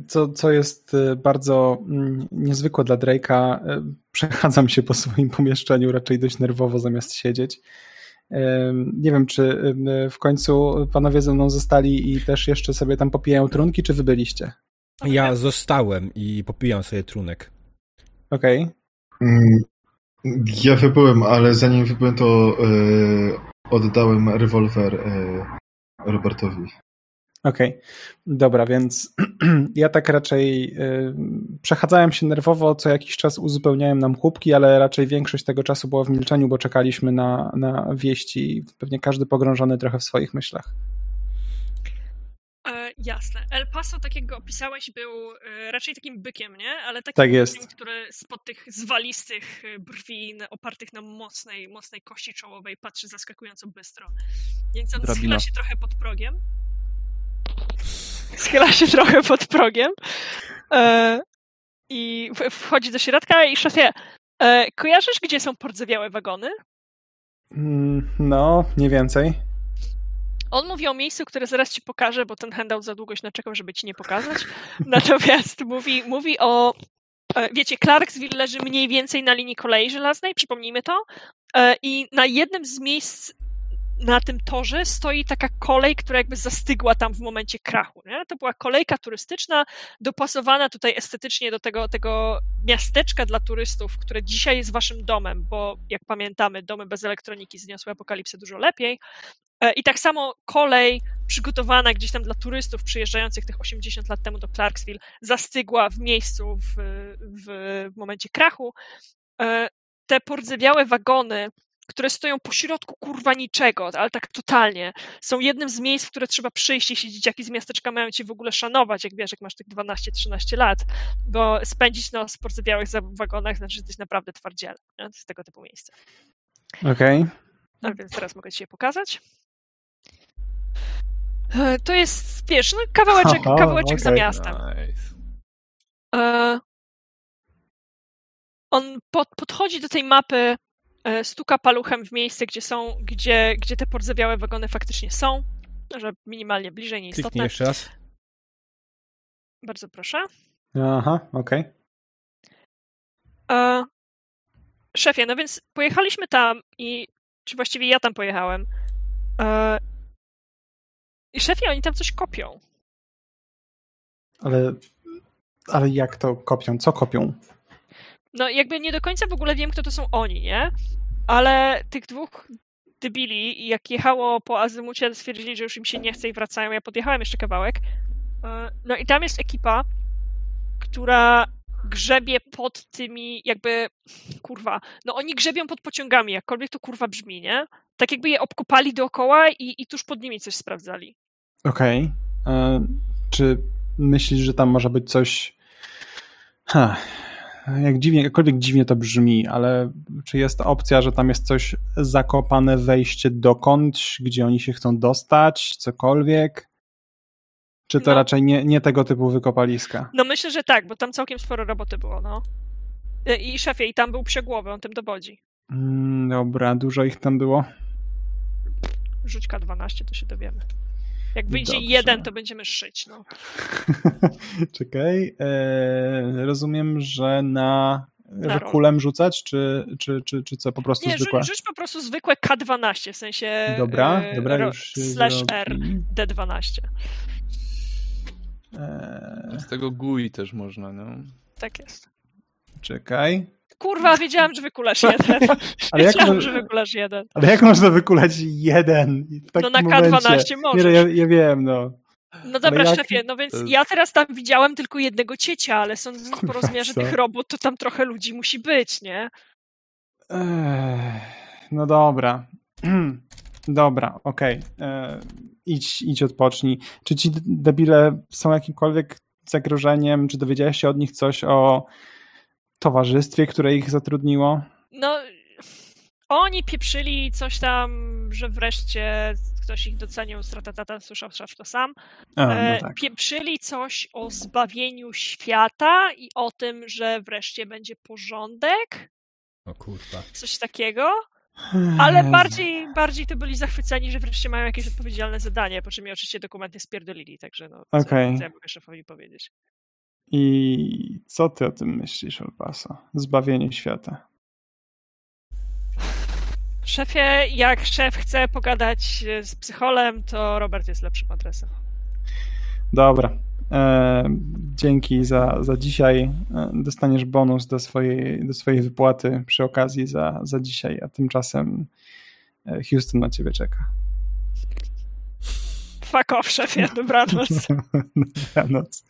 co, co jest y, bardzo mm, niezwykłe dla Drake'a, y, przechadzam się po swoim pomieszczeniu raczej dość nerwowo zamiast siedzieć. Nie wiem, czy w końcu panowie ze mną zostali i też jeszcze sobie tam popijają trunki, czy wy byliście? Ja zostałem i popijam sobie trunek. Okej. Mm, Ja wybyłem, ale zanim wybyłem, to e, oddałem rewolwer e, Robertowi. Okej, dobra, więc ja tak raczej y, przechadzałem się nerwowo, co jakiś czas uzupełniałem nam chłopki, ale raczej większość tego czasu była w milczeniu, bo czekaliśmy na, na wieści. Pewnie każdy pogrążony trochę w swoich myślach. E, jasne. El Paso, tak jak go opisałeś, był e, raczej takim bykiem, nie? Ale takim Tak jest. bykiem, który spod tych zwalistych e, brwi opartych na mocnej, mocnej kości czołowej patrzy zaskakująco bystro. Więc on Drabina. schyla się trochę pod progiem. Schyla się trochę pod progiem. E, I wchodzi do środka i szefie, e, kojarzysz, gdzie są pordzewiałe wagony? Mm, No, nie więcej. On mówi o miejscu, które zaraz ci pokażę, bo ten handout za długo się naczekał, żeby ci nie pokazać. Natomiast mówi, mówi o. e, Wiecie, Clarksville leży mniej więcej na linii kolei żelaznej, przypomnijmy to. E, I na jednym z miejsc na tym torze stoi taka kolej, która jakby zastygła tam w momencie krachu. Nie? To była kolejka turystyczna, dopasowana tutaj estetycznie do tego, tego miasteczka dla turystów, które dzisiaj jest waszym domem, bo jak pamiętamy, domy bez elektroniki zniosły apokalipsę dużo lepiej. E, I tak samo kolej przygotowana gdzieś tam dla turystów przyjeżdżających tych 80 lat temu do Clarksville zastygła w miejscu w, w, w momencie krachu. E, Te pordzewiałe wagony, które stoją po środku kurwa niczego, ale tak totalnie, są jednym z miejsc, w które trzeba przyjść, jeśli dzieciaki z miasteczka mają cię w ogóle szanować, jak wiesz, jak masz tych 12-13 lat, bo spędzić noc w pordzewiałych za- wagonach znaczy, że jesteś naprawdę twardziel. nie? To jest tego typu miejsce. Okej. A więc teraz mogę ci je pokazać. E, To jest, wiesz, no kawałeczek, Aha, kawałeczek za okej. miastem. Nice. E, On pod, podchodzi do tej mapy, stuka paluchem w miejsce, gdzie są, gdzie, gdzie te pordzewiałe wagony faktycznie są. Może minimalnie bliżej, Kliknij nieistotne. jeszcze raz. Bardzo proszę. Aha, okej. E, Szefie, no więc pojechaliśmy tam i, czy właściwie ja tam pojechałem E, I szefie, oni tam coś kopią. Ale, ale jak to kopią? Co kopią? No jakby nie do końca w ogóle wiem, kto to są oni, nie? Ale tych dwóch debili, jak jechało po azymucie, stwierdzili, że już im się nie chce i wracają. Ja podjechałem jeszcze kawałek. E, No i tam jest ekipa, która grzebie pod tymi jakby, kurwa, no oni grzebią pod pociągami, jakkolwiek to kurwa brzmi, nie? Tak jakby je obkopali dookoła i, i tuż pod nimi coś sprawdzali. Okej. E, Czy myślisz, że tam może być coś... Ha. Jak dziwnie, jakkolwiek dziwnie to brzmi, ale czy jest opcja, że tam jest coś zakopane, wejście dokądś, gdzie oni się chcą dostać, cokolwiek? Czy to No. raczej nie, nie tego typu wykopaliska? No myślę, że tak, bo tam całkiem sporo roboty było, no. E, I szefie, i tam był psiegłowy, on tym dowodzi. Mm, dobra, dużo ich tam było. Rzuć K12, to się dowiemy. Jak wyjdzie Dobrze. jeden, to będziemy szyć, no. Czekaj. E, rozumiem, że na. Że kulem rzucać, czy, czy, czy, czy co, po prostu Nie, zwykłe? rzuć, rzuć po prostu zwykłe K12, w sensie Dobra, e, dobra, ro- już slash. R D12. E, Z tego GUI też można, no. Tak jest. czekaj. Kurwa, wiedziałam, że wykulasz jeden. Ale jak wiedziałam, mo- że wykulasz jeden. Ale jak można wykulać jeden w takim No na momencie? K12 Nie, możesz. no, ja, ja wiem, no. No dobra, jak- szefie, no więc jest- ja teraz tam widziałem tylko jednego ciecia, ale sądząc po rozmiarze co? tych robót, to tam trochę ludzi musi być, nie? Ech, no dobra. Dobra, okej. E, Idź, idź odpocznij. Czy ci debile są jakimkolwiek zagrożeniem? Czy dowiedziałeś się od nich coś o towarzystwie, które ich zatrudniło? No, oni pieprzyli coś tam, że wreszcie ktoś ich docenił, stratatata, słyszał szef to sam. A, no E, tak. Pieprzyli coś o zbawieniu świata i o tym, że wreszcie będzie porządek, O kurwa. coś takiego. Ale Jezu. bardziej, bardziej to byli zachwyceni, że wreszcie mają jakieś odpowiedzialne zadanie, po czym mi oczywiście dokumenty spierdolili, także no, co, Okej. co ja mogę szefowi powiedzieć. I co ty o tym myślisz, Olpaso? Zbawienie świata. Szefie, jak szef chce pogadać e, z psycholem, to Robert jest lepszym adresem. Dobra. E, dzięki za, za dzisiaj. E, dostaniesz bonus do swojej, do swojej wypłaty przy okazji za, za dzisiaj, a tymczasem e, Houston na ciebie czeka. Fuck off, szefie, dobranoc. Dobranoc.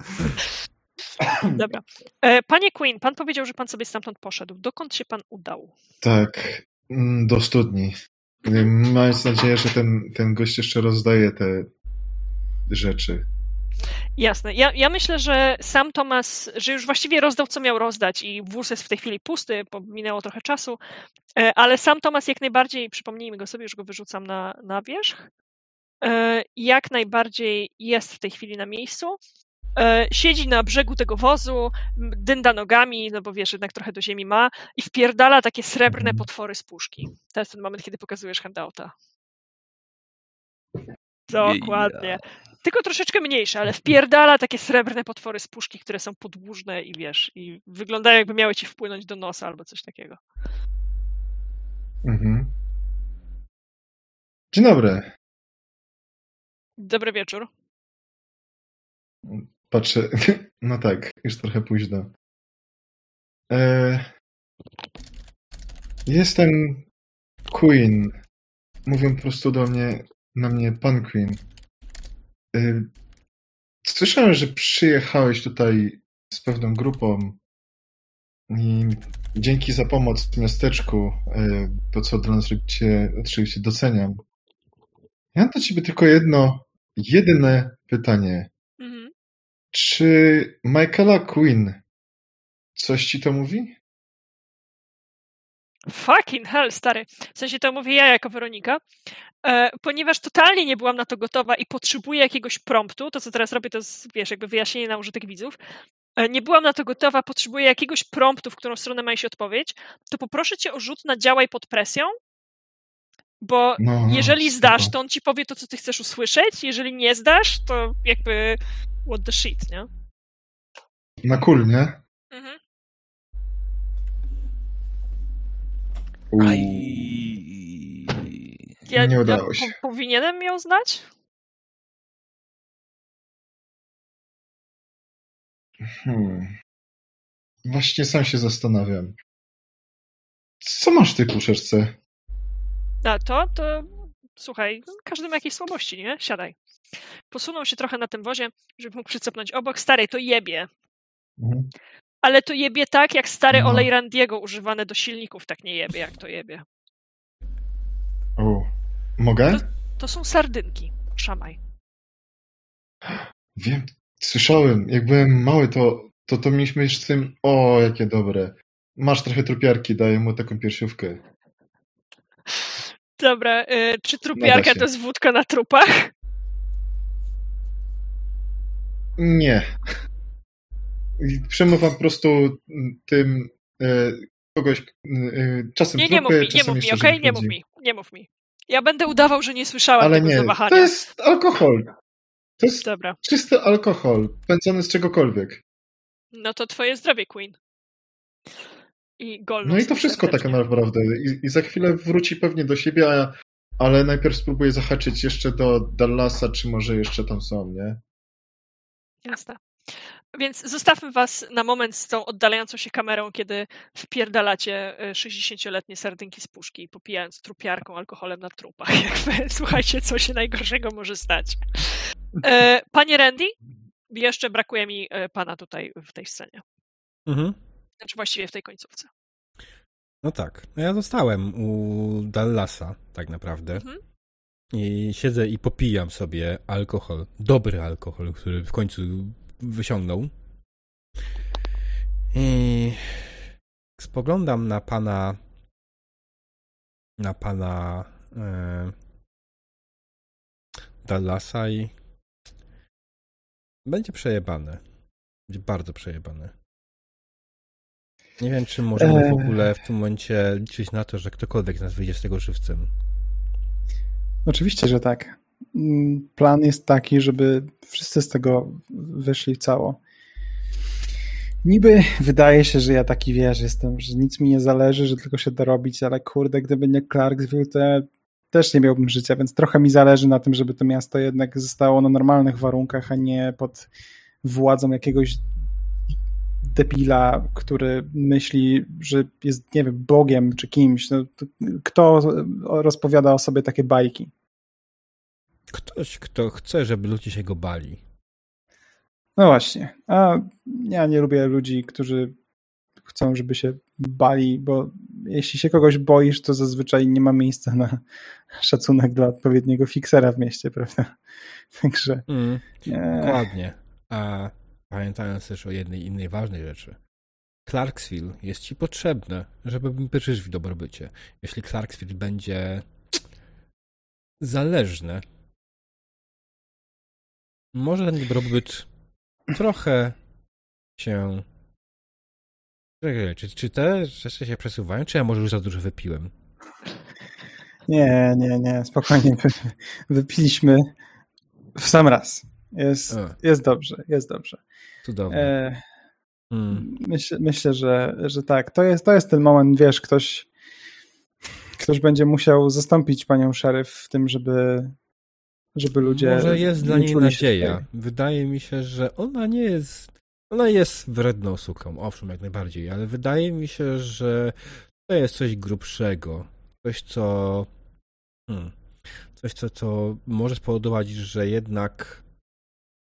Dobra. E, Panie Queen, pan powiedział, że pan sobie stamtąd poszedł. Dokąd się pan udał? Tak, mm, do studni. Mając nadzieję, że ten, ten gość jeszcze rozdaje te rzeczy. Jasne. Ja, ja myślę, że sam Tomas, że już właściwie rozdał, co miał rozdać i wóz jest w tej chwili pusty, bo minęło trochę czasu, e, ale sam Tomas jak najbardziej, przypomnijmy go sobie, już go wyrzucam na, na wierzch, e, jak najbardziej jest w tej chwili na miejscu. E, Siedzi na brzegu tego wozu, dynda nogami, no bo wiesz, jednak trochę do ziemi ma i wpierdala takie srebrne potwory z puszki. To jest ten moment, kiedy pokazujesz handouta. Dokładnie. Tylko troszeczkę mniejsze, ale wpierdala takie srebrne potwory z puszki, które są podłużne i wiesz, i wyglądają jakby miały ci wpłynąć do nosa albo coś takiego. Mhm. Dzień dobry. Dobry wieczór. Patrzę. No tak, już trochę późno. E... Jestem Queen. Mówią po prostu do mnie, na mnie pan Queen. E... Słyszałem, że przyjechałeś tutaj z pewną grupą i dzięki za pomoc w miasteczku, e, to co dla nas robicie, oczywiście doceniam. Ja mam do ciebie tylko jedno, jedyne pytanie. Czy Michaela Quinn coś ci to mówi? Fucking hell, stary. W sensie to mówię ja jako Weronika. E, ponieważ totalnie nie byłam na to gotowa i potrzebuję jakiegoś promptu, to co teraz robię, to jest, wiesz, jakby wyjaśnienie na użytek widzów. E, nie byłam na to gotowa, potrzebuję jakiegoś promptu, w którą stronę ma iść odpowiedź, to poproszę cię o rzut na działaj pod presją, bo No, no, jeżeli zdasz, to on ci powie to, co ty chcesz usłyszeć, jeżeli nie zdasz, to jakby what the shit, nie? Na kul, nie? Mhm. Ja, Nie ja udało się. po, powinienem ją znać? Hmm. Właśnie sam się zastanawiam. Co masz w tej puszeczce? A to, to słuchaj, każdy ma jakieś słabości, nie? Siadaj. Posunął się trochę na tym wozie, żeby mógł przycepnąć obok. Stary, to jebie. Mhm. Ale to jebie tak, jak stary No. olej Randiego używany do silników tak nie jebie, jak to jebie. O, mogę? To są sardynki. Szamaj. Wiem, słyszałem. Jak byłem mały, to, to, to mieliśmy z tym. O, jakie dobre. Masz trochę trupiarki, daję mu taką piersiówkę. Dobra, y, czy trupiarka się. to jest wódka na trupach? Nie. I Przemywam po prostu tym e, kogoś e, czasem Nie, nie mów trupy, mi, nie mów mi, okej? żywych Nie mów mi, nie mów mi. Ja będę udawał, że nie słyszałam Ale tego nie, zawahania. to jest alkohol. To jest Dobra, czysty alkohol, pędzony z czegokolwiek. no to twoje zdrowie, Queen. I Golnus. No i to wszystko tak naprawdę. I, I za chwilę wróci pewnie do siebie, a, ale najpierw spróbuję zahaczyć jeszcze do Dallasa, czy może jeszcze tam są, nie? Jasne. Więc zostawmy was na moment z tą oddalającą się kamerą, kiedy wpierdalacie e, 60-letnie sardynki z puszki, popijając trupiarką alkoholem na trupach. Jakby, słuchajcie, co się najgorszego może stać. E, Panie Randy, jeszcze brakuje mi e, pana tutaj w tej scenie. Mhm. Znaczy właściwie w tej końcówce. No tak. No ja zostałem u Dallasa, tak naprawdę. Mhm. I siedzę i popijam sobie alkohol. Dobry alkohol, który w końcu wyciągnął. I spoglądam na pana. Na pana. E, Dallasa i. Będzie przejebane. Będzie bardzo przejebane. Nie wiem, czy możemy w Eee. ogóle w tym momencie liczyć na to, że ktokolwiek z nas wyjdzie z tego żywcem. Oczywiście, że tak. Mm, Plan jest taki, żeby wszyscy z tego wyszli cało. Niby wydaje się, że ja taki wiesz, jestem, że nic mi nie zależy, że tylko się dorobić, ale kurde, gdyby nie Clarksville, to ja też nie miałbym życia, więc trochę mi zależy na tym, żeby to miasto jednak zostało na normalnych warunkach, a nie pod władzą jakiegoś debila, który myśli, że jest, nie wiem, Bogiem czy kimś. No, to kto rozpowiada o sobie takie bajki? Ktoś, kto chce, żeby ludzie się go bali. No właśnie. A ja nie lubię ludzi, którzy chcą, żeby się bali, bo jeśli się kogoś boisz, to zazwyczaj nie ma miejsca na szacunek dla odpowiedniego fiksera w mieście, prawda? Także. Mm, E, dokładnie. A pamiętając też o jednej innej ważnej rzeczy. Clarksville jest ci potrzebne, żeby żyć w dobrobycie. Jeśli Clarksville będzie zależne, może ten dobrobyt trochę się. Czy, czy te rzeczy się przesuwają, czy ja może już za dużo wypiłem? nie, nie, nie, spokojnie. Wy- Wypiliśmy w sam raz. Jest, A. jest dobrze, jest dobrze. Cudownie. E, Mm. Myślę, myślę że, że tak. To jest, to jest ten moment, wiesz, ktoś, ktoś będzie musiał zastąpić panią szeryf w tym, żeby, żeby ludzie. Może jest dla nie niej nadzieja. Wydaje mi się, że ona nie jest. Ona jest wredną suką, owszem, jak najbardziej, ale wydaje mi się, że to jest coś grubszego. Coś, co. Hmm, coś, co, co może spowodować, że jednak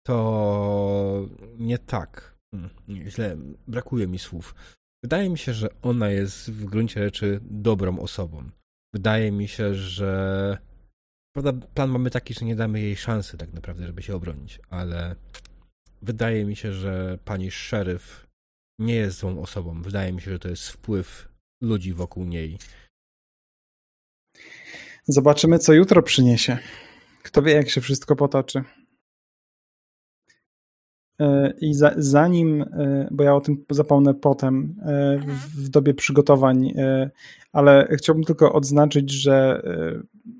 to nie tak. Hmm, źle, brakuje mi słów. Wydaje mi się, że ona jest w gruncie rzeczy dobrą osobą. Wydaje mi się, że Prawda, plan mamy taki, że nie damy jej szansy tak naprawdę, żeby się obronić, ale wydaje mi się, że pani szeryf nie jest złą osobą. Wydaje mi się, że to jest wpływ ludzi wokół niej. Zobaczymy, co jutro przyniesie. Kto wie, jak się wszystko potoczy. E, I za, zanim, e, bo ja o tym zapomnę potem, e, w, w dobie przygotowań, ale chciałbym tylko odznaczyć, że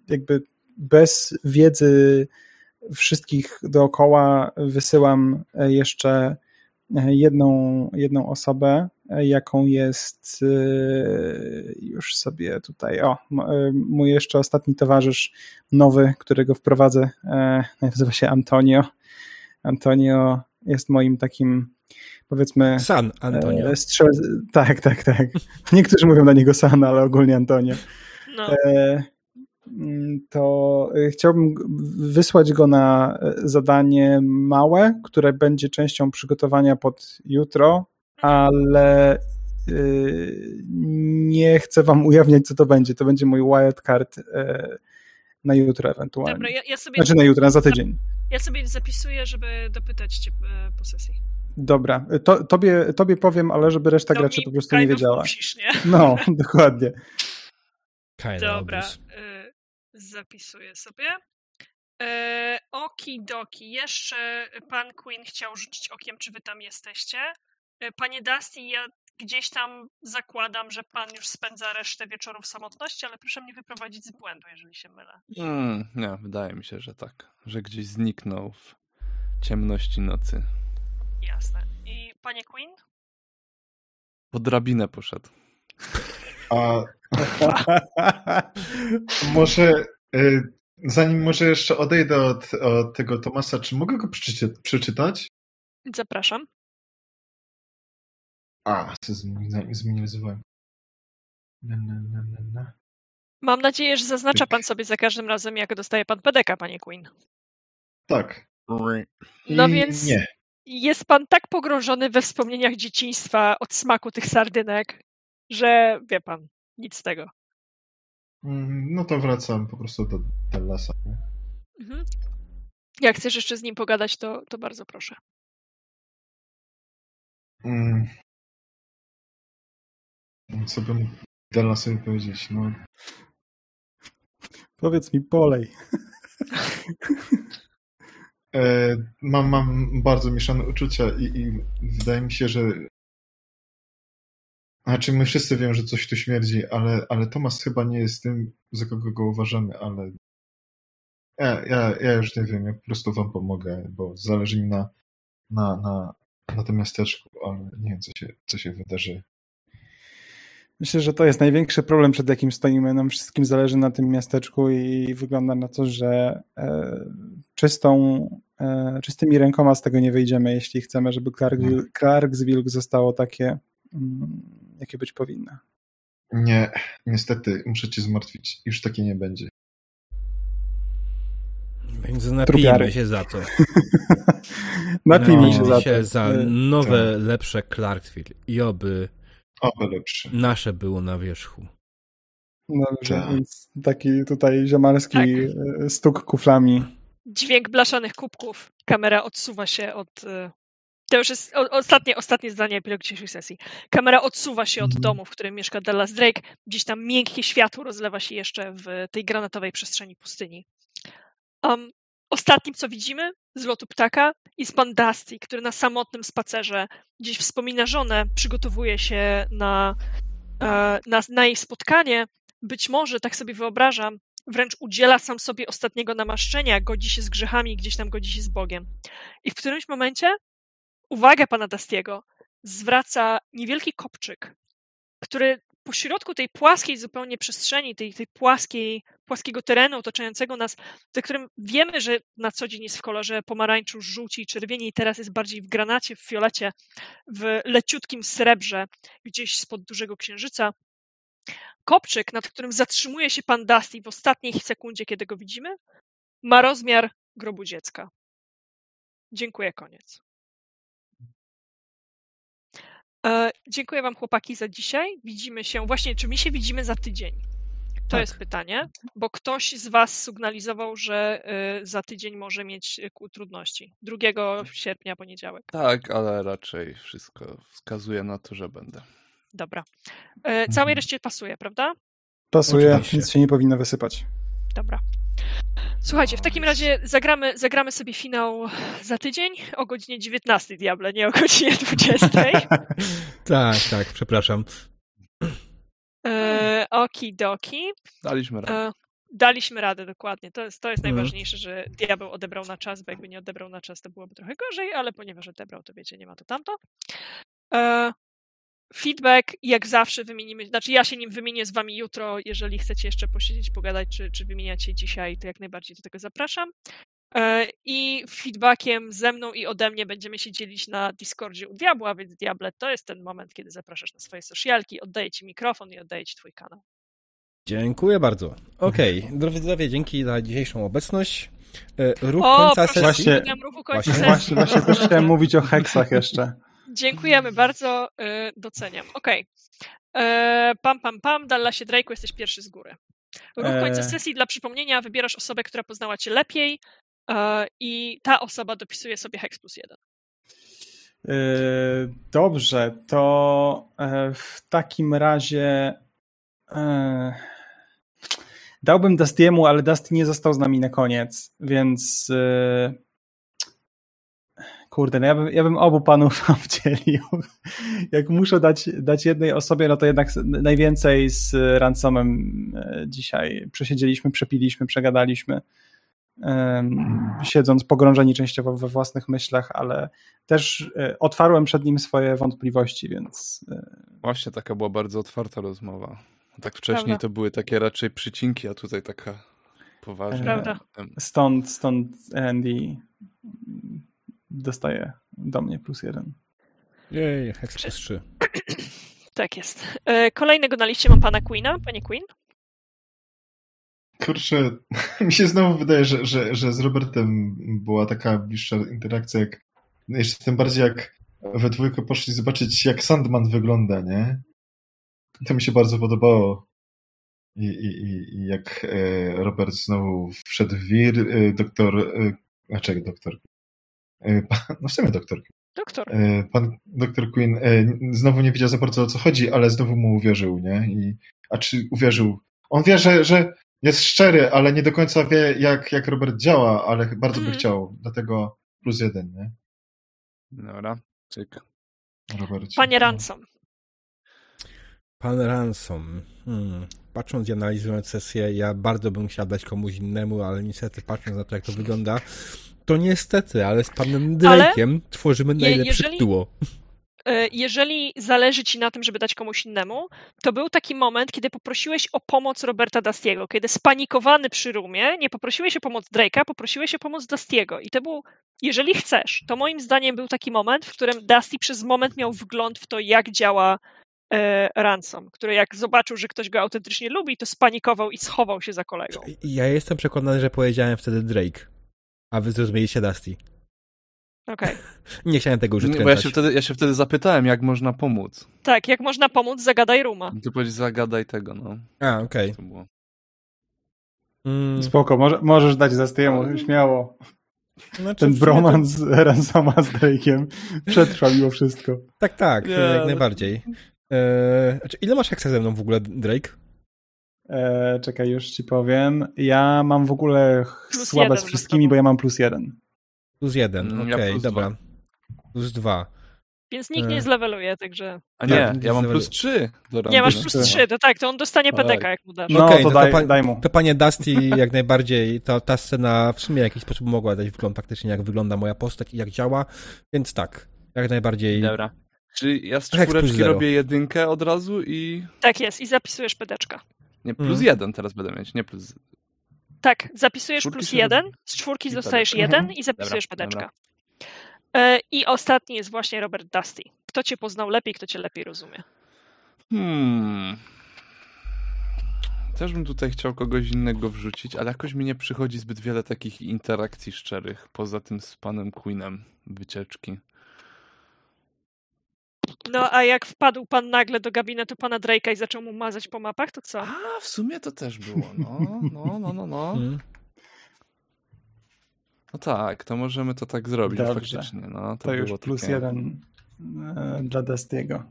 jakby bez wiedzy wszystkich dookoła wysyłam jeszcze jedną, jedną osobę, jaką jest już sobie tutaj, o, mój jeszcze ostatni towarzysz nowy, którego wprowadzę, nazywa się Antonio. Antonio jest moim takim, powiedzmy, San Antonio. e, strzel... Tak, tak, tak. Niektórzy mówią na niego San, ale ogólnie Antonio. No, E, mm, to e, chciałbym wysłać go na zadanie małe, które będzie częścią przygotowania pod jutro, ale nie chcę wam ujawniać, co to będzie. To będzie mój wildcard e, na jutro ewentualnie. dobra, ja, ja, sobie, Znaczy na jutro, na za tydzień. Ja sobie zapisuję, żeby dopytać cię e, po sesji. Dobra, to, tobie, tobie powiem, ale żeby reszta To graczy po prostu nie kind wiedziała. Musisz, nie? No, dokładnie. Kinda Dobra, y, zapisuję sobie. E, Okidoki. Jeszcze pan Queen chciał rzucić okiem, czy wy tam jesteście. E, Panie Dusty, ja gdzieś tam zakładam, że pan już spędza resztę wieczoru w samotności, ale proszę mnie wyprowadzić z błędu, jeżeli się mylę. Mm, nie, wydaje mi się, że tak. Że gdzieś zniknął w ciemności nocy. Jasne. I panie Queen? Po drabinę poszedł. A może, y, zanim może jeszcze odejdę od, od tego Tomasa, czy mogę go przeczytać? przeczytać? Zapraszam. A, zmieniłem. zmieniłem. Na, na, na, na, na. Mam nadzieję, że zaznacza pan sobie za każdym razem, jak dostaje pan pedeka, panie Queen. Tak. No więc- Nie. Jest pan tak pogrążony we wspomnieniach dzieciństwa od smaku tych sardynek, że wie pan, nic z tego. Mm, No to wracam po prostu do Dallasa. nie? Mhm. Jak chcesz jeszcze z nim pogadać, to, to bardzo proszę. Mm. Co bym Dallasowi powiedzieć? No, Powiedz mi polej. E, mam, mam bardzo mieszane uczucia i, i wydaje mi się, że. Znaczy, my wszyscy wiemy, że coś tu śmierdzi, ale, ale Tomas chyba nie jest tym, za kogo go uważamy, ale. Ja, ja, ja już nie wiem, ja po prostu wam pomogę, bo zależy mi na, na, na, na tym miasteczku, ale nie wiem, co się, co się wydarzy. Myślę, że to jest największy problem, przed jakim stoimy. Nam wszystkim zależy na tym miasteczku i wygląda na to, że e, czystą, e, czystymi rękoma z tego nie wyjdziemy, jeśli chcemy, żeby Clarksville, Clarksville zostało takie, mm, jakie być powinno. Nie, niestety, muszę cię zmartwić. Już takie nie będzie. Więc Trupiary. napijmy się za to. Napijmy się Napijmy za się za E, nowe, lepsze Clarksville. I oby Oby lepsze. nasze było na wierzchu. Dobrze, Tak. więc taki tutaj ziomalski Tak. e, stuk kuflami. Dźwięk blaszanych kubków. Kamera odsuwa się od. y, To już jest ostatnie, ostatnie zdanie epilog dzisiejszej sesji. Kamera odsuwa się od Mhm. domu, w którym mieszka Dallas Drake. Gdzieś tam miękkie światło rozlewa się jeszcze w tej granatowej przestrzeni pustyni. Um, ostatnim, co widzimy z lotu ptaka, jest pan Dusty, który na samotnym spacerze gdzieś wspomina żonę, przygotowuje się na, e, na, na jej spotkanie. Być może, tak sobie wyobrażam, wręcz udziela sam sobie ostatniego namaszczenia, godzi się z grzechami, gdzieś tam godzi się z Bogiem. I w którymś momencie uwagę pana Dastiego zwraca niewielki kopczyk, który po środku tej płaskiej zupełnie przestrzeni, tej, tej płaskiej, płaskiego terenu otaczającego nas, za którym wiemy, że na co dzień jest w kolorze pomarańczu, żółci i czerwieni i teraz jest bardziej w granacie, w fiolecie, w leciutkim srebrze, gdzieś spod dużego księżyca. Kopczyk, nad którym zatrzymuje się pan Dusty w ostatniej sekundzie, kiedy go widzimy, ma rozmiar grobu dziecka. Dziękuję, koniec. E, dziękuję Wam, chłopaki, za dzisiaj. Widzimy się, właśnie, czy my się widzimy za tydzień? To Tak. jest pytanie, bo ktoś z Was sygnalizował, że y, za tydzień może mieć y, ku- trudności. 2 sierpnia, poniedziałek. Tak, ale raczej wszystko wskazuje na to, że będę. Dobra. E, całej reszcie pasuje, prawda? Pasuje, Oczywiście. nic się nie powinno wysypać. Dobra. Słuchajcie, w takim razie zagramy, zagramy sobie finał za tydzień o godzinie 19, diable, nie o godzinie 20. tak, tak, przepraszam. E, okidoki. Daliśmy radę. E, daliśmy radę, dokładnie. To jest, to jest Mhm. najważniejsze, że diabeł odebrał na czas, bo jakby nie odebrał na czas, to byłoby trochę gorzej, ale ponieważ odebrał, to wiecie, nie ma to tamto. E, feedback, jak zawsze wymienimy, znaczy ja się nim wymienię z wami jutro, jeżeli chcecie jeszcze posiedzieć, pogadać, czy, czy wymieniacie dzisiaj, to jak najbardziej do tego zapraszam. E, I feedbackiem ze mną i ode mnie będziemy się dzielić na Discordzie u Diabła, więc Diable to jest ten moment, kiedy zapraszasz na swoje socialki, oddaję ci mikrofon i oddaję ci twój kanał. Dziękuję bardzo. Okej, drodzy widzowie, dzięki za dzisiejszą obecność. E, Ruch O, końca proszę, sesji. Właśnie- Właśnie, ruchu końca Właśnie- sesji. Właśnie, właśnie też chciałem mówić o heksach jeszcze. Dziękujemy bardzo, y, doceniam. Okej. E, Pam, pam, pam, Dallasie Drake'u, jesteś pierwszy z góry. Ruch końca E. sesji dla przypomnienia, wybierasz osobę, która poznała cię lepiej e, i ta osoba dopisuje sobie Hex plus jeden. Dobrze, to w takim razie dałbym Dustiemu, ale Dusty nie został z nami na koniec, więc kurde, no ja bym, ja bym obu panów wam wdzielił. Jak muszę dać, dać jednej osobie, no to jednak najwięcej z Ransomem e, dzisiaj przesiedzieliśmy, przepiliśmy, przegadaliśmy siedząc pogrążeni częściowo we własnych myślach, ale też e, otwarłem przed nim swoje wątpliwości, więc e, Właśnie taka była bardzo otwarta rozmowa. Tak wcześniej Prawda. to były takie raczej przycinki, a tutaj taka poważna. Prawda. stąd, stąd Andy dostaje do mnie plus jeden. Jej, Hex plus 3. Tak jest. E, Kolejnego na liście mam pana Queena. Panie Queen? Kurczę, mi się znowu wydaje, że, że, że z Robertem była taka bliższa interakcja, jak jeszcze tym bardziej jak we dwójkę poszli zobaczyć, jak Sandman wygląda, nie? To mi się bardzo podobało. I, i, i- jak e, Robert znowu wszedł w wir, e, doktor, e, znaczy doktor, no w sumie doktor, Doktor. E, Pan doktor Queen e, znowu nie wiedział za bardzo o co chodzi, ale znowu mu uwierzył, nie? I, a czy uwierzył? On wie, że, że jest szczery, ale nie do końca wie, jak, jak Robert działa, ale bardzo by Mhm. chciał. Dlatego plus jeden, nie? Dobra, cyk. Robercie. Panie No. Ransom. Pan Ransom. Hmm. Patrząc i analizując sesję, ja bardzo bym chciał dać komuś innemu, ale niestety patrząc na to, jak to wygląda, to niestety, ale z panem Ale Drake'iem tworzymy najlepsze jeżeli- duo. E, Jeżeli zależy ci na tym, żeby dać komuś innemu, to był taki moment, kiedy poprosiłeś o pomoc Roberta Dustiego, kiedy spanikowany przy rumie, nie poprosiłeś o pomoc Drake'a, poprosiłeś o pomoc Dustiego. I to był, jeżeli chcesz, to moim zdaniem był taki moment, w którym Dusty przez moment miał wgląd w to, jak działa e, Ransom, który jak zobaczył, że ktoś go autentycznie lubi, to spanikował i schował się za kolegą. Ja jestem przekonany, że powiedziałem wtedy Drake, a wy zrozumieliście Dusty. Okej. Nie chciałem tego Nie, bo ja się, wtedy, ja się wtedy zapytałem, jak można pomóc. Tak, jak można pomóc, zagadaj Ruma. Ty powiedz, zagadaj tego, no. A, okej. To było. Mm, Spoko, może, możesz dać Dustiemu, śmiało. znaczy, Ten bromans z Ransoma z Drake'iem przetrwał mimo wszystko. To, tak, tak, Nie, jak ale- najbardziej. Eee, znaczy, ile masz heksa ze mną w ogóle, Drake? E, czekaj, już ci powiem. Ja mam w ogóle Plus jeden z wszystkimi, bo ja mam plus jeden. Plus jeden, Mm, okej, ja plus dobra. dwa. Plus dwa. Więc nikt E. nie zleweluje, także... A Tak, nie, ja mam plus 3 do Nie, masz plus 3, to tak, to on dostanie Tak. PDK, jak mu dasz. No Okej, to, no to daj, pa- daj mu. To panie Dusty jak najbardziej, to ta scena w sumie w jakiś sposób mogła dać wgląd faktycznie, jak wygląda moja postać i jak działa, więc tak, jak najbardziej. Dobra. Czy ja z plus czwóreczki robię jedynkę od razu i... Tak jest, i zapisujesz pedeczka. Nie, plus Mhm. jeden teraz będę mieć, nie plus... Tak, zapisujesz Czwórki plus jeden, z czwórki dostajesz pedeczka. jeden Mhm. i zapisujesz Dobra, pedeczka. E, I ostatni jest właśnie Robert Dusty. Kto cię poznał lepiej, kto cię lepiej rozumie. Hmm. Też bym tutaj chciał kogoś innego wrzucić, ale jakoś mi nie przychodzi zbyt wiele takich interakcji szczerych, poza tym z panem Queenem wycieczki. No a jak wpadł pan nagle do gabinetu pana Drake'a i zaczął mu mazać po mapach, to co? A, w sumie to też było, no, no, no, no, no. Mm. No tak, to możemy to tak zrobić Dobrze. faktycznie, no. To, To już było plus takie... jeden e, dla Dustiego.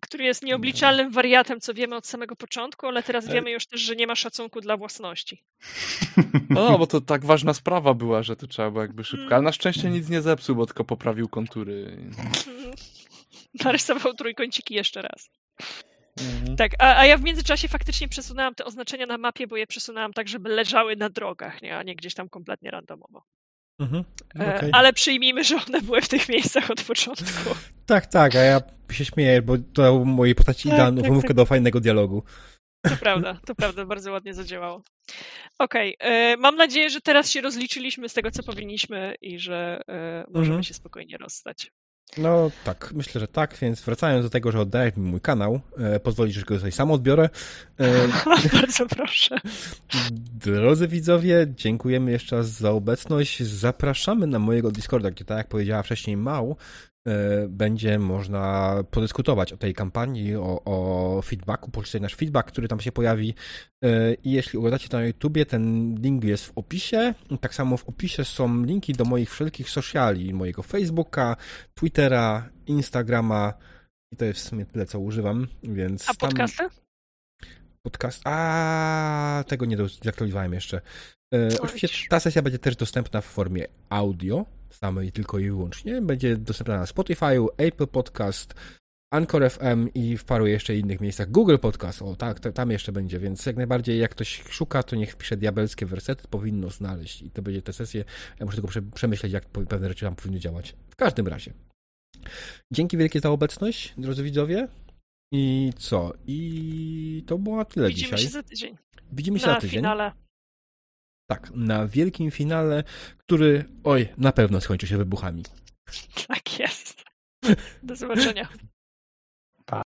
Który jest nieobliczalnym wariatem, co wiemy od samego początku, ale teraz Ale- wiemy już też, że nie ma szacunku dla własności. No, bo to tak ważna sprawa była, że to trzeba było jakby szybko. Mm. Ale na szczęście nic nie zepsuł, bo tylko poprawił kontury. Narysował trójkąciki jeszcze raz. Mhm. Tak, a, a ja w międzyczasie faktycznie przesunęłam te oznaczenia na mapie, bo je przesunęłam tak, żeby leżały na drogach, nie? a nie gdzieś tam kompletnie randomowo. Mhm. E, okej. Ale przyjmijmy, że one były w tych miejscach od początku. Tak, tak, a ja się śmieję, bo to mojej postaci Tak, idealną tak, wymówkę tak. do fajnego dialogu. To prawda, to prawda, bardzo ładnie zadziałało. Okej, e, mam nadzieję, że teraz się rozliczyliśmy z tego, co powinniśmy i że e, możemy Mhm. się spokojnie rozstać. No tak, myślę, że tak, więc wracając do tego, że oddajesz mi mój kanał, e, pozwolisz, że go tutaj sam odbiorę. E, bardzo proszę. Drodzy widzowie, dziękujemy jeszcze raz za obecność. Zapraszamy na mojego Discorda, gdzie tak jak powiedziała wcześniej Mał, będzie można podyskutować o tej kampanii, o, o feedbacku, poczytać nasz feedback, który tam się pojawi. E, I jeśli oglądacie to na YouTubie, ten link jest w opisie. Tak samo w opisie są linki do moich wszelkich sociali, mojego Facebooka, Twittera, Instagrama i to jest w sumie tyle, co używam, więc A tam- podcasty? Podcast. A tego nie zaktualizowałem jeszcze. E, No, oczywiście widzisz. ta sesja będzie też dostępna w formie audio, samej tylko i wyłącznie. Będzie dostępna na Spotify'u, Apple Podcast, Anchor FM i w paru jeszcze innych miejscach. Google Podcast, o tak, to, tam jeszcze będzie, więc jak najbardziej jak ktoś szuka, to niech wpisze diabelskie wersety, powinno znaleźć i to będzie te sesje. Ja muszę tylko prze, przemyśleć, jak pewne rzeczy tam powinny działać. W każdym razie. Dzięki wielkie za obecność, drodzy widzowie. I co? I to było na tyle Widzimy dzisiaj. się za tydzień. Widzimy się Na za tydzień. finale. Tak, na wielkim finale, który, oj, na pewno skończy się wybuchami. Tak jest. Do zobaczenia.